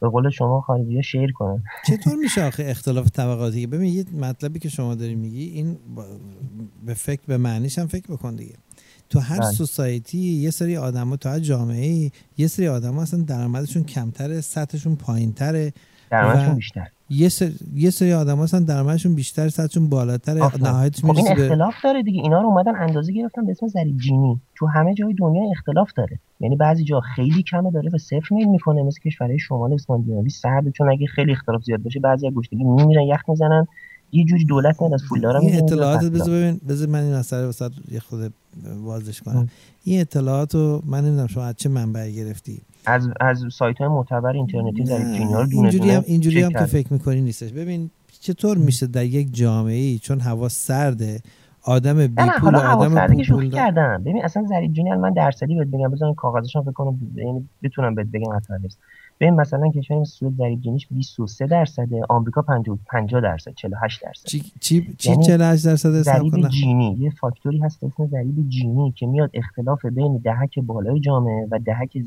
به قول شما خارجی شیر کنن. چطور میشه آخه اختلاف طبقاتی؟ ببین یه مطلبی که شما داری میگی این به فکر به معنیش هم فکر بکن دیگه. تو هر بله. سوسایتی یه سری آدما تو هر جامعه یه سری آدما اصلا درآمدشون کمتره سطحشون پایینتره درآمدشون بیشتر. یه سری یه سری آدم هستن درآمدشون بیشتر سطحشون بالاتر نهایت خب این اختلاف داره دیگه. اینا رو اومدن اندازه گرفتن به اسم ضریب جینی. تو همه جای دنیا اختلاف داره. یعنی بعضی جا خیلی کمه داره به صفر میل می‌کنه. مثل کشورهای شمال اسکاندیناوی سرد چون اگه خیلی اختلاف زیاد باشه بعضی از گشتگی میمیرن یخ می‌زنن. یه جوری دولت میاد از پولدارا این اطلاعات بذار ببین بذار من این مسئله واسه یه خود واضح کنم. این اطلاعات رو من نمی‌دونم شما از چه منبعی گرفتی. از از سایت های معتبر اینترنتی در اینجوری هم اینجوری هم که فکر می‌کنی نیستش. ببین چطور میشه در یک جامعه ای چون هوا سرده. آدم بی پول آدم پول کردم. ببین اصلا زریب جینی من درصدی بهت بگم بذار کاغذشون فکر کنم یعنی بتونم بهت بگم اصلا نیست ببین مثلا کشور مثل سوئد ضریب جنیش 23 درصده آمریکا 50 درصد 48 درصد. چی چی چی یعنی 48 درصد ضریب جینی. یه فاکتوری هست اسم ضریب جینی که میاد اختلاف بین دهک بالای جامعه و دهک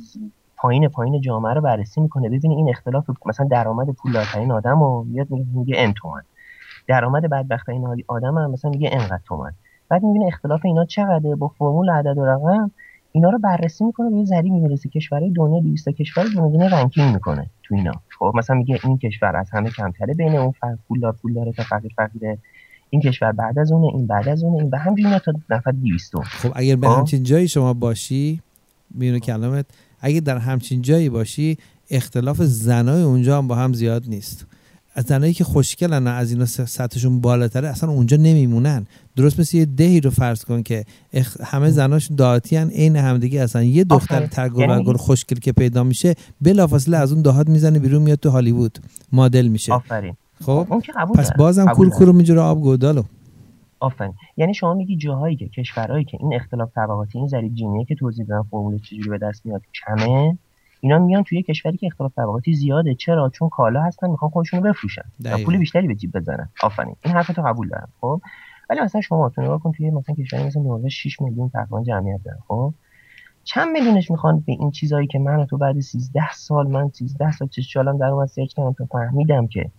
پایین پایین جامعه رو بررسی می‌کنه. ببینید این اختلاف مثلا درآمد پولدارترین آدم رو میاد میگه ان تومن درآمد بدبخت این آدم هم مثلا میگه انقدر تومن بعد می‌بینه اختلاف اینا چقدره؟ با فرمول عدد و رقم اینا رو بررسی می‌کنه به یه ذری می‌رسه کشورهای دنیا 200 کشور دونه دونه رنکینگ می‌کنه تو اینا. خب مثلا میگه این کشور از همه کمتره بین اون فرق پولدار پول داره تا فقیر فقیره. این کشور بعد از اونه این بعد از اونه این به همین تا نفر 200 خب اگر به خب؟ همچین جایی شما باشی میونه کلامت اگه در همچین جایی باشی اختلاف زنای اونجا هم با هم زیاد نیست. از زنایی که خوشگلن از اینا سطحشون بالاتره اصلا اونجا نمیمونن. درست مثل یه دهی رو فرض کن که همه زناش دهاتی ان عین همدیگه اصلا. یه دختر ترگو یعنی خوشگل که پیدا میشه بلافاصله از اون دهات می‌زنه بیرون میاد تو هالیوود. مدل میشه. آفرین. خب؟ پس بازم کورکورو میجوره آب گودالو آفرین. یعنی شما میگی جاهایی که کشورهایی که این اختلاف طبقاتی این ضریب جینی که توضیح دادم فرمول چجوری به دست میاد کمه؟ اینا میان توی کشوری که اختلاف طبقاتی زیاده. چرا؟ چون کالا هستن می‌خوان خودشون رو بفروشن. و پول بیشتری به جیب بزنن. آفرین. این حرفتو قبول دارم. خب؟ ولی مثلا شما تو نگاه کن توی مثلا کشوری مثل نروژ 6 میلیون تقریبا جمعیت داره. خب؟ چند میلیونش می‌خوان به این چیزایی که من تو بعد 13 سال من 13 سال چه سالم در اومد سرچ کردم تا فهمیدم که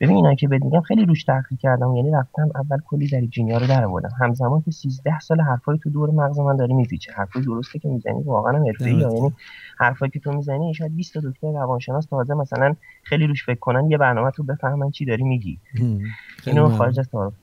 ببین اینا که بهت میگم خیلی روش تحقیق کردم. یعنی رفتم اول کلی در جینیا رو در آوردم. همزمان که 13 سال حرفای تو دور مغز من داره میپیچه. حرفای درسته که می‌زنی واقعا هم حرفه‌ای یعنی حرفایی که تو می‌زنی شاید 20 تا دکتر روانشناس تازه مثلا خیلی روش فکر کنن یه برنامه تو بفهمن چی داری میگی. اینو خارج از تعارف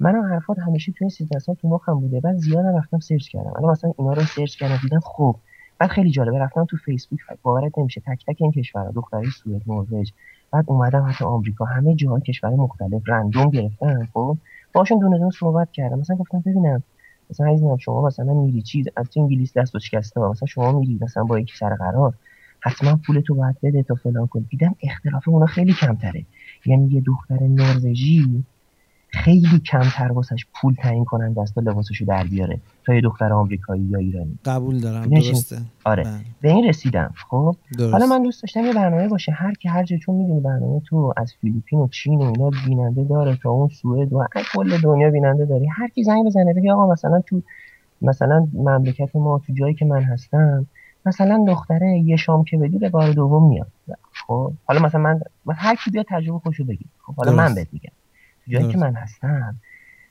منم حرفات همیشه تو این 13 سال تو مخم بوده. بعد زیاد رفتم سرچ کردم. الان مثلا اینا رو سرچ کردم دیدم خب. بعد خیلی جالبه رفتم تو فیسبوک. باورت نمیشه. تک تک این کشورها. دختری سوئد نروژ. بعد اومدم حتی آمریکا. همه جاهای کشور مختلف random گرفتم خب باشون دونه دونه صحبت کردم. مثلا گفتم ببینم مثلا عزیزم شما مثلا میری چی؟ از انگلیس دست و شکسته مثلا شما میری مثلا با یکی سر قرار حتما پول تو باید بده تا فلان کن دیدم اختلاف اونا خیلی کمتره. یعنی یه دختر نروژی خیلی کمتر واسش پول تعیین کنن دست لباسشو در بیاره. تا یه دختر آمریکایی یا ایرانی. قبول دارم درسته. آره. بله. به این رسیدم خب؟ حالا من دوست داشتم یه برنامه باشه هر کی هر جا چون می‌دونی برنامه تو از فیلیپین و چین و اینا بیننده داره تا اون سوئد و کل دنیا بیننده داری. هر کی زنگ بزنه بگه آقا مثلا تو مثلا مملکت ما تو جایی که من هستم مثلا دختره یه شام که بدی به بار دوم میاد. خب؟ حالا مثلا من هر کی بیاد تجربه خوشو بگی خب حالا من بهت میگم. جایی که من هستم.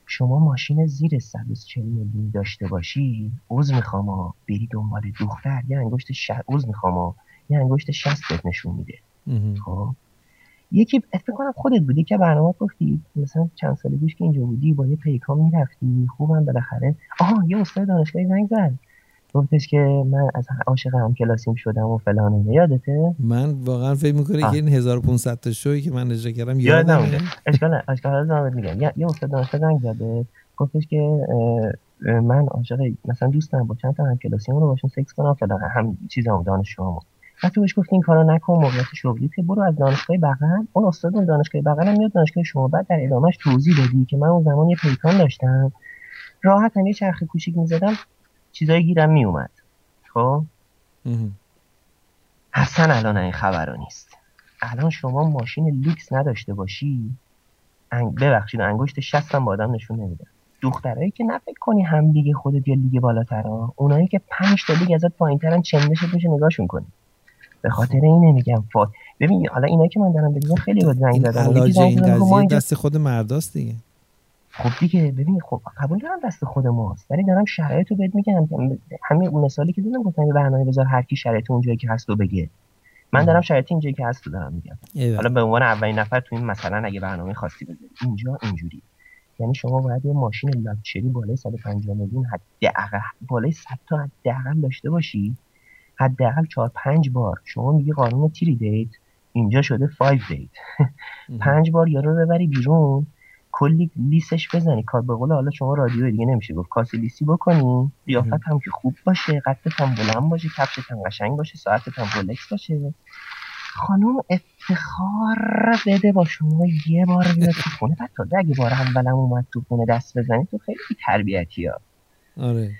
شما ماشین زیر 140 میلیون داشته باشی عوض می‌خوام بری دنبال دختر. یه انگشت ش... عوض می‌خوام یه انگشت 60 بهت نشون میده. خب؟ یکی فکر کنم خودت بودی که برنامه گفتی مثلا چند سال پیش که اینجا بودی با یه پیکا می‌رفتی. خوبم بالاخره. آها یه استاد دانشگاهی زنگ زد. گفتش که من از عاشق هم کلاسیم شدم و فلان یادته؟ من واقعا فکر می‌کنی که این 1500 تا شوی که من اجرا کردم یادم نمیاد اشکال اشکال زمان میگم. یه استاد دانشگاه زنگ زده گفتش که من عاشق مثلا دوستم با چند تا هم کلاسیم رو باشون سکس کنم فلان هم چیزام دانشجوام بعد بهش گفتی این کارو نکن موقعیت شغلی که برو از دانشگاه بغل. اون استاد دانشگاه بغل میاد دانشگاه شما بعد در ادامهش توضیح بدی که من اون زمان یه پیکان داشتم. راحت یه چرخ کوچیک می‌زدم. چیزایی گیرم میومد. خب؟ اصلا الان این خبرو نیست. الان شما ماشین لوکس نداشته باشی انگ... ببخشید انگشت شستم با آدم نشون نمیده دخترایی که فکر کنی هم لیگ خودت یا لیگ بالاتر اونایی که پنج تا لیگ ازت پایینترن چندش میشه نگاهشون کنی. به خاطر این نمیگم فات ببین حالا اینایی که من دارم بگم خیلی با زنگ زدن. این دست خود مرداست دیگه. خب دیگه ببین خب قبول دارم دست خود ماست ولی دارم شرایط رو بهت میگم. همین مثالی که دیدم گفتم برنامه بذار هر کی شرایط اونجایی که هست رو بگه. من دارم شرایط اینجایی که هست رو دارم میگم. حالا به عنوان اولین نفر تو این مثلا اگه برنامه خاصی بذاری اینجا اینجوری. یعنی شما باید یه ماشین لاکچری بالای 150 میلیون حداقل بالای 100 تا حداقل داشته باشی. حداقل 4 5 بار. شما میگه قانون تری دیت اینجا شده 5 دیت. 5 بار یارو رو ببری بیرون. کلی لیسش بزنی. کار به قول حالا شما رادیو دیگه نمیشه گفت. کاسی لیسی بکنی. قیافت هم که خوب باشه. قدت هم بلند باشه. کفشت هم قشنگ باشه. ساعتت هم رولکس باشه. خانم افتخار بده با شما یه بار بیاد تو خونه. بعد تا اگه بار اولم اومد تو خونه دست بزنی تو خیلی تربیتی ها. آره.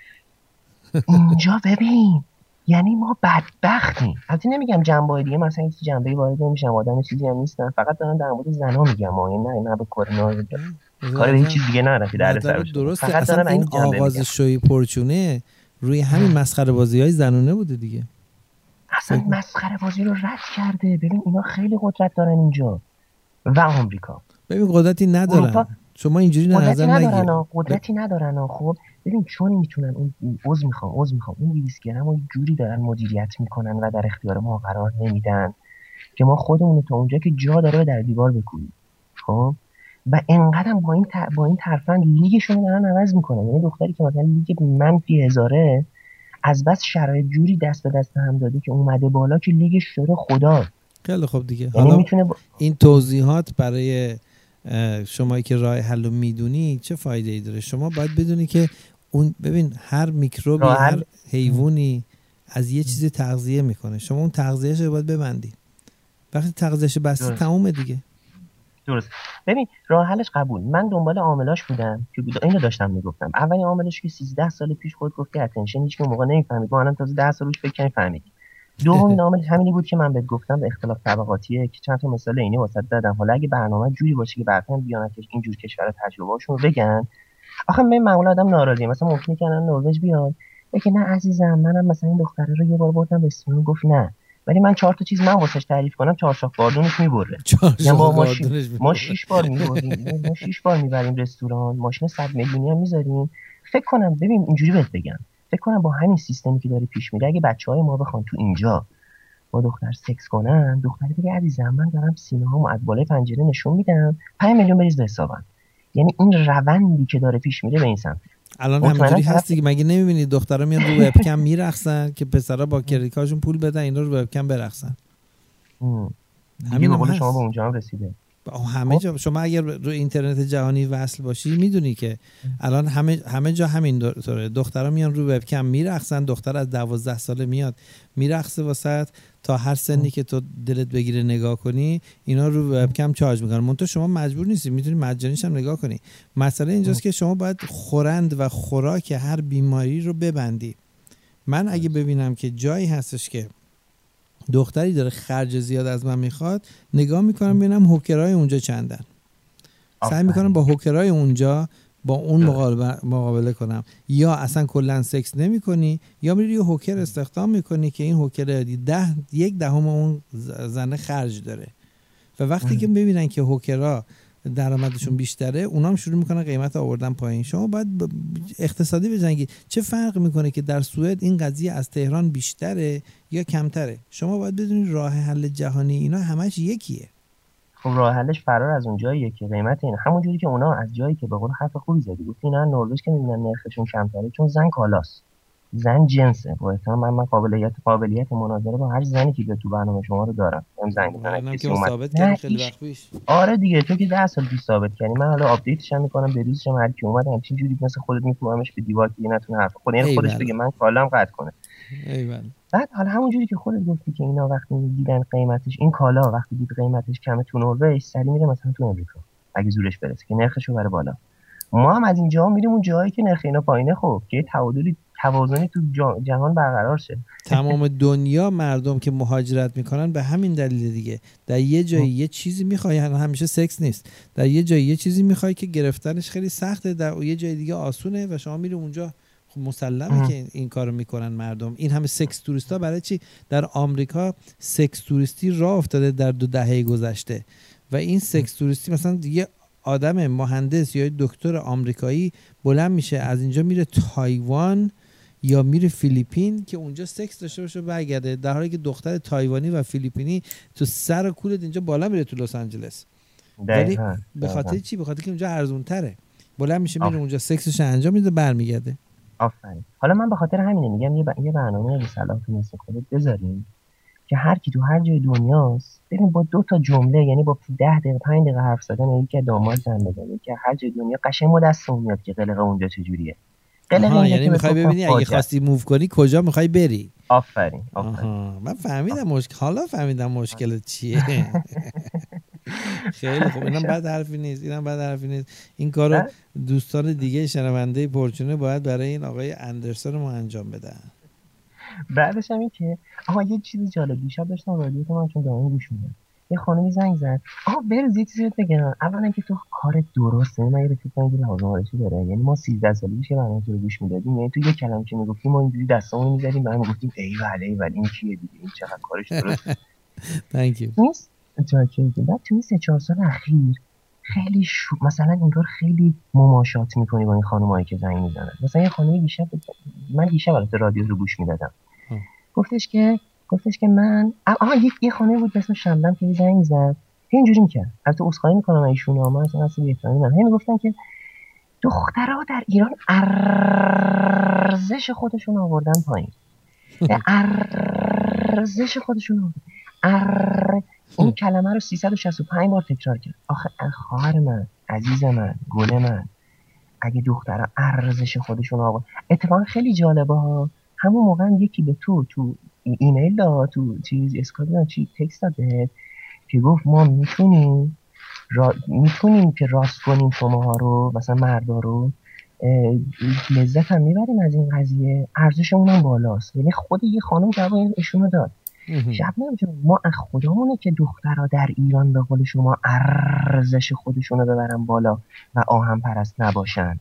اینجا ببین. یعنی ما بدبختیم البته نمیگم جنبه دیگه مثلا هیچ جنبه وارد نمیشم آدم چیزی هم نیستن. فقط دارم در مورد زنا میگم یعنی نه نه به کرونا کار به هیچ چیز دیگه نرفتی در سر درسته. فقط اصلا این آغاز شوی پرچونه روی همین مسخره بازی های زنونه بوده دیگه. اصلا مسخره بازی رو رد کرده. ببین اینا خیلی قدرت دارن اینجا. و آمریکا. ببین قدرتی ندارن. شما اینجوری نظر ندارن قدرتی ندارن خب؟ ببین چون می‌تونن اون عضو می‌خوام عضو می‌خوام اون 200 گرم و جوری دارن مدیریت می‌کنن و در اختیار ما قرار نمیدن که ما خودمون تا اونجا که جا داره در دیوار بکوبیم. خب؟ و انقدر با این. با این ترفند لیگشون دارن عوض می‌کنن. یعنی دختری که مثلا لیگ منفی هزاره از بس شرایط جوری دست به دست هم داده که اومده بالا که لیگش شده خدا. خیلی خوب دیگه. یعنی حالا می‌تونه این توضیحات برای شمایی که راه حل می‌دونی چه فایده ای داره؟ شما باید بدونی که اون ببین هر میکروبی هر حیوانی از یه چیزی تغذیه می‌کنه. شما اون تغذیهش رو باید ببندی. وقتی تغذیهش بستی تمومه دیگه. درست. ببین راه حلش قبول. من دنبال عاملاش بودم که بود اینو داشتم می‌گفتم. اولین عاملش که 13 سال پیش خود گفتی اتنشن هیچ موقع نمی‌فهمید. ما الان تازه 10 سال روش فکر فهمید دومین عامل همینی بود که من بهت گفتم به اختلاف طبقاتیه که چند تا مثال اینی واسط دادم. حالا اگه برنامه جوری باشه که برتن بیان اینجور کشور تجربه‌هاشون بگن آخه من معمولا آدم ناراضیه مثلا ممکنه که الان نروژ بیاد. بگه نه عزیزم منم مثلا این دختره رو یه بار بردم به گفت نه. ولی من چهار تا چیز من واسش تعریف کنم. چهار شاخ گاردونش می‌بره. یعنی ما ما, ما شیش بار می‌بریم ما شیش بار می‌بریم رستوران. ماشین صد میلیونی هم می‌ذاریم. فکر کنم ببین اینجوری بهت بگم. فکر کنم با همین سیستمی که داره پیش میره اگه بچه های ما بخوان تو اینجا با دختر سکس کنن دختری بگه عزیزم من دارم سینه ها از بالای پنجره نشون میدم. 5 میلیون بریز به حسابم. یعنی این روندی که داره پیش میره به این سمت. الان همینطوری هست دیگه مگه نمی‌بینید دخترا میان رو وبکم میرقصن که پسرا با کردیتکارشون پول بدن اینا رو وبکم برقصن؟ همین هم شما به اونجا هم رسیده. همه جا شما اگر رو اینترنت جهانی وصل باشی می‌دونی که الان همه همه جا همین طوره. دخترها میان رو وبکم میرقصن دختر از دوازده ساله میاد میرقصه واسط. تا هر سنی که تو دلت بگیره نگاه کنی اینا رو وبکم چارج می‌کنن. منتها شما مجبور نیستی می‌تونی مجانیش هم نگاه کنی. مسئله اینجاست که شما باید خورند و خوراک هر بیماری رو ببندی. من اگه ببینم که جایی هستش که دختری داره خرج زیاد از من می‌خواد نگاه می‌کنم ببینم هوکرای اونجا چندن. سعی می‌کنم با هوکرای اونجا با اون مقابله, کنم. یا اصلا کلا سکس نمی کنی یا میری یه هوکر استخدام می‌کنی که این هوکر ده یک دهم اون زنه خرج داره. و وقتی که ببینن که hooker ا درآمدشون بیشتره اونا هم شروع می‌کنن قیمت آوردن پایین. شما باید اقتصادی بجنگید چه فرق می‌کنه که در سوئد این قضیه از تهران بیشتره یا کمتره؟ شما باید بدونید راه حل جهانی اینا همش یکیه. خب راه حلش فرار از اون جاییه که قیمت این همون جوری که اونا از جایی که به قول حرف خوبی زدی گفتی نه نروژ که می‌بینن نرخشون کمتره چون زن کالاست. زن جنسه. با احترام من, من قابلیت قابلیت مناظره با هر زنی که تو برنامه شما رو دارم. اون زنگ بزنه که ثابت خیلی وقت پیش. آره دیگه تو که 10 سال پیش ثابت کردی. من حالا update ش هم می‌کنم به روزش هم هر کی اومد همچین جوری مثل خودت میکوبمش به دیوار که نتونه حرف خود یعنی خودش بگه من کالام قطع کنه. ایول بعد حالا همون جوری که خودت گفتی که اینا وقتی دیدن قیمتش این کالا وقتی دید قیمتش کمه تو نروژ سری میره مثلا تو امریکا اگه زورش برسه که نرخش رو بره بالا. ما هم از اینجا میریم اون جایی که نرخ اینا پایینه خب که تعادلی توازنی تو جهان برقرار شه. تمام دنیا مردم که مهاجرت می‌کنن به همین دلیل دیگه. در یه جایی یه چیزی می‌خوای همیشه سکس نیست. در یه جایی یه چیزی می‌خوای که گرفتنش خیلی سخته در یه جای دیگه آسونه و شما میری اونجا خب مسلمه که این کارو می‌کنن مردم. این همه sex tourist ا برای چی؟ در آمریکا sex tourist ی راه افتاده در دو دهه گذشته. و این sex tourist ی مثلا یه آدم مهندس یا دکتر آمریکایی بلند میشه از اینجا میره تایوان یا میره فیلیپین که اونجا سکس داشته باشه برگرده. در حالی که دختر تایوانی و فیلیپینی تو سر کولت اینجا بالا میره تو لس آنجلس. ولی به خاطر چی؟ به خاطر که اونجا ارزون تره بلند میشه میره اونجا سکسش انجام میده برمیگرده. آفرین. حالا من به خاطر همینه میگم یه, ب... یه برنامه به صلاح خودت بذاریم که هر کی تو هر جای دنیاست بریم با دو تا جمله یعنی با 10 دقیقه 5 دقیقه حرف زدن یکی داماد زن بزنه که هر جای دنیا قشنگ ما دستمون میاد که قلق اونجا چجوریه. قلق یعنی می‌خوای ببینی اگه خواستی موو کنی کجا می‌خوای بری؟ آفرین آفرین. من فهمیدم مشکل حالا فهمیدم مشکل چیه. خیلی خوب. اینم بعد حرفی نیست. اینم بعد حرفی نیست. این کارو دوستان دیگه شنونده پرچونه باید برای این آقای اندرسون ما انجام بدن. بعدش هم این که آها یه چیزی جالب دیشب داشتم رادیو که من چون دائم گوش میدم یه خانمی زنگ زد. آها بروز یه چیزی بگم. اولا که تو کار درسته. من یه رفیق من لازم آرشی داره. یعنی ما 13 ساله میشه برنامه رو گوش می‌دادیم. یعنی تو یه کلمه که می‌گفتیم ما اینجوری دستامون می‌زدیم. بعد می‌گفتیم ایول ایول این کیه دیگه؟ این چقدر کارش درسته؟ Thank you. نیست؟ بعد تو این سه چهار سال اخیر خیلی شو... مثلا انگار خیلی مماشات می‌کنی با این خانمایی که زنگ می‌زنن. مثلا یه خانمی دیشب من دیشب البته رادیو رو گوش می‌دادم. گفتش که گفتش که من آها یک یه خانه بود اسم شمدم که زنگ زد اینجوری می‌کرد. تو عذرخواهی می‌کنم ایشون ها من اصلا اصلا بهترین من همین گفتن که دخترها در ایران ارزش خودشون آوردن پایین. ارزش خودشون آوردن. ار... این کلمه رو 365 بار تکرار کرد. آخه خواهر من عزیز من گل من اگه دخترها ارزش خودشون آورد اتفاقا خیلی جالبه ها. همون موقع یکی به تو تو ایمیل داد تو چیز اسکات چی تکست داده که گفت ما می‌تونیم را... می‌تونیم که راست کنیم شماها رو مثلا مردا رو. لذت هم می‌بریم از این قضیه. ارزشمون هم بالاست. یعنی خود یه خانم جواب ایشونو داد. شب ما از خودمونه که دخترها در ایران به قول شما ارزش خودشون رو ببرن بالا و آهن پرست نباشن.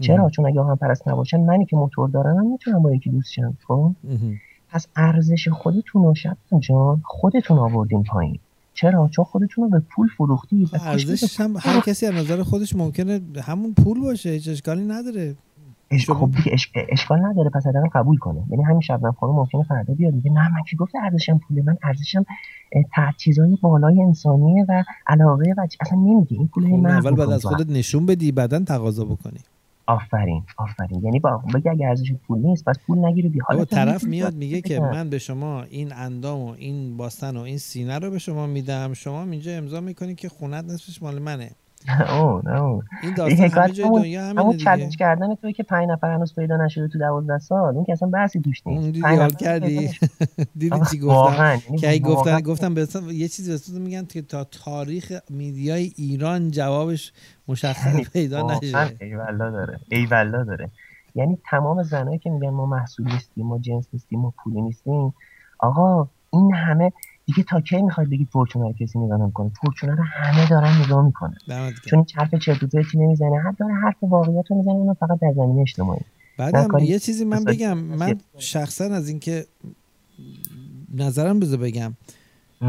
چرا؟ چون اگه آهن پرست نباشن منی که موتور دارم می‌تونم با یکی دوست شم خب؟ پس ارزش خودتون رو جان خودتون آوردین پایین. چرا؟ چون خودتون رو به پول فروختید ارزشش هم هر کسی از نظر خودش ممکنه همون پول باشه هیچ اشکالی نداره. خب اشکال نداره پس حداقل قبول کنه. یعنی همین شبنم خانم ممکنه فردا بیاد دیگه نه من کی گفته ارزشم پوله. من ارزشم چیزای بالای انسانیه و علاقه و اصلا نمیگه. این پول خب، من اول بعد از خودت نشون بدی بعدا تقاضا بکنی. آفرین آفرین. یعنی با بگه اگه ارزش پول نیست پس پول نگیری بی حالا طرف میاد میگه که من به شما این اندام و این باستن و این سینه رو به شما میدم. شما اینجا امضا می‌کنی که خونت نصفش مال منه. نه نه این داستان دنیا همینه همون چالش کردن توی که پنج نفر هنوز پیدا نشده تو 12 سال این که اصلا بحثی توش نیست. دیدی حال کردی؟ دیدی چی گفتم؟ که گفتن گفتم به یه چیزی به میگن که تا تاریخ میدیای ایران جوابش مشخص پیدا نشه. ای والله داره ای والله داره. یعنی تمام زنایی که میگن ما محصول نیستیم ما جنس نیستیم ما پولی نیستیم آقا این همه دیگه تا کی می‌خواید بگید فورچونا رو کسی نگاه نمی‌کنه؟ فورچونا رو همه دارن نگاه می‌کنن. چون این حرف چرت و پرتی نمی‌زنه حتی داره حرف واقعیت رو می‌زنه اونم فقط در زمینه اجتماعی. بعدم یه چیزی من بگم من شخصا از اینکه نظرم بذار بگم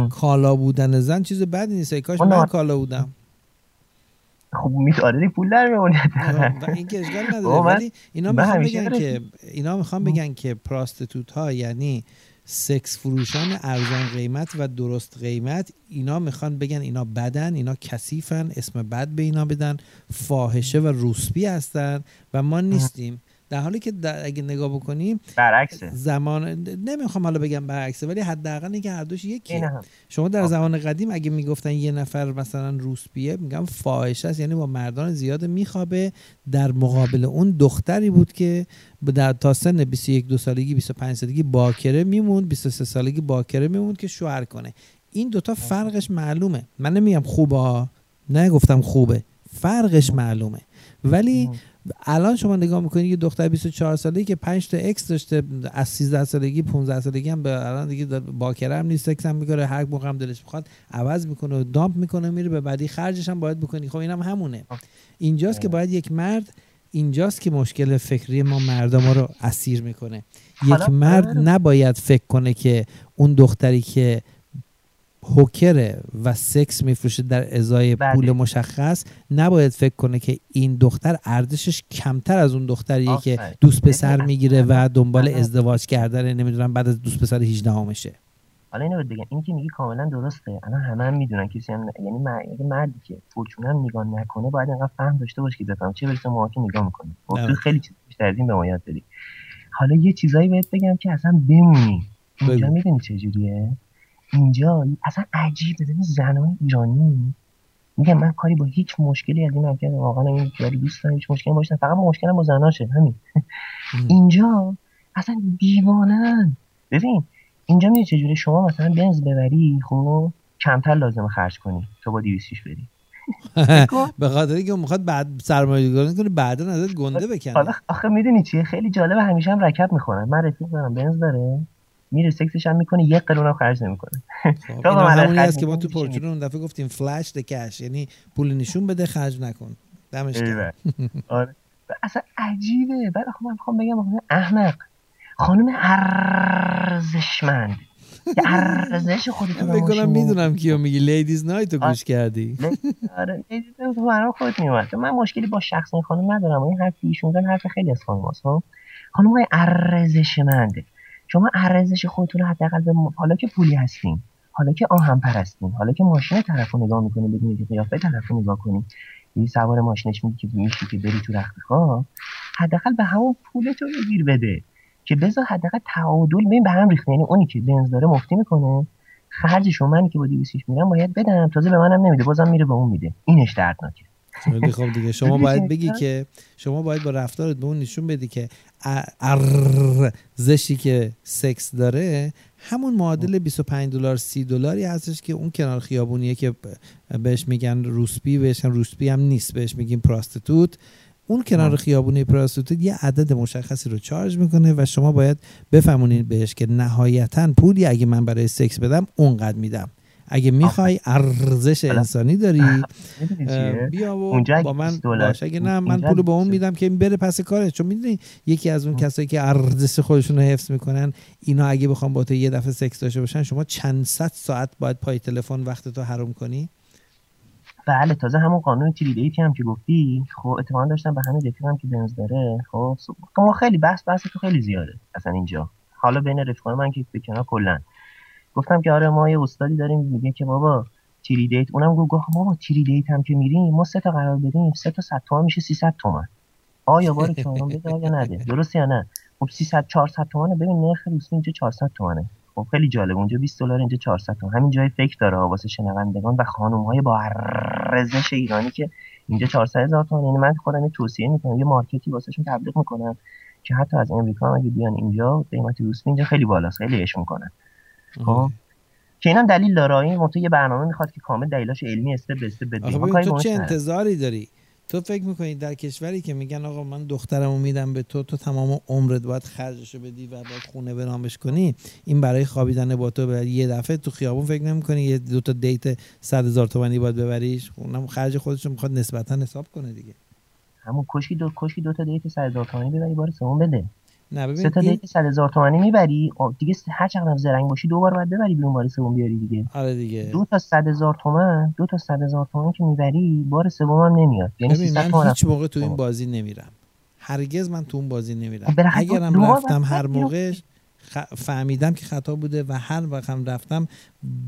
کالا بودن زن چیز بدی نیست کاش من کالا بودم. خب میتاره پول در این که اشکال نداره. ولی اینا می‌خوام بگن که اینا می‌خوام بگن که پراستیتوت ها یعنی سکس فروشان ارزان قیمت و درست قیمت اینا می‌خوان بگن اینا بدن اینا کثیفن اسم بد به اینا بدن فاحشه و روسبی هستن و ما نیستیم. در حالی که اگه نگاه بکنیم برعکسه. زمان نمی‌خوام حالا بگم برعکسه ولی حداقل اینکه هر دوش یکی شما در زمان قدیم اگه می‌گفتن یه نفر مثلا روسپیه میگم فاحشه است یعنی با مردان زیاد میخوابه. در مقابل اون دختری بود که در تا سن 21 دو سالگی 25 سالگی باکره میموند 23 سالگی باکره میموند که شوهر کنه. این دوتا فرقش معلومه. من نمیگم خوبه نه گفتم خوبه. فرقش معلومه. ولی الان شما نگاه می‌کنید یه دختر 24 سالگی که 5 تا ex داشته از 13 سالگی 15 سالگی هم به الان دیگه باکره هم نیست ex هم می‌کنه هر موقع هم دلش بخواد عوض می‌کنه و dump می‌کنه میره به بعدی خرجش هم باید بکنی. خب اینم هم همونه. اینجاست که باید یک مرد اینجاست که مشکل فکری ما مردم ما رو اسیر می‌کنه. یک مرد نباید فکر کنه که اون دختری که هوکره و سکس میفروشه در ازای بله. پول مشخص نباید فکر کنه که این دختر ارزشش کمتر از اون دختریه که دوست پسر می‌گیره و دنبال ازدواج کردن نمی‌دونم بعد از دوست پسر 18 همشه حالا اینو بگم. این که میگی کاملا درسته. الان همه هم می‌دونن. کسی هم یعنی مردی که فورچون هم نگاه نکنه باید اینقدر فهم داشته باشه که بفهم چه برسه که نگاه می‌کنیم. خب خیلی چیز بیشتر از این به ما حالا یه چیزایی بهت بگم که اصلا بمونی. اینجا می‌دونی چجوریه اینجا اصلا عجیب بزنی زنای ایرانی. میگم من کاری با هیچ مشکلی از این نکردم واقعا این یاری دوست دارم هیچ مشکلی باشه فقط مشکلم با زناشه همین. اینجا اصلا دیوانن ببین اینجا میگه چجوری؟ شما مثلا بنز ببری خب کمتر لازم خرج کنی تو با 200 بری. به خاطر اینکه می‌خواد بعد سرمایه گذاری کنه بعدا ازت گنده بکنه. حالا آخه می‌دونی چیه؟ خیلی جالبه همیشه هم رکب می‌خورن. من رفیق دارم بنز داره. میره سکسش هم می‌کنه یک قرون هم خرج نمی‌کنه. خب همونی هست که ما تو پرچون اون دفعه گفتیم فلش کش یعنی پول نشون بده خرج نکن. دمش آره. اصلا عجیبه. بعد من می‌خوام بگم احمق. خانم ارزشمند. ارزش خودتون رو بکنم می‌دونم کیو میگی. Ladies Night رو گوش کردی. آره. Ladies Night برام خودت میومد من مشکلی با شخص این خانم ندارم. این حرفی ایشون زن حرف خیلی از خانم هست خب؟ خانم های ارزشمنده شما ارزش خودتون رو حداقل به حالا که پولی هستین حالا که آهن پرستین حالا که ماشین طرف رو نگاه می‌کنی بدون که قیافه طرف رو نگاه کنی یه سوار ماشینش میگی که میشی که بری تو رخت حداقل به همون پولتو بگیر بده که بذار حداقل تعادل بین به هم ریخته. یعنی اونی که بنز داره مفتی می‌کنه خرجش رو منی که با 200 میرم باید بدم. تازه به منم نمیده بازم میره به اون میده. اینش دردناکه. خیلی خوب دیگه. شما باید بگی که شما باید با رفتارت به اون نشون بدی که ارزشی که سکس داره همون معادل 25 دلار 30 دلاری هستش که اون کنار خیابونیه که بهش میگن روسپی بهش روسپی هم نیست بهش میگیم پراستیتوت. اون کنار خیابونی پراستیتوت یه عدد مشخصی رو چارج می‌کنه و شما باید بفهمونید بهش که نهایتا پولی اگه من برای سکس بدم اونقدر میدم. اگه می‌خوای ارزش انسانی داری بیا و با من باش. اگه نه من پول به اون میدم که این بره پس کارش. چون می‌دونی یکی از اون کسایی که ارزش خودشون رو حفظ می‌کنن اینا اگه بخوام با تو یه دفعه سکس داشته باشن شما چند صد ساعت باید پای تلفن وقت تو حروم کنی؟ بله تازه همون قانون تریدیتی هم که گفتی خب اتفاقا داشتم به همین رفیقم که بنز داره خب ما خیلی بحث بحث تو خیلی زیاده اصلا اینجا. حالا بین رفیقان من که به کنار کلا. گفتم که آره ما یه استادی داریم میگه که بابا تری دیت اونم گفت بابا تری دیت هم که میریم ما سه تا قرار بدیم سه تا 100 تومن میشه 300 تومن. آیا بار شما بده یا نده؟ درست یا نه؟ خب 300 400 تومن ببین نرخ روسی اینجا 400 تومنه. خب خیلی جالب اونجا 20 دلار اینجا 400 تومن. همین جای فکر داره واسه شنوندگان و خانم های با ارزش ایرانی که اینجا 400 هزار تومن. یعنی من خودم توصیه می‌کنم یه مارکتی واسهشون تبلیغ می‌کنم که حتی از امریکا اگه بیان اینجا قیمت روسی اینجا خیلی بالاست خیلی عشق می‌کنن. خب. که اینم دلیل داره. این تو یه برنامه می‌خواد که کامل دلیلاش علمی استپ به استپ بده. تو چه انتظاری داری؟ تو فکر می‌کنی در کشوری که میگن آقا من دخترمو میدم به تو تو تمام عمرت باید خرجشو بدی و باید خونه برامش کنی؟ این برای خوابیدن با تو به یه دفعه تو خیابون فکر نمی‌کنی یه دو تا دیت 100 هزار تومانی باید ببریش؟ اونم خرج خودش می‌خواد نسبتا حساب کنه دیگه. همون کشی دو کشی دو تا دیت 100 هزار تومانی ببری بار سوم بده. نه ببین سه تا دیت 100 هزار تومانی می‌بری دیگه هر چقدر زرنگ باشی دو بار باید ببری بیرون بار سوم بیاری دیگه. آره دیگه. دو تا 100 هزار تومن دو تا 100 هزار تومن که می‌بری بار سوم هم نمیاد. یعنی من هیچ موقع تو این بازی نمیرم. هرگز من تو اون بازی نمیرم. خب اگرم رفتم هر موقع فهمیدم که خطا بوده و هر وقت هم رفتم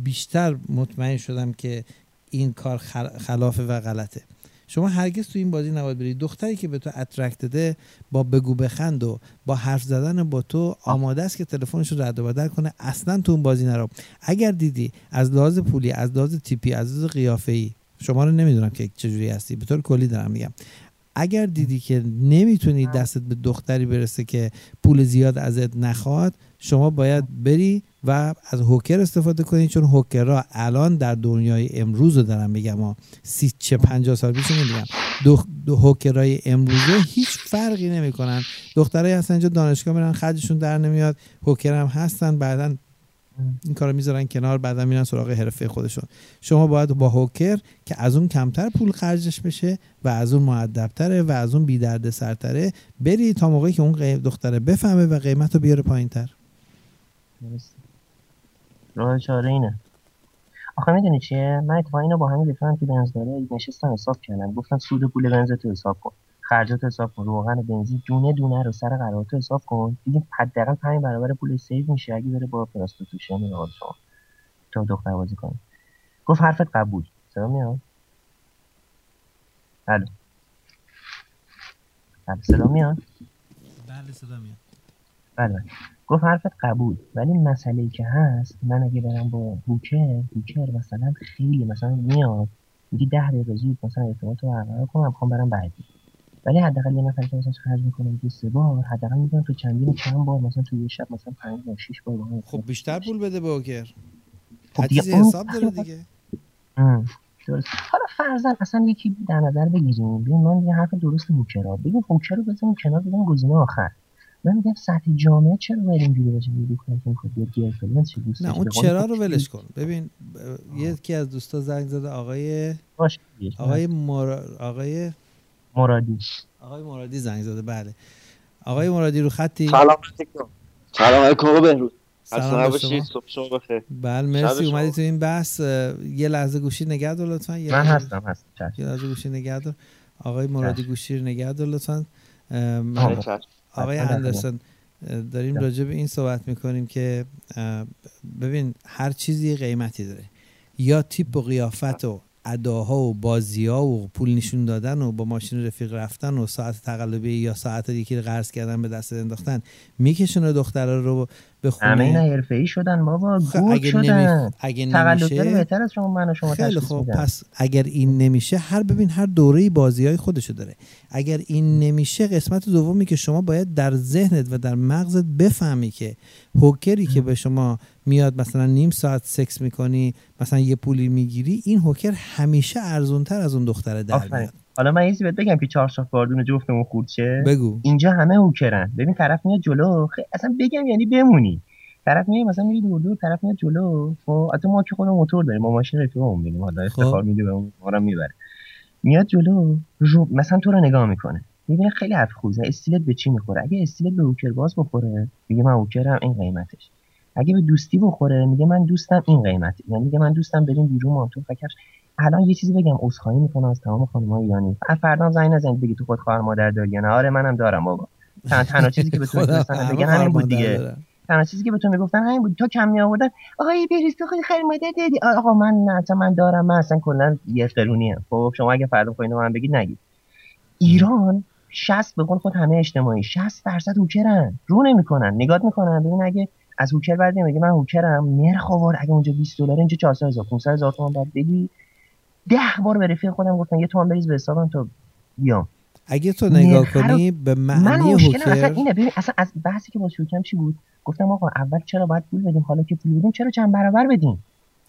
بیشتر مطمئن شدم که این کار خلافه و غلطه. شما هرگز تو این بازی نباید برید دختری که به تو اترکتده با بگو بخند و با حرف زدن با تو آماده است که تلفنش رو رد و بدل کنه. اصلا تو اون بازی نرو. اگر دیدی از لحاظ پولی از لحاظ تیپی از لحاظ قیافه ای شما رو نمی‌دونم که چجوری هستی. به طور کلی دارم میگم. اگر دیدی که نمی‌تونی دستت به دختری برسه که پول زیاد ازت نخواد شما باید بری و از هوکر استفاده کنید چون هوکرها الان در دنیای امروز رو دارم میگم ها سی چه پنجاه سال پیش نمیگم دو, دو هوکرهای امروزه هیچ فرقی نمی‌کنن. دخترای هستن اینجا دانشگاه میرن خرجشون در نمیاد هوکر هم هستن بعدا این کارو می‌ذارن کنار بعدا میرن سراغ حرفه خودشون. شما باید با هوکر که از اون کمتر پول خرجش بشه و از اون معدبتره و از اون بی درد سرتره بری تا موقعی که اون دختره بفهمه و قیمت رو بیاره پایینتر. راه چاره اینه. آخه می‌دونی چیه؟ من اتفاقا اینو با همین رفیقم که بنز داره نشستم حساب کردم. گفتم سود پول بنز تو حساب کن. خرجات حساب کن روغن بنزین دونه دونه رو سر قرارات حساب کن. دیدیم حداقل 5 برابر پول save میشه اگه بره با prostitution یا تا دختر بازی کنه. گفت حرفت قبول. صدا میاد؟ الو. صدا میاد؟ بله صدا میاد. بله گفت حرفت قبول. ولی مسئله ای که هست من اگه برم با هوکر هوکر مثلا خیلی مثلا میاد میگی ده دقیقه زود مثلا ارتباط رو برقرار کنم می‌خوام برم بعدی. ولی حداقل یه نفر که مثلا خرج می‌کنم دو سه بار حداقل میگم تو چندین چند بار مثلا تو یه شب مثلا 5 بار 6 بار با خب بیشتر پول بده به هوکر خب دیگه حساب داره دیگه. درست. حالا فرضاً اصلا یکی در نظر بگیریم. ببین من یه حرف درست هوکرا ببین هوکر رو بزنیم کنار بزنیم گزینه آخر. من میگم سطح جامعه چرا باید اینجوری باشه چه دوست نه اون چرا رو ولش کن. ببین یکی از دوستا زنگ زده آقای آقای مر... آقای مرادی. آقای مرادی زنگ زده بله. آقای مرادی رو خطی؟ سلام علیکم. سلام علیکم بهروز. سلام باشید صبح شما بخیر. بله مرسی اومدی تو این بحث. یه لحظه گوشی نگه دار لطفا. من هستم هستم. یه لحظه گوشی نگه دار. آقای مرادی گوشی رو نگه دار لطفا. آقای اندرسون داریم راجع به این صحبت می‌کنیم که ببین هر چیزی قیمتی داره. یا تیپ و قیافت و اداها و بازی ها و پول نشون دادن و با ماشین رفیق رفتن و ساعت تقلبی یا ساعت یکی رو قرض کردن به دست انداختن میکشونه دخترها رو به خونه. همه اینا حرفه‌ای شدن بابا. خب اگه شدن. اگه نمیشه بهتر از شما من و شما خیلی خوب پس اگر این نمیشه هر ببین هر دوره بازی های خودشو داره. اگر این نمیشه قسمت دومی که شما باید در ذهنت و در مغزت بفهمی که هوکری که به شما میاد مثلا نیم ساعت سکس می‌کنی مثلا یه پولی می‌گیری این هوکر همیشه ارزونتر از اون دختره در میاد. حالا من یه بگم که چهار شاخ باردون جفتمون خورد شه بگو. اینجا همه هوکرن ببین طرف میاد جلو خی... اصلا بگم یعنی بمونی. طرف میاد مثلا میری دور دور طرف میاد جلو. خب حتی ما که خودمون موتور داریم ما ماشین رفیقمون می‌بینیم حالا افتخار میده به اون ما می‌بره. میاد جلو رو مثلا تو رو نگاه می‌کنه. می‌بینه خیلی حرف خوبه استیلت به چی می‌خوره؟ اگه استیلت به هوکر باز بخوره میگه من هوکرم این قیمتش. اگه به دوستی بخوره میگه من دوستم این قیمت. یعنی میگه من دوستم بریم بیرون ما تو فکر الان یه چیزی بگم عذرخواهی می‌کنم از تمام خانم‌های ایرانی. فردا زنگ نزنید بگی تو خود خواهر مادر داری یا نه. آره منم دارم بابا. تنها چیزی که تو می‌گفتن بگن همین بود دیگه. تنها چیزی که به تو می‌گفتن همین بود. تو کم می آوردن آقای بریز تو خیلی خیر مادر دادی آقا من نه من دارم. من اصلا کلا یه قرونی ام. خب شما اگه فردا خواهید من بگید نگید. ایران 60 به قول خود همه اجتماعی 60 درصد هوکرن. رو نمی‌کنن. نگات می‌کنن. ببین اگه از هوکر بعد میگه من هوکرم نرخ آورد اگه اونجا 20 دلار اینجا 400000 500000 تومان بعد بدی. ده بار به رفیق خودم گفتم یه تومن بریز به حسابم تو بیام. اگه تو نگاه کنی به معنی هوکر اصلا اینه. ببین اصلا از بحثی که با شوکم چی بود؟ گفتم آقا اول چرا باید پول بدیم؟ حالا که پول بدیم چرا چند برابر بدیم؟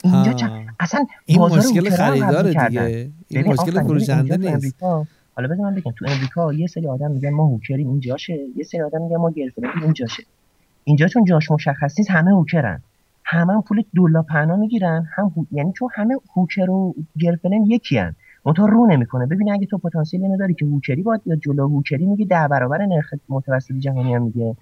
اینجا چند... اصلا این مشکل خریدار دیگه. این مشکل فروشنده نیست. حالا بذار من بگم تو امریکا یه سری آدم میگن ما هوکریم این جاشه یه سری آدم میگن ما گرفتیم این جاشه اینجا چون جاش مشخص نیست همه هوکرن همه هم پول دولا پنا می‌گیرن هم هو... یعنی چون همه هوکر و گرفلن یکی هن. منتها رو نمی‌کنه. ببین اگه تو پتانسیل اینو داری که هوکری باید یا جلو هوکری میگه ده برابر نرخ متوسط جهانی هم میگه.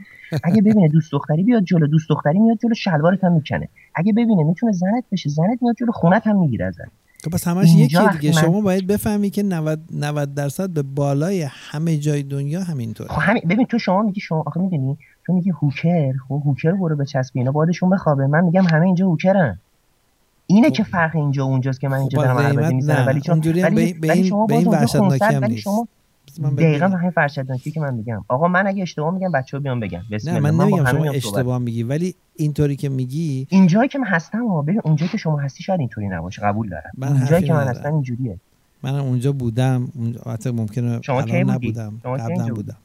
اگه ببینه دوست دختری بیاد جلو دوست دختری میاد جلو شلوارت هم می‌کنه. اگه ببینه می‌تونه زنت بشه زنت میاد جلو خونت هم می‌گیره ازت. تو پس همش یکی دیگه. من... شما باید بفهمی که 90 90 درصد به بالای همه جای دنیا همینطوره. خب همین ببین تو شما میگی شما آخه می‌دونی؟ تو میگی هوکر؟ خب هوکر برو بچسب اینا بادشون بخوابه. من میگم همه اینجا هوکرن. اینه که فرق اینجا اونجاست که من اینجا دارم عربده می‌زنم. ولی چون ولی, ولی, ولی شما به این هم نیست. شما دقیقا همین فرشدناکی که من میگم. آقا من اگه اشتباه میگم بچه‌ها بیان بگم نه من نمیگم شما اشتباه میگی ولی اینطوری که میگی اینجایی که من هستم ها ببین اونجایی که شما هستی شاید اینطوری نباشه. قبول دارم. اونجایی که من هستم اینجوریه. من اونجا بودم. اونجا ممکنه شما کی نبودم. قبلا بودم.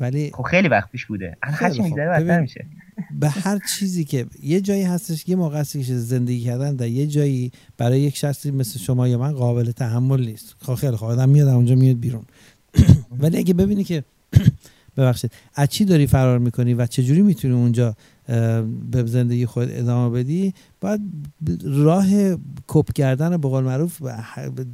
ولی خب خیلی وقت پیش بوده. هر چی میگذره بدتر میشه. به هر چیزی که یه جایی هستش یه موقع هستش که زندگی کردن در یه جایی برای یک شخصی مثل شما یا من قابل تحمل نیست. خب خیلی خب آدم میاد اونجا میاد بیرون. ولی اگه ببینی که ببخشید از چی داری فرار می‌کنی و چجوری می‌تونی اونجا به زندگی خود ادامه بدی. باید راه کپ کردن به قول معروف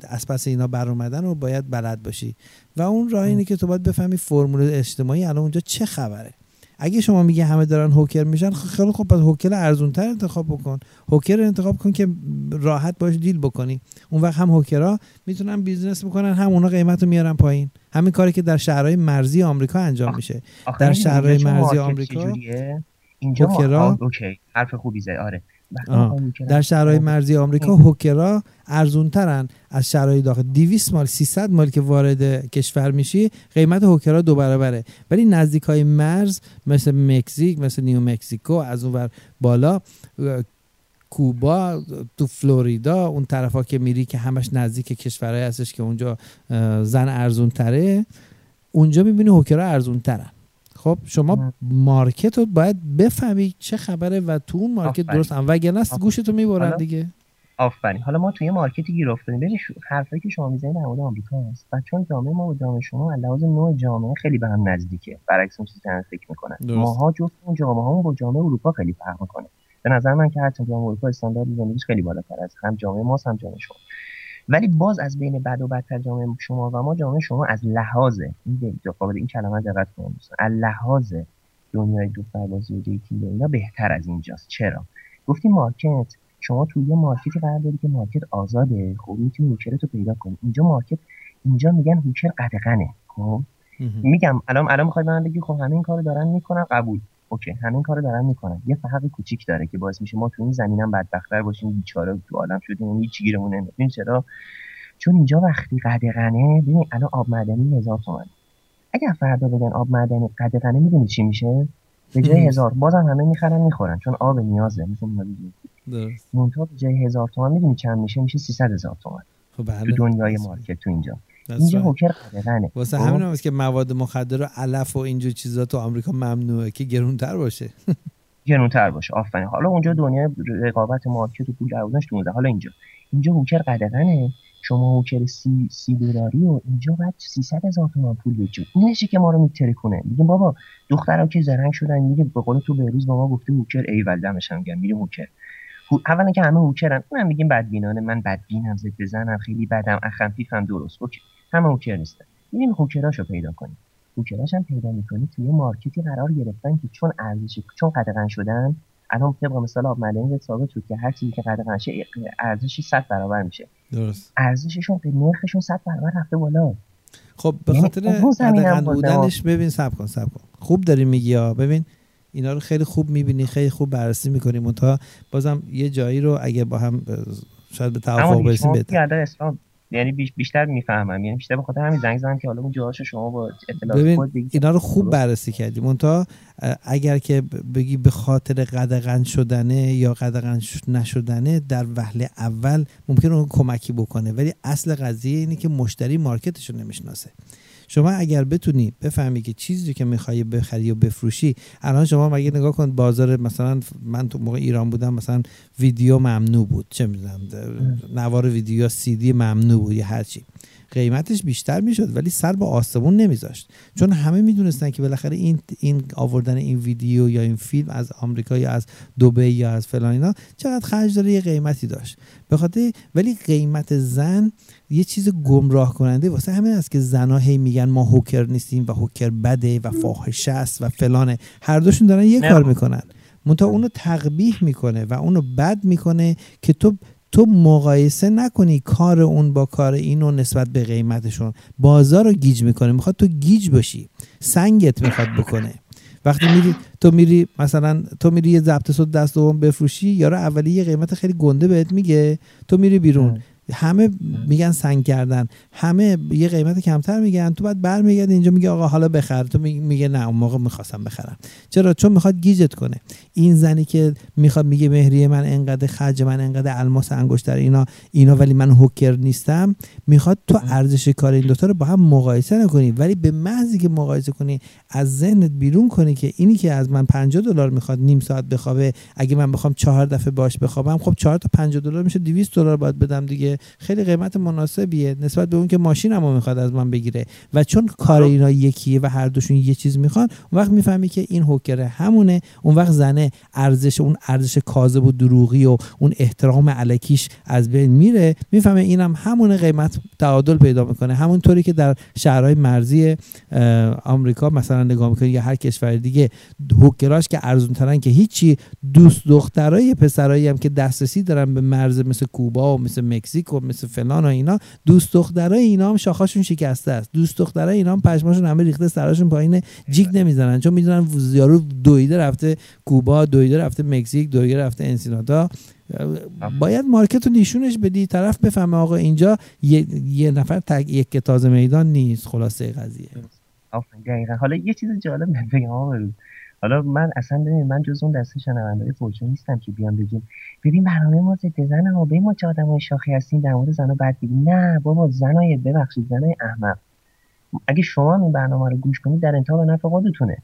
از پس اینا بر اومدن رو باید بلد باشی. و اون راه اینه که تو باید بفهمی فرمول اجتماعی الان اونجا چه خبره. اگه شما میگی همه دارن hooker میشن خیلی خوب پس hooker ارزون تر انتخاب بکن. hooker انتخاب کن که راحت باش deal بکنی. اون وقت هم hooker ها می‌تونن business بکنن هم اونا قیمت رو میارن پایین. همین کاری که در شهرهای مرزی آمریکا انجام میشه. در شهرهای مرزی آمریکا اینجا hooker ا؟ OK. حرف خوبی زد. آره. در شهرهای مرزی آمریکا hooker ا ارزون ترن از شهرهای داخل. 200 مایل 300 مایل که وارد کشور میشی قیمت hooker ا دو برابره. ولی نزدیک های مرز مثل مکزیک مثل نیو مکزیکو از اون بالا کوبا تو فلوریدا اون طرفا که میری که همش نزدیک کشورهای هستش که اونجا زن ارزون تره اونجا می‌بینی hooker ا ارزون ترن خب شما market رو باید بفهمی چه خبره و تو اون market درست هم. وگرنه گوشتو می‌برن دیگه. آفرین. حالا ما توی market ی گیر افتادیم. ببین حرفایی که شما می‌زنید در مورد آمریکا هست. و چون جامعه ما و جامعه شما از لحاظ نوع جامعه خیلی به هم نزدیکه. برعکس اون چیزی فکر می‌کنن ماها جفت اون جامعه همون با جامعه اروپا خیلی فرق می‌کنه. به نظر من که هرچند جامعه اروپا استاندارد زندگیش خیلی بالاتر از هم جامعه ما هم جامعه شما. ولی باز از بین بد و بدتر جامعه شما و ما جامعه شما از لحاظ این قابل این کلمه دقت کنید از لحاظ دنیای دو و dating اینا بهتر از اینجاست. چرا؟ گفتیم market شما توی یه market ی قرار داری که market آزاده خب می‌تونی hooker ت رو پیدا کنی. اینجا market اینجا میگن هوکر قدغنه خب؟ میگم الان الان می‌خوای من بگی خب همه این کارو دارن می‌کنن قبول. اوکی همین کارو دارن می‌کنن. یه فرق کوچیک داره که باعث میشه ما تو این زمینم بدبختتر باشیم بیچاره تو عالم شدیم و هیچ گیرمون نمیاد. چرا؟ چون اینجا وقتی قدغنه ببین الان آب معدنی هزار تومن اگر فردا بگن آب معدنی قدغنه می‌دونی چی میشه؟ به جای هزار بازم همه می‌خرن می‌خورن چون آب نیازه. مثل منتها به جای هزار تومن می‌دونی چند میشه؟ میشه 300 هزار تومن. خب تو دنیای market تو اینجا. اینجا hooker قدغنه واسه همین هم که مواد مخدر و علف و اینجور چیزا تو آمریکا ممنوعه که گرونتر باشه. گرونتر باشه. آفرین. حالا اونجا دنیا رقابت market و پول درآوردنش تو حالا اینجا. اینجا hooker قدغنه. شما hooker سی, سی دلاری و اینجا باید 300 هزار تومان پول بدید اینشه که ما رو میترکونه. میگیم بابا دخترها که زرنگ شدن میگه به قول تو بهروز با ما گفته hooker ایول. دمش هم گرم. میریم hooker. اولا که همه هوکرن. اونم میگیم بدبینانه. من بدبینم زد بزنم خیلی بدم اخم درست. اوکی. همه هوکر نیستن میریم هوکراشو پیدا کنیم. هوکراش هم پیدا می‌کنی توی مارکتی قرار گرفتن که چون ارزش چون قدغن شدن الان طبق مثال آب ملنگ ثابت شد که هر چیزی که قدغن شه ارزشی 100 برابر میشه. درست. ارزششون به نرخشون 100 برابر رفته بالا. خب به یعنی خاطر قدغن. بودنش ببین سب کن سب کن. خوب داری میگی ها. ببین اینا رو خیلی خوب می‌بینی خیلی خوب بررسی می‌کنی. منتها بازم یه جایی رو اگه با هم شاید به توافق برسیم بهتر یعنی بیش بیشتر می‌فهمم. یعنی بیشتر به خاطر همین زنگ زدم که حالا اون جاهاشو شما با اطلاعات خود بگید اینا رو خوب. بررسی کردی. اه، اگر که بگی به خاطر قدغن شدنه یا قدغن نشدنه در وهله اول ممکن اون کمکی بکنه. ولی اصل قضیه اینه که مشتری مارکتش رو نمی‌شناسه. شما اگر بتونی بفهمی که چیزی که می‌خوای بخری و بفروشی الان شما مگه نگاه کن بازار مثلا من تو موقع ایران بودم مثلا ویدیو ممنوع بود چه می‌دونم نوار ویدیو سی دی ممنوع بود یا هرچی. قیمتش بیشتر می‌شد ولی سر به آسمون نمیذاشت. چون همه می‌دونستن که بالاخره این این آوردن این ویدیو یا این فیلم از آمریکا یا از دبی یا از فلان اینا چقدر خرج داره یه قیمتی داشت. به خاطر ولی قیمت زن یه چیز گمراه کننده واسه همین است که زنا هی میگن ما هوکر نیستیم و هوکر بده و فاحشه است و فلانه. هر دوشون دارن یه نه. کار می‌کنن. منتها اونو تقبیح می‌کنه و اونو بد می‌کنه که تو تو مقایسه نکنی کار اون با کار اینو نسبت به قیمتشون. بازار رو گیج می‌کنه. می‌خواد تو گیج باشی. سنگت می‌خواد بکنه. وقتی میری تو میری مثلا تو میری یه ضبط صوت دست دوم بفروشی یارو اولی یه قیمت خیلی گنده بهت میگه. تو میری بیرون. همه میگن سنگ کردن. همه یه قیمت کمتر میگن تو بعد برمیگردی اینجا میگه آقا حالا بخر. تو میگه نه اون موقع می‌خواستم بخرم. چرا؟ چون می‌خواد گیجت کنه. این زنی که می‌خواد میگه مهریه من انقدر خرج من انقدر الماس انگشتر اینا اینا ولی من هوکر نیستم. می‌خواد تو ارزش کار این دوتا رو با هم مقایسه نکنی. ولی به محضی که مقایسه کنی از ذهنت بیرون کنی که اینی که از من 50 دلار می‌خواد نیم ساعت بخوابه اگه من بخوام چهار دفعه باش بخوابم خب چهار تا 50 دلار میشه 200 دلار باید بدم دیگه. خیلی قیمت مناسبیه نسبت به اون که ماشینمو می‌خواد از من بگیره. و چون کار اینا یکیه و هر دوشون یه چیز می‌خوان اون وقت می‌فهمی که این هوکره همونه اون وقت زنه ارزش اون ارزش کاذب و دروغی و اون احترام علکیش از بین میره. می‌فهمه اینم همون قیمت تعادل پیدا می‌کنه. همونطوری که در شهرهای مرزی آمریکا مثلا نگاه می‌کنی یا هر کشور دیگه هوکراش که ارزون ترن که هیچی دوست دخترای پسرایی هم که دسترسی دارن به مرز مثل کوبا و مثل مکزیک و مثل فلان و اینا. دوست دخترای اینا هم شاخاشون شکسته است. دوست دخترای اینا هم پشماشون همه ریخته سراشون پایین جیگ نمی‌زنن. چون می‌دونن یارو دویده رفته کوبا دویده رفته مکزیک دویده رفته انسیناتا. باید مارکت رو نشونش بدی. طرف بفهمه آقا اینجا یه, یه نفر تگ یک که تازه میدان نیست. خلاصه قضیه. دقیقا. حالا یه چیز جالب بگم. حالا من اصلا ببین من جز اون دسته شنوندهای فورچون نیستم که بیام بگیم. ببین برنامه ما ضد زن ها به ما چه آدمای شاخی هستیم در مورد زنا بد بگیم. نه بابا زنای ببخشید زنای احمق. اگه شما این برنامه رو گوش کنید در انتها به نفع خودتونه.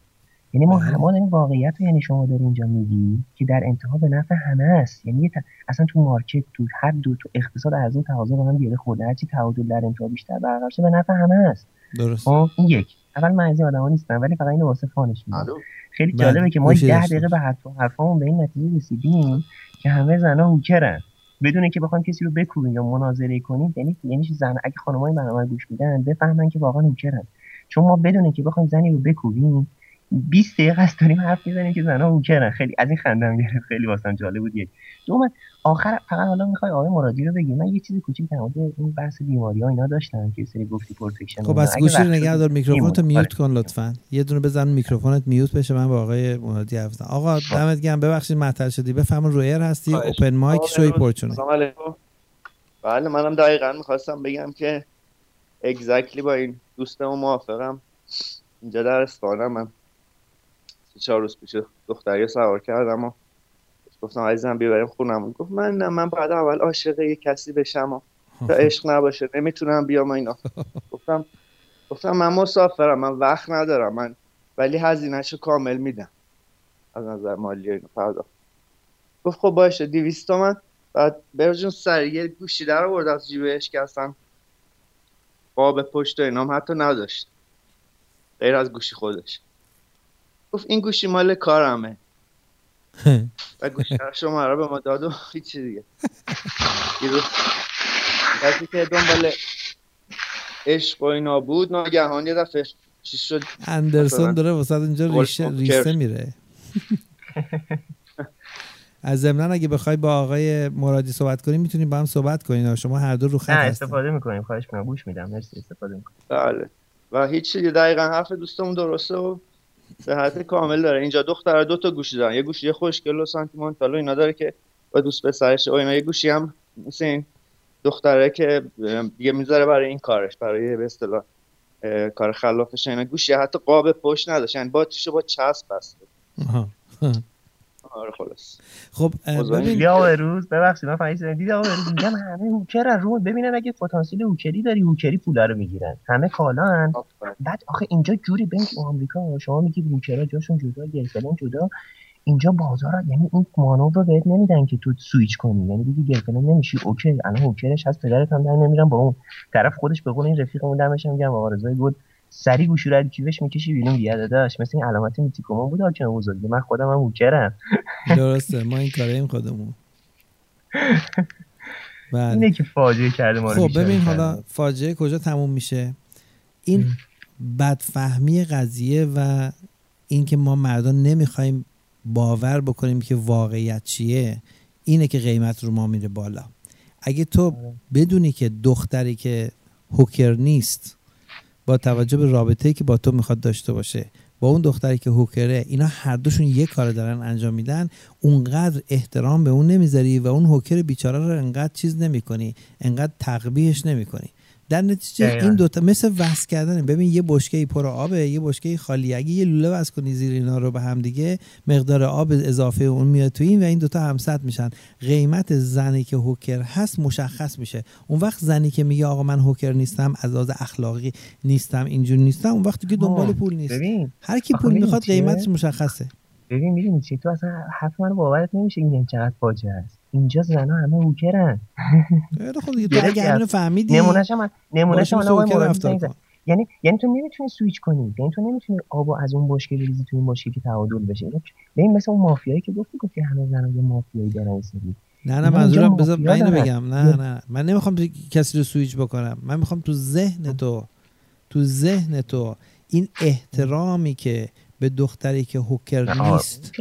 یعنی ما بله. همه این واقعیت رو یعنی شما داری اینجا میگی که در انتها به نفع همه است. یعنی ت- اصلا تو مارکت تو هر دو تو اقتصاد عرضه و تقاضا با هم گره خورده. هرچی تعادل در انتها بیشتر برقرار به نفع همه است. درست خب این یک. اول من از این آدما نیستم ولی فقط اینو واسه فانش میگم. الو. خیلی بله، جالبه که ما ده دقیقه به حرف حرفامون به این نتیجه رسیدیم که همه زنا hooker ن بدون اینکه بخوایم کسی رو بکوبیم یا مناظره کنیم یعنی یعنی زن اگه خانمای برنامه گوش میدن بفهمن که واقعا hooker ن چون ما بدون اینکه بخوایم زنی رو بکوبیم 20 دقیقه است داریم حرف می‌زنیم که زنا hooker ن خیلی از این خندم گرفت. خیلی واسم جالب بود یک دوم آخر فقط حالا می‌خوای آقای مرادی رو بگی. من یه چیز کوچیک در مورد این بحث بیماری ها اینا داشتم که سری گفتی protection خب بس گوشی رو نگه دار میکروفونت رو mute کن لطفا. یه دونه بزن میکروفونت میوت بشه. من با آقای مرادی حرف بزنم آقا دمت گرم. ببخشید معطل شدی. بفهم رویر هستی. اوپن مایک شوی پرچونه. سلام علیکم. بله منم دقیقا می‌خواستم بگم که اگزکتلی با این دوستمو موافقم. اینجا در اصفهانم من چهار روز پیش دختری سوار کردم و گفتم عزیزم بیا بریم خونم گفت من نه من بعد اول عاشق یه کسی بشم و تا عشق نباشه نمی‌تونم بیام اینا. گفتم گفتم من مسافرم من وقت ندارم من ولی هزینهشو کامل میدم. از نظر مالی اینو پرداخت گفت خب باشه 200 تومن. بعد برجون سریع یه گوشی در آورد از جیبش که اصلا قاب پشت و اینام حتی نداشت. غیر از گوشی خودش. گفت این گوشی مال کارمه. و گوشی شما رو به ما داد و هیچی دیگه. کسی که دنبال عشق و اینا بود ناگهان یه دفعه چیز شد. اندرسون داره واسه اینجا ریشه ریسه میره. از ضمن اگه بخوای با آقای مرادی صحبت کنیم می‌تونیم با هم صحبت کنیم شما هر دو رو خط نه استفاده می‌کنیم. خواهش می‌کنم. گوش میدم. مرسی. استفاده می‌کنیم بله. و هیچ چیزی دقیقا حرف دوستمون درسته و صحت کامل داره. اینجا دختر دو تا گوشی دارن. یه گوشی خوشگل و سانتیمانتال و اینا داره که با دوست پسرش و اینا. یه گوشی هم مثل دختره که دیگه می‌ذاره برای این کارش برای به اصطلاح کار خلافش اینا. گوشی حتی قاب پشت نداشت. یعنی باتریشو با چسب بسته. آره خلاص. خب دیدی آقا روز؟ ببخشید من فهمیدم دیدی آقا روز میگم همه هوکر رو ببینن اگه پتانسیل هوکری داری هوکری پولا رو می‌گیرن. همه کالان. بعد آخه اینجا جوری بین آمریکا شما میگی هوکرا جاشون جدا گرفلن جدا. اینجا بازار یعنی این مانور رو بهت نمیدن که تو سویچ کنی. یعنی دیگه گرفلن نمیشی. اوکی الان هوکرش هست پدرت هم در نمیرن با اون طرف خودش به قول این رفیقمون دمش میگم آقا بود سری گوشو رو کیفش می‌کشی بیرون بیا داداش مثل این علامت میتیکومون بود حاکم بزرگی من خودم هم هوکرم. درسته ما این کاریم خودمون. بله. اینه که فاجعه کرده ما خب ببین حالا فاجعه کجا تموم میشه؟ این بدفهمی قضیه و اینکه ما مردان نمی‌خوایم باور بکنیم که واقعیت چیه اینه که قیمت رو ما میره بالا. اگه تو آره. بدونی که دختری که هوکر نیست با توجه به رابطه که با تو می‌خواد داشته باشه با اون دختری که هوکره اینا هر دوشون یه کار دارن انجام میدن اونقدر احترام به اون نمی‌ذاری و اون هوکر بیچاره رو انقدر چیز نمی‌کنی انقدر تقبیهش نمی‌کنی. در نتیجه این دوتا مثل وصل کردن ببین یه بشکه پر آبه یه بشکه خالی. اگه یه لوله وصل کنی زیر اینا رو به هم دیگه مقدار آب اضافه اون میاد تو این و این دوتا همسط میشن. قیمت زنی که هوکر هست مشخص میشه. اون وقت زنی که میگه آقا من هوکر نیستم از لحاظ اخلاقی نیستم اینجور نیستم اون وقت که دنبال پول نیست. هر کی پول می‌خواد قیمتش مشخصه. ببین می‌دونی چی؟ تو اصلا حرف من باورت نمیشه این چقدر فاجعه است. اینجا زنا همه هوکرن خب دیگه تو اگه همینو فهمیدی. نمونهش من نمونهش من یعنی یعنی تو نمی‌تونی سویچ کنی. یعنی تو نمی‌تونی آبو از اون بشکه بریزی تو این بشکه که تعادل بشه. ببین مثل اون مافیایی که گفتی گفتی همه زنا یه مافیایی دارن سری. نه نه منظورم بذار من اینو بگم. نه نه. من نمی‌خوام کسی رو سویچ بکنم. من می‌خوام تو ذهن تو تو ذهن تو این احترامی که به دختری که هوکر نیست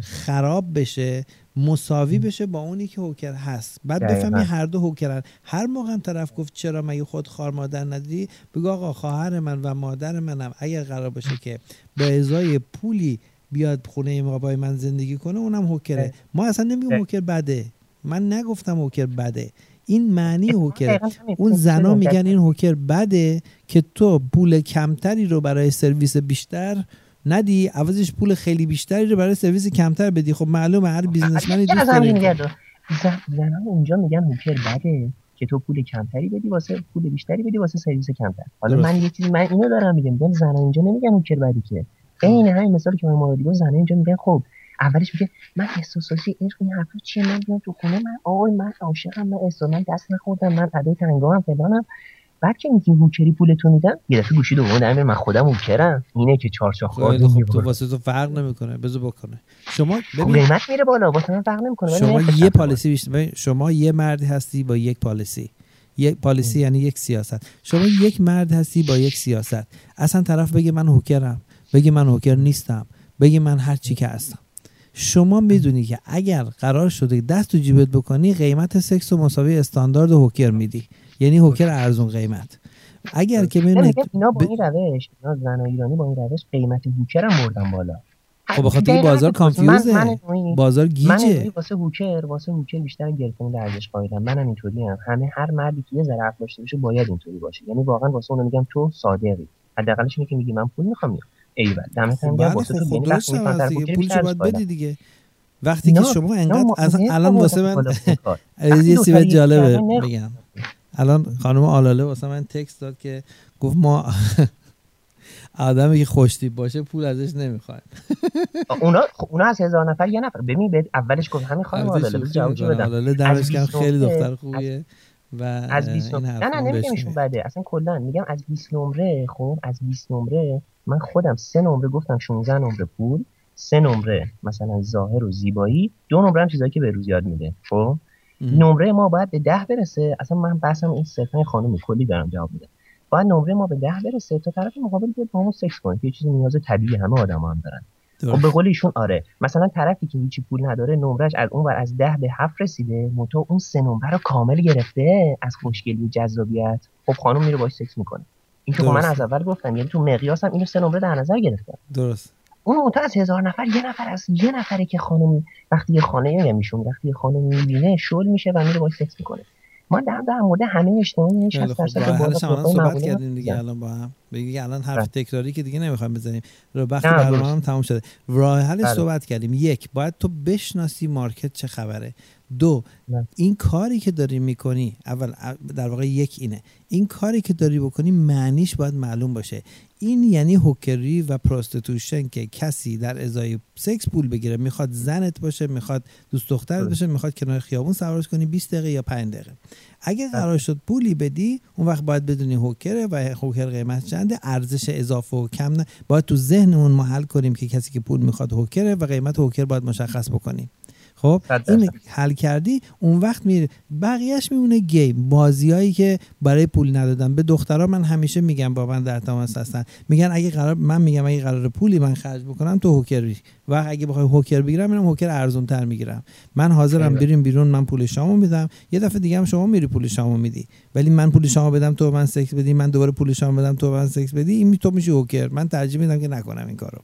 خراب بشه مساوی بشه با اونی که هوکر هست. بعد بفهمی هر دو هوکرن هر موقع هم طرف گفت چرا مگه خود خار مادر نداری بگو آقا خواهر من و مادر منم. اگر قرار باشه که به ازای پولی بیاد خونه بابای من زندگی کنه اونم هوکره ما اصلا نمیگم هوکر بده. من نگفتم هوکر بده. این معنی هوکر اون زنا میگن این هوکر بده که تو پول کمتری رو برای سرویس بیشتر ندی عوضش پول خیلی بیشتری رو برای سرویس کمتر بدی. خب معلومه هر بیزنسمنی دوست داره زنان اونجا میگن هوکر بده که تو پول کمتری بدی واسه پول بیشتری بدی واسه سرویس کمتر. حالا من یه چیزی من اینو دارم میگم. میگم زنان اینجا نمیگن هوکر بدی که. عین همین مثال که من گفت زنان اینجا میگن خب اولش میگه من احساساتی عشق این حرفا چیه؟ من تو خونه من آقای من عاشقم من احساس من دست نخوردم من ادای تنگام فلانم. بعد که میگی هوکری پولتو میدن؟ یه دفعه گوشی دوم در من خودم هوکرم. اینه که چهار خورد خب تو واسه تو فرق نمی‌کنه. بذار بکنه. شما خب ببین قیمت میره بالا واسه من فرق نمی‌کنه شما یه پالیسی بیشتر شما یه مردی هستی با یک پالیسی. یک پالیسی یعنی یک سیاست. شما یک مرد هستی با یک سیاست. اصلا طرف بگه من هوکرم بگه من هوکر نیستم بگه من هر چی که هستم. شما می‌دونی که اگر قرار شده دست تو جیبت بکنی قیمت سکس و مساوی استاندارد هوکر میدی. یعنی هوکر ارزون قیمت. اگر که ببینید اینا با این روش اینا زن ایرانی با این روش قیمت هوکر هم بردن بالا. خب بخاطر بازار کانفیوزه. بازار گیجه. من واسه هوکر واسه هوکر بیشتر گرفتن ارزش قائلم منم اینطوری هم. همه هر مردی که یه ذره داشته باشه باید اینطوری باشه. یعنی واقعا واسه اون میگم تو صادقی. حداقلش اینه که میگی من پول می‌خوام ایول. دمت هم گرم واسه تو. یعنی پولشو باید بدی دیگه. وقتی که شما انقدر از الان واسه من یه چیز جالبه بگم. الان خانم آلاله واسه من تکست داد که گفت ما آدمی که خوشتیب باشه پول ازش نمی‌خواد اونا خب اونا از هزار نفر یه نفر. ببین بهت اولش گفت همین خانم بذار جوابشو بدم. عادله دمش گرم خیلی دختر خوبیه و از 20 این نه نه نمیگم ایشون بده اصلا کلا میگم از 20 نمره خب از 20 نمره من خودم سه نمره گفتم 16 نمره پول سه نمره مثلا ظاهر و زیبایی دو نمره هم چیزایی که به روز یاد میده. خب؟ نمره ما باید به ده برسه. اصلا من بحثم این صرفا خانم کلی دارم جواب میدم. باید نمره ما به ده برسه تا طرف مقابل بیاد با همون سکس کنه که یه چیز نیاز طبیعی همه آدم هم دارن. خب به قول ایشون آره. مثلا طرفی که هیچی پول نداره نمرش از اون ور از ده به هفت رسیده. متو اون سه نمره رو کامل گرفته از خوشگلی و جذابیت. خب خانم میره باش سکس می‌کنه. این که خب من. از اول گفتم یعنی تو مقیاسم اینو سه نمره در نظر گرفتم. درست. اون منتها از هزار نفر یه نفر از یه نفره که خانم وقتی یه خانه میگم ایشون وقتی یه خانم می‌بینه شل میشه و میره باش سکس می‌کنه ما در در مورد همه اجتماعی خیلی 60 خوب درصد راه بالا حلش هم الان صحبت کردیم دیگه. الان با هم بگی الان حرف بله. تکراری که دیگه نمی‌خوایم بزنیم رو نه، برنامه. هم تموم شده راه حلش بله. صحبت کردیم یک باید تو بشناسی مارکت چه خبره دو نه. این کاری که داری می‌کنی اول در واقع یک اینه این کاری که داری بکنی معنیش باید معلوم باشه این یعنی hookerی و prostitution که کسی در ازای سکس پول بگیره می‌خواد زنت باشه می‌خواد دوست دخترت درست. باشه می‌خواد کنار خیابون سوارش کنی 20 دقیقه یا 5 دقیقه اگه بله. قرار شد پولی بدی اون وقت باید بدونی هوکره و هوکر قیمت چنده ارزش اضافه و کم نه باید تو ذهنمون محل کنیم که کسی که پول می‌خواد هوکره و قیمت هوکر باید مشخص بکنیم خب؟ این. حل کردی اون وقت میره بقیهش میمونه گیم. بازیایی که برای پول ندادن. به دخترها من همیشه میگم با من در تماس هستن. میگن اگه قرار من میگم اگه قرار پولی من خرج بکنم تو هوکری و اگه بخوای هوکر بگیرم میرم هوکر ارزون تر می‌گیرم. من حاضرم. بریم بیرون من پول شامو میدم. یه دفعه دیگه هم شما میری پول شامو میدی. ولی من پول شامو بدم تو من سکس بدی. من دوباره پول شامو بدم تو من سکس بدی. این تو میشی هوکر. من ترجیح میدم که نکنم این کارو.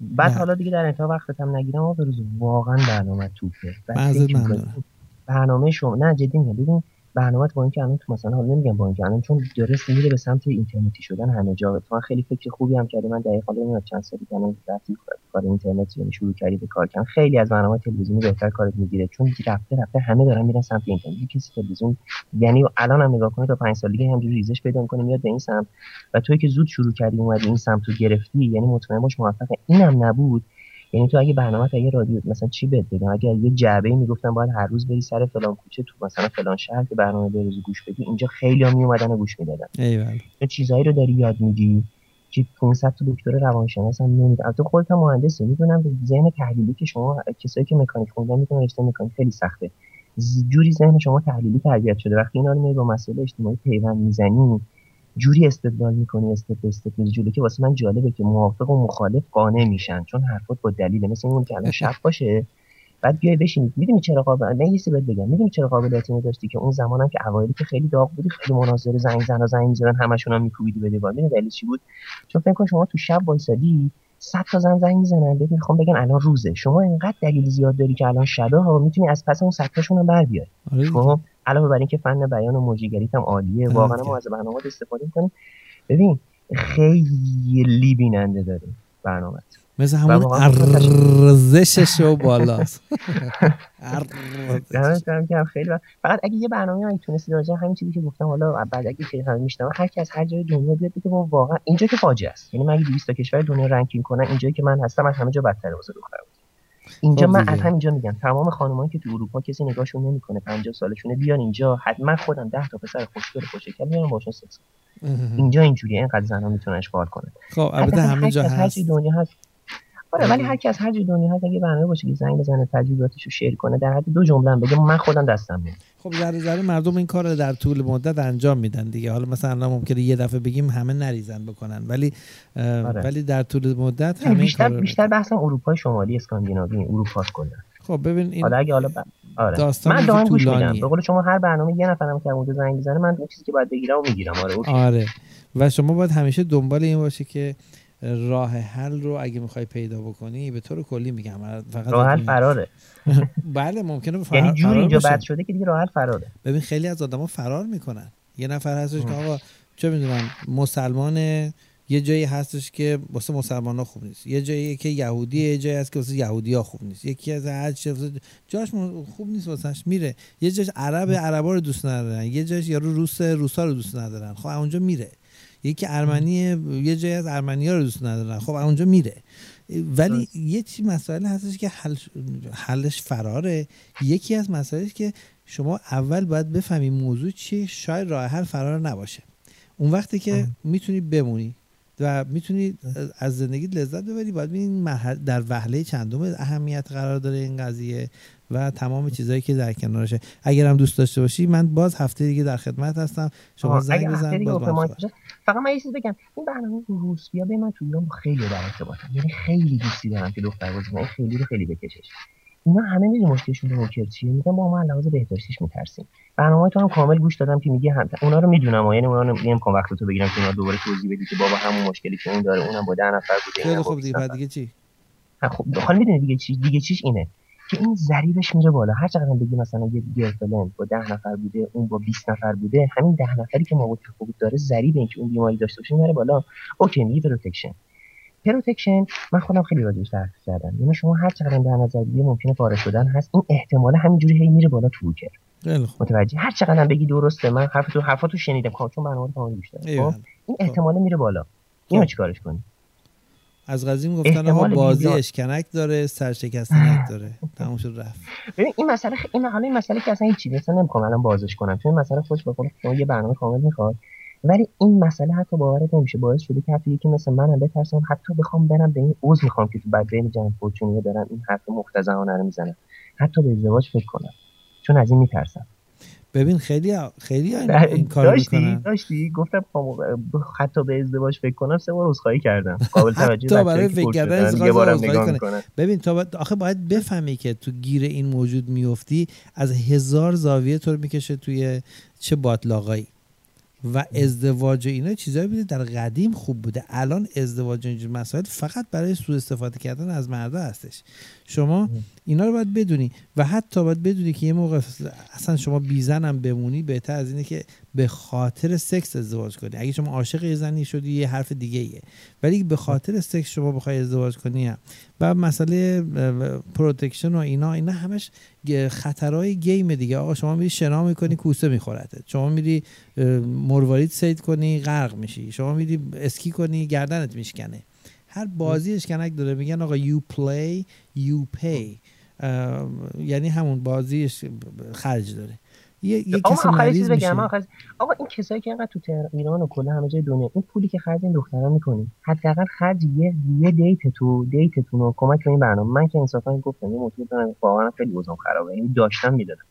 بعد نه. حالا دیگه در انتها وقتت هم نگیرم آقا واقعا برنامه توپه. برنامه شما نه جدی میگم ببین برنامه با اینکه الان تو مثلا حالا نمیگم با اینکه الان چون درست میره به سمت اینترنتی شدن همه جا. تو خیلی فکر خوبی هم کردی. من دقیقاً نمی‌دونم چند سالی که الان رفتی کار اینترنت یعنی شروع کردی به کار کردن. خیلی از برنامه تلویزیونی بهتر کارت می‌گیره. چون رفته رفته همه دارن میرن سمت اینترنت. کسی تلویزیون یعنی الان هم نگاه کنی تا 5 سال دیگه همینجوری ریزش پیدا می‌کنه میاد به این سمت. و توی که زود شروع کردی اومدی این سمت رو گرفتی یعنی مطمئن باش موفقه اینم نبود. یعنی تو اگه برنامه اگه رادیو مثلا چی بهت بگم؟ اگه یه جعبه می‌گفتن باید هر روز بری سر فلان کوچه تو مثلا فلان شهر که برنامه به روز گوش بدی اینجا خیلی هم میومدن گوش می‌دادن. ایول تو چیزایی رو داری یاد میگی که 500 تا دکتر روانشناس هم نمی‌دونم البته خودت هم مهندسی می‌دونم ذهن تحلیلی که شما کسایی که مکانیک خوندن می‌تونن رشته مکانیک خیلی سخته. جوری ذهن شما تحلیلی تربیت شده. وقتی اینا رو با مسائل اجتماعی پیوند می‌زنی جوری استدلال می‌کنی استپ استپ جلو که واسه من جالبه که موافق و مخالف قانع میشن. چون حرفات با دلیله مثل اون که الان شب باشه بعد بیای بشینی. می‌دونی چرا قابل؟ نه یه بگم. می‌دونی چرا قابلیت اینو داشتی که اون زمانم که اوایلی که خیلی داغ بودی خیلی مناظره زنگ زنا زنگ می‌زدن همشون هم میکوبیدی بده بالا می‌دونی دلیل چی بود؟ چون فکر کن شما تو شب وایسادی صد تا زن زنگ می‌زنن. ببین می‌خوام بگن الان روزه. شما اینقدر دلیل زیاد داری که الان شبه ها می‌تونی از پس اون صد تاشون هم بر بیاری. آره. خب علاوه بر اینکه فن بیان و مجریگریت هم عالیه آره واقعا. ما از برنامه استفاده می‌کنیم. ببین خیلی بیننده داره برنامه مثل همون ارزشش و بالاست. خیلی فقط اگه یه برنامه اگه تونستی راجع همین چیزی که گفتم حالا بعد اگه که همه میشنم هر کی از هر جای دنیا بیاد بگه واقعا اینجا که فاجعه است. یعنی من اگه 200 تا کشور دنیا ranking کنم اینجایی که من هستم از همه جا بدتره واسه دختر اینجا خب من. از همینجا میگم. تمام خانمایی که تو اروپا کسی نگاهشون نمی‌کنه 50 سالشونه بیان اینجا حتما خودم 10 تا پسر خوشگل خوشگل میارم باشون سکس. اینجا اینجوریه اینقدر زنا می‌تونن اشغال کنن. خب البته همه جا هست. دنیا هست. آره ولی. هر کی از هر جای دنیا هست اگه برنامه باشه که زنگ بزنه تجربیاتش رو شیر کنه در حد دو جمله بگه من خودم دستم میاد خب ذره ذره مردم این کار رو در طول مدت انجام میدن دیگه حالا مثلا الان ممکنه یه دفعه بگیم همه نریزن بکنن ولی آره. ولی در طول مدت همه یعنی این بیشتر کار بیشتر. بحثم اروپای شمالی اسکاندیناوی اروپا کلا خب ببین این حالا اگه حالا ب... آره داستان من دائم گوش میدم. به قول شما هر برنامه یه نفرم که اونجا زنگ بزنه من اون چیزی که باید بگیرم و می‌گیرم آره اوکی. آره و شما باید همیشه دنبال این باشه که راه حل رو اگه می‌خوای پیدا بکنی به طور کلی میگم. فقط راه حل فراره. بله ممکنه فر... یعنی جور فرار اینجا. بد شده که دیگه راه حل فراره. ببین خیلی از آدما فرار می‌کنن. یه نفر هستش که آقا چه می‌دونم مسلمان یه جایی هستش که واسه مسلمان ها خوب نیست. یه جایی که یهودی یه جایی هست که واسه یهودی ها خوب نیست. یکی از هر چه جاش خوب نیست واسش میره. یه جاش عرب عربا رو دوست ندارن. یه جاش یارو روس روسا رو دوست ندارن. خب اونجا میره. یکی ارمنی یه جایی از ارمنیا رو دوست ندارن. خب اونجا میره. ولی یه چی مسائل هستش که حل حلش فراره. یکی از مسائلی که شما اول باید بفهمی موضوع چیه شاید راه حل فرار نباشه. اون وقتی که می‌تونی بمونی و می‌تونی از زندگی لذت ببری باید ببینید در وهله چندم اهمیت قرار داره این قضیه و تمام چیزهایی که در کنارشه. اگر هم دوست داشته باشی من باز هفته دیگه در خدمت هستم. شما زنگ بزن باز فقط من یه چیز بگم این برنامه روسیا به من تو ایران خیلی در ارتباطم یعنی خیلی دوستی دارم که دختر بازی خیلی رو خیلی بکشش اینا همه می‌دونی مشکلشون رو چیه میگن با ما لحاظ بهداشتیش میترسیم برنامه تو هم کامل گوش دادم که میگه هم اونا رو می‌دونم یعنی اونا نمی‌خوام وقت تو بگیرم که اونا دوباره توضیح بدی که بابا همون مشکلی که اون داره اونم با 10 نفر بوده خیلی خوب دیگه بعد دیگه چی خب حالا می‌دونی دیگه چی دیگه چیش اینه که این ضریبش میره بالا. هر چقدر بگی مثلا یه girlfriend با 10 نفر بوده اون با 20 نفر بوده همین 10 نفری که ما تفاوت داره ضریب این که اون بیماری داشته باشه میره بالا. اوکی میگه protection. protection من خودم خیلی راجعش بحث کردم یعنی شما هر چقدر در نظر بگیری ممکنه پاره شدن هست. این احتمال همینجوری هی میره بالا تو بوکر متوجه؟ هر چقدر بگی درسته من حرف تو حرفاتو شنیدم. خب، چون برنامه رو بیشتر خب این احتمال میره بالا. اینو خب. چیکارش کنی از قدیم گفتن ها بازی اشکنک داره سرشکستنک داره. تموم شد رفت. ببین این مسئله خ... این حالا این مسئله که اصلا هیچ چیزی اصلا نمی‌خوام الان بازش کنم. چون مسئله خوش بکنه شما یه برنامه کامل می‌خواد. ولی این مسئله حتی باورت نمیشه. باعث شده که حتی یکی مثل منم بترسم. حتی بخوام برم به این عضو می‌خوام که تو بعد بین جنگ فورچونی دارن این حرف مختزهانه رو می‌زنن حتی به ازدواج فکر کنم. چون از این میترسم. ببین خیلی خیلی این کار داشتی می‌کنن. داشتی؟ گفتم حتی به ازدواج فکر کنم سه بار عذرخواهی کردم. قابل توجه تا برای فکر کردن عذرخواهی کنه. ببین تا آخه باید بفهمی که تو گیر این موجود میفتی از هزار زاویه تو می‌کشه توی چه باطلاقایی. و ازدواج اینا چیزایی بوده در قدیم خوب بوده. الان ازدواج اینجور مسائل فقط برای سوء استفاده کردن از مردا هستش. شما اینا رو باید بدونی و حتی باید بدونی که یه موقع اصلا شما بیزن هم بمونی بهتر از اینه که به خاطر سکس ازدواج کنی. اگه شما عاشق یه زنی شدی یه حرف دیگه ایه ولی به خاطر سکس شما بخوای ازدواج کنی هم. و مسئله protection و اینا اینا همش خطرهای game دیگه. آقا شما میری شنا می‌کنی کوسه میخورته. شما میری مروارید صید کنی غرق میشی. شما میری اسکی کنی گردنت میشکنه. هر بازی اشکنک داره. میگن آقا you play you pay. یعنی همون بازیش خرج داره. یه, یه کسی مریض میشه. آقا این کسایی که اینقدر تو ایران و کل همه جای دنیا این پولی که خرج این دخترا می‌کنین حداقل خرج یه یه date تو date تون رو کمک به این برنامه. من که انصافا گفتم این موضوع دارم واقعا خیلی وضع خرابه. یعنی داشتم می‌دادم.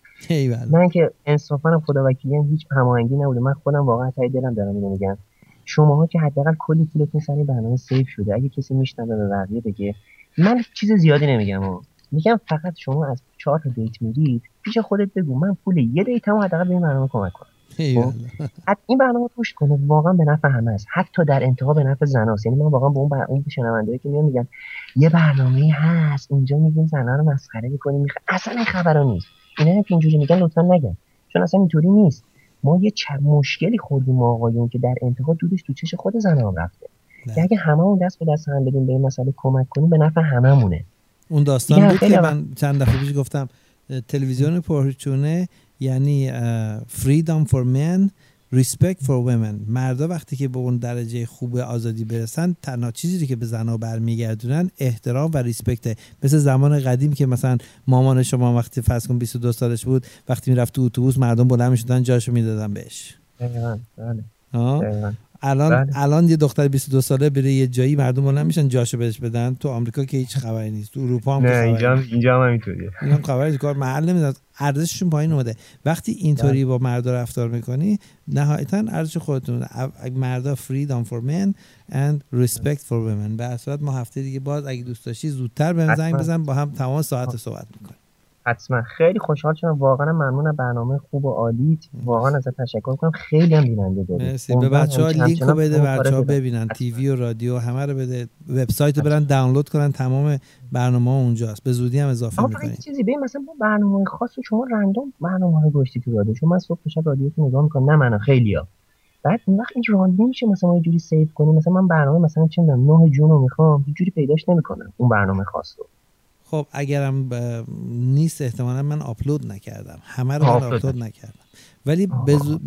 من که انصافا خدا وکیلی هیچ هماهنگی نبوده. من خودم واقعا ته دلم دارم اینو میگم شماها که حداقل کلی پولتون سر برنامه save شده. اگه کسی میشنوه به بقیه بگه من چیز زیادی نمیگم و میگم فقط شما از چهار تا date میرید پیش خودت بگو. من پول یه date مو حداقل به این برنامه کمک کنم. خب؟ این برنامه push کنه واقعا به نفع همه است. حتی در انتها به نفع زناست. یعنی من واقعا به اون بر... اون شنوندهایی که میان میگن یه برنامه هست. اونجا میگیم زنا رو مسخره می‌کنیم. میخ... اصلا این خبرا نیست. اینا که اینجوری میگن لطفا نگن. چون اصلا اینطوری نیست. ما یه چه مشکلی خوردیم آقایون که در انتها دودش تو چش خود زنان رفته. که اگه هممون دست به دست هم بدیم به این مسئله کمک کنیم به نفع هممونه. اون داستان بود که من چند دفعه پیش گفتم تلویزیون پرچونه یعنی freedom for men respect for women. مردا وقتی که به اون درجه خوب آزادی برسن تنها چیزی که به زنها برمیگردونن احترام و ریسپکت مثل زمان قدیم که مثلا مامان شما وقتی فرض کن 22 سالش بود وقتی می‌رفت تو اتوبوس مردم بلند می‌شدن جاشو می‌دادن بهش. الان بله. الان یه دختر 22 ساله بره یه جایی مردم الان میشن جاشو بهش بدن. تو آمریکا که هیچ خبری نیست تو اروپا هم نه اینجا هم اینجا هم همینطوریه. اینا هم خبری کار محل نمیدن ارزششون پایین اومده. وقتی اینطوری بله. با مردا رفتار می‌کنی نهایتا ارزش خودتون مردا freedom for men and respect for women. به صورت ما هفته دیگه باز اگه دوست داشتی زودتر بهم زنگ بزن با هم تمام ساعت صحبت می‌کنیم. حتما. خیلی خوشحال شدم. واقعا ممنون برنامه خوب و عالیت واقعا ازت تشکر کنم. خیلی هم بیننده داری. مرسی. به بچه ها لینک رو بده بچه ها ببینن. تیوی و رادیو همه رو بده. وبسایت رو برن دانلود کنن. تمام برنامه ها اونجاست. به زودی هم اضافه می‌کنیم. چیزی ببین. مثلا برنامه خاص شما رندوم برنامه ها گوشتی تو رادیو. چون من صبح شب رادیو تو نگاه می‌کنم. نه من خیلیا بعد اون وقت این random میشه مثلا یه جوری save کنیم مثلا من برنامه مثلا چه 9 جون رو می‌خوام. یه جوری پیداش نمی‌کنم اون برنامه خاص رو. خب اگرم نیست احتمالا من آپلود نکردم. همه رو من آپلود نکردم. ولی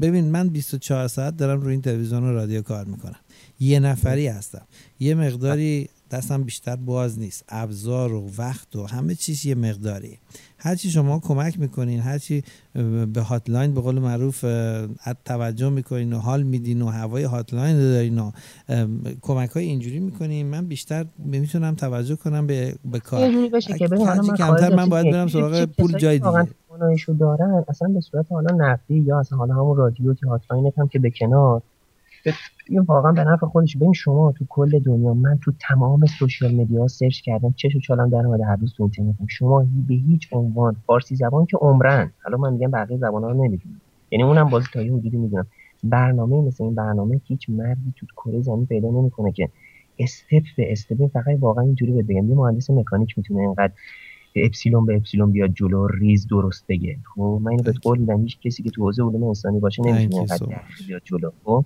ببین من 24 ساعت دارم روی این تلویزیون و رادیو کار می‌کنم. یه نفری هستم. یه مقداری دستم بیشتر باز نیست. ابزار و وقت و همه چیز یه مقداری. هرچی شما کمک می‌کنین هرچی به hotline به قول معروف توجه می‌کنین و حال میدین و هوای hotline رو دارین و کمک های اینجوری می‌کنین من بیشتر می‌تونم توجه کنم به, به کار. من کمتر من باید برم سراغ پول جای دیگه. دارن اصلا به صورت حالا نقدی یا اصلا حالا همون رادیو که hotline هم که به کنار این واقعا به نفع خودش. ببین شما تو کل دنیا من تو تمام social media search کردم چش و چالم در اومده هر روز تو اینترنت شما به هیچ عنوان فارسی زبان که عمرن. حالا من میگم بقیه زبانا رو نمی‌دونم. یعنی اونم بازی تا یه حدودی می‌دونم. برنامه مثل این برنامه هیچ مردی تو کره زمین پیدا نمی‌کنه که استپ به استپ. فقط واقعا اینجوری بهت بگم. یه مهندس مکانیک می‌تونه اینقدر اپسیلون به اپسیلون بیاد جلو ریز درست بگه. خب من اینو بهت قول میدم هیچ کسی که تو حوزه علوم انسانی باشه نمی‌تونه اینقدر بیاد جلو. خب؟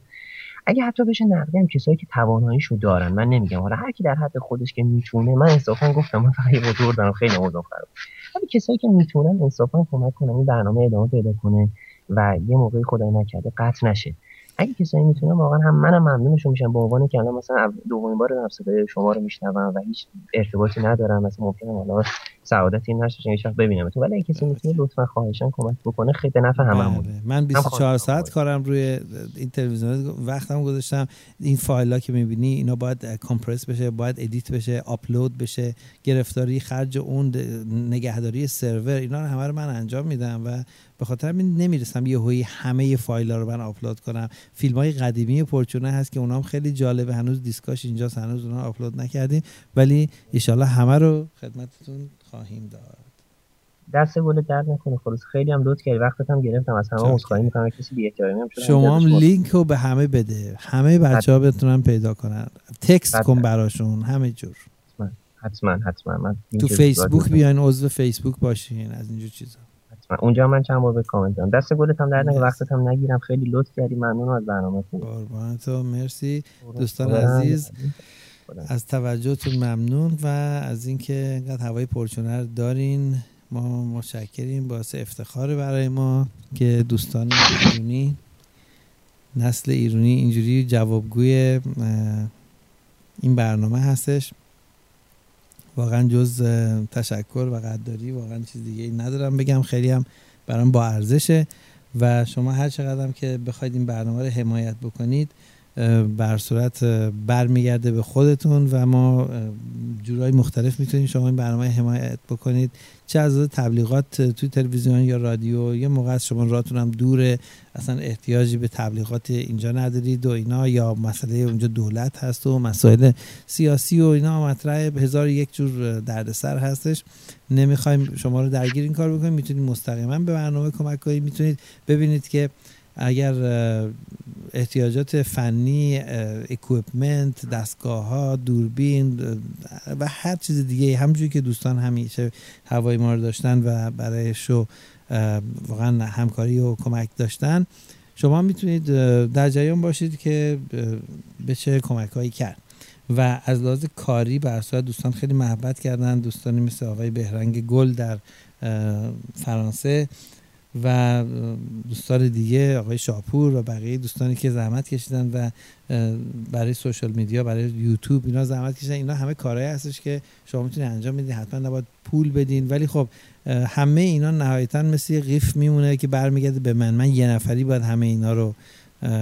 اگه حتی بشه نقدی کسایی که تواناییشو دارن من نمیگم. حالا هر کی در حد خودش که می‌تونه من انصافا گفتم من فقط یه دور دارم خیلی اوضاع خراب ولی کسایی که می‌تونن انصافا کمک کنن این برنامه ادامه پیدا کنه و یه موقعی خدای نکرده قطع نشه. اگه کسایی می‌تونن واقعا هم منم ممنونشون میشم. به عنوان که الان مثلا دومین بار دارم صدای شما رو میشنوم و هیچ ارتباطی ندارم مثلا ممکنه سعادتی نشه هیچ وقت ببینم تو. ولی کسی می‌تونه لطفا خواهشان کمک بکنه خیلی به نفع هممون. بله. من 24 ساعت کارم روی این تلویزیون. وقتم گذاشتم. این فایل ها که می‌بینی اینا باید compress بشه باید edit بشه آپلود بشه. گرفتاری خرج اون نگهداری سرور اینا رو همه رو من انجام میدم و به خاطر همین نمی‌رسم یه هوی همه فایل ها رو من آپلود کنم. فیلم های قدیمی پرچونه هست که اونام خیلی جالبه. هنوز دیسکاش اینجاست هنوز اونا آپلود نکردیم. ولی ایشالله همه رو خدمتتون خواهیم داد. دست گل درد نکنه. خلاص خیلی هم لطف کردی. وقتت هم گرفتم. از همه عذرخواهی می‌کنم. کسی بی احترامی هم شما هم لینک رو به همه بده. همه بچه ها بتونن پیدا کنن. تکست کن براشون. همه جور. حتما. حتما. من تو فیسبوک بیاین عضو فیسبوک باشین از اینجور چیزا. حتما. اونجا من چند بار به کامنت دادم دست گلت هم در نگه وقتت هم نگیرم. خیلی لطف کردی. ممنون از برنامه قربان تو مرسی دوستان عزیز. از توجهتون ممنون و از اینکه اینقدر هوای پرچونه دارین ما متشکریم. باعث افتخار برای ما که دوستان ایرونی نسل ایرونی اینجوری جوابگوی این برنامه هستش. واقعا جز تشکر و قدردانی واقعا چیز دیگه ای ندارم بگم. خیلی هم برام با ارزشه و شما هر چقدر که بخواید این برنامه رو حمایت بکنید بر صورت برمیگرده به خودتون و ما جورای مختلف می‌تونیم شما این برنامه حمایت بکنید. چه از تبلیغات توی تلویزیون یا رادیو یه موقع از شما راتون هم دوره اصلا احتیاجی به تبلیغات اینجا ندارید و اینا یا مسئله اونجا دولت هست و مسائل سیاسی و اینا مطرح هزار یک جور دردسر هستش. نمی‌خوایم شما رو درگیر این کار بکنیم. می‌تونید مستقیما به برنامه کمک کنید. می‌تونید ببینید که اگر احتیاجات فنی اکویپمنت دستگاه ها دوربین و هر چیز دیگه همجوری که دوستان همیشه هوای ما رو داشتن و برای شو واقعا همکاری و کمک داشتن شما می‌تونید در جریان باشید که به چه کمک هایی کرد. و از لحاظ کاری بر دوستان خیلی محبت کردن دوستانی مثل آقای بهرنگ گل در فرانسه. و دوستان دیگه آقای شاپور و بقیه دوستانی که زحمت کشیدن و برای سوشال میدیا برای یوتیوب اینا زحمت کشیدن. اینا همه کارهایی هستش که شما می‌تونید انجام بدید حتما نباید پول بدین. ولی خب همه اینا نهایتا مثل یه قیف میمونه که برمیگرده به من. من یه نفری باید همه اینا رو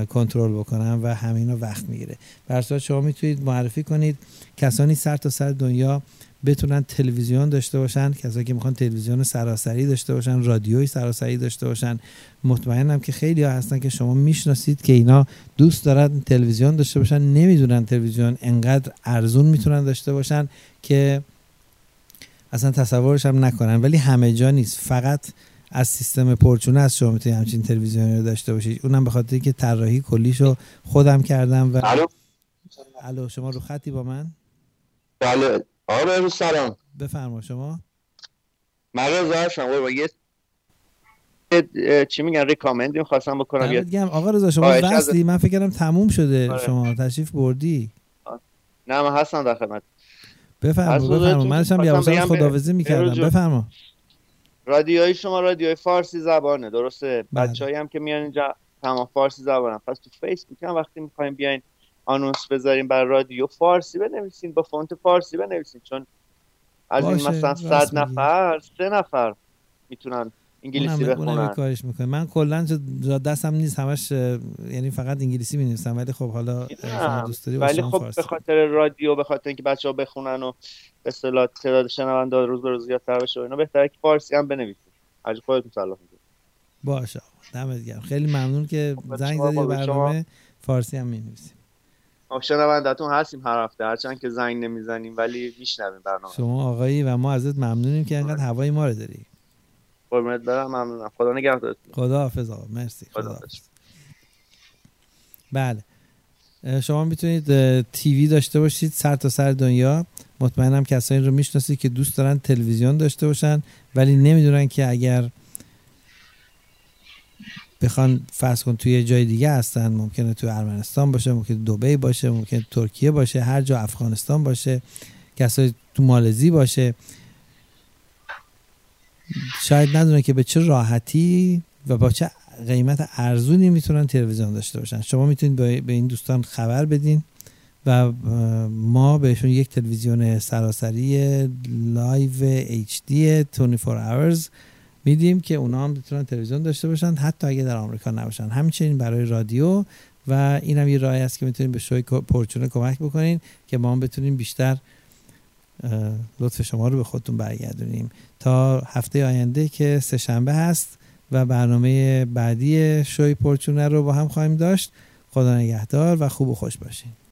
کنترل بکنم و همه اینا وقت می‌گیره. برای شما می‌تونید معرفی کنید. کسانی سر تا سر دنیا بتونن تلویزیون داشته باشن کسایی که می‌خوان تلویزیون سراسری داشته باشن رادیوی سراسری داشته باشن. مطمئنم که خیلی ها هستن که شما می‌شناسید که اینا دوست دارن تلویزیون داشته باشن نمی‌دونن تلویزیون انقدر ارزون می‌تونن داشته باشن که اصلا تصورش هم نکنن. ولی همه جا نیست. فقط از سیستم پرچونه از شما می‌تونید همچین تلویزیونی رو داشته باشید اونم به خاطر که طراحی کلیشو خودم کردم و الو؟ الو شما رو خطی با من؟ بله. آقا سلام. بفرما شما؟ من رضا هستم یه چی میگن ریکامندی خواستم بکنم. گم آقا رضا شما وصلی من فکر کردم تموم شده آره. شما. تشریف بردی. نه من هستم در خدمت. بفرما بفرما. من داشتم یواش خداویسی می‌کردم. بفرما. رادیوی شما رادیوی فارسی زبانه درسته؟ بله. بچه‌ای هم که میان اینجا تمام فارسی زبانن. پس تو فیسبوک هم وقتی می‌خوایم بیاین آنونس بذاریم برای رادیو. فارسی بنویسین با فونت فارسی بنویسین چون از این مثلا صد نفر سه نفر می‌تونن انگلیسی بخونن. کارش می‌کنه من کلا دستم نیست همش یعنی فقط انگلیسی می نویسم ولی خب حالا دوست داری ولی خب به خاطر رادیو به خاطر اینکه بچه ها بخونن و به اصطلاح تعداد شنونده روز به روز زیادتر بشه و اینا بهتره که فارسی هم بنویسید هر خودتون صلاح باشه دمت گرم. خیلی ممنون که خب، زنگ زدی برنامه فارسی هم می نویسیم شنوندهتون هستیم هر هفته هرچند که زنگ نمی‌زنیم ولی میشنویم برنامه. شما آقایی و ما ازت ممنونیم که انقدر هوای ما رو داری. قربونت برم ممنونم. خدا نگهدارت خدا حافظ آقا. مرسی. خدا, حافظ. بله. شما می‌تونید تیوی داشته باشید سر تا سر دنیا. مطمئنم کسایی رو می‌شناسید که دوست دارن تلویزیون داشته باشن ولی نمی‌دونن که اگر بخوان فرض کن توی جای دیگه هستن ممکنه توی ارمنستان باشه ممکنه دبی باشه ممکنه ترکیه باشه هر جا افغانستان باشه کسایی تو مالزی باشه. شاید ندونه که به چه راحتی و با چه قیمت ارزونی می‌تونن تلویزیون داشته باشن. شما می‌تونید به این دوستان خبر بدین و ما بهشون یک تلویزیون سراسری live HD 24 hours میدیم که اونا هم می‌تونن تلویزیون داشته باشن حتی اگه در آمریکا نباشن. همچنین برای رادیو و این هم یه راهی است که می‌تونیم به شوی پرچونه کمک بکنین که ما هم بتونیم بیشتر لطف شما رو به خودتون برگردونیم. تا هفته آینده که سه شنبه هست و برنامه بعدی شوی پرچونه رو با هم خواهیم داشت. خدا نگهدار و خوب و خوش باشین.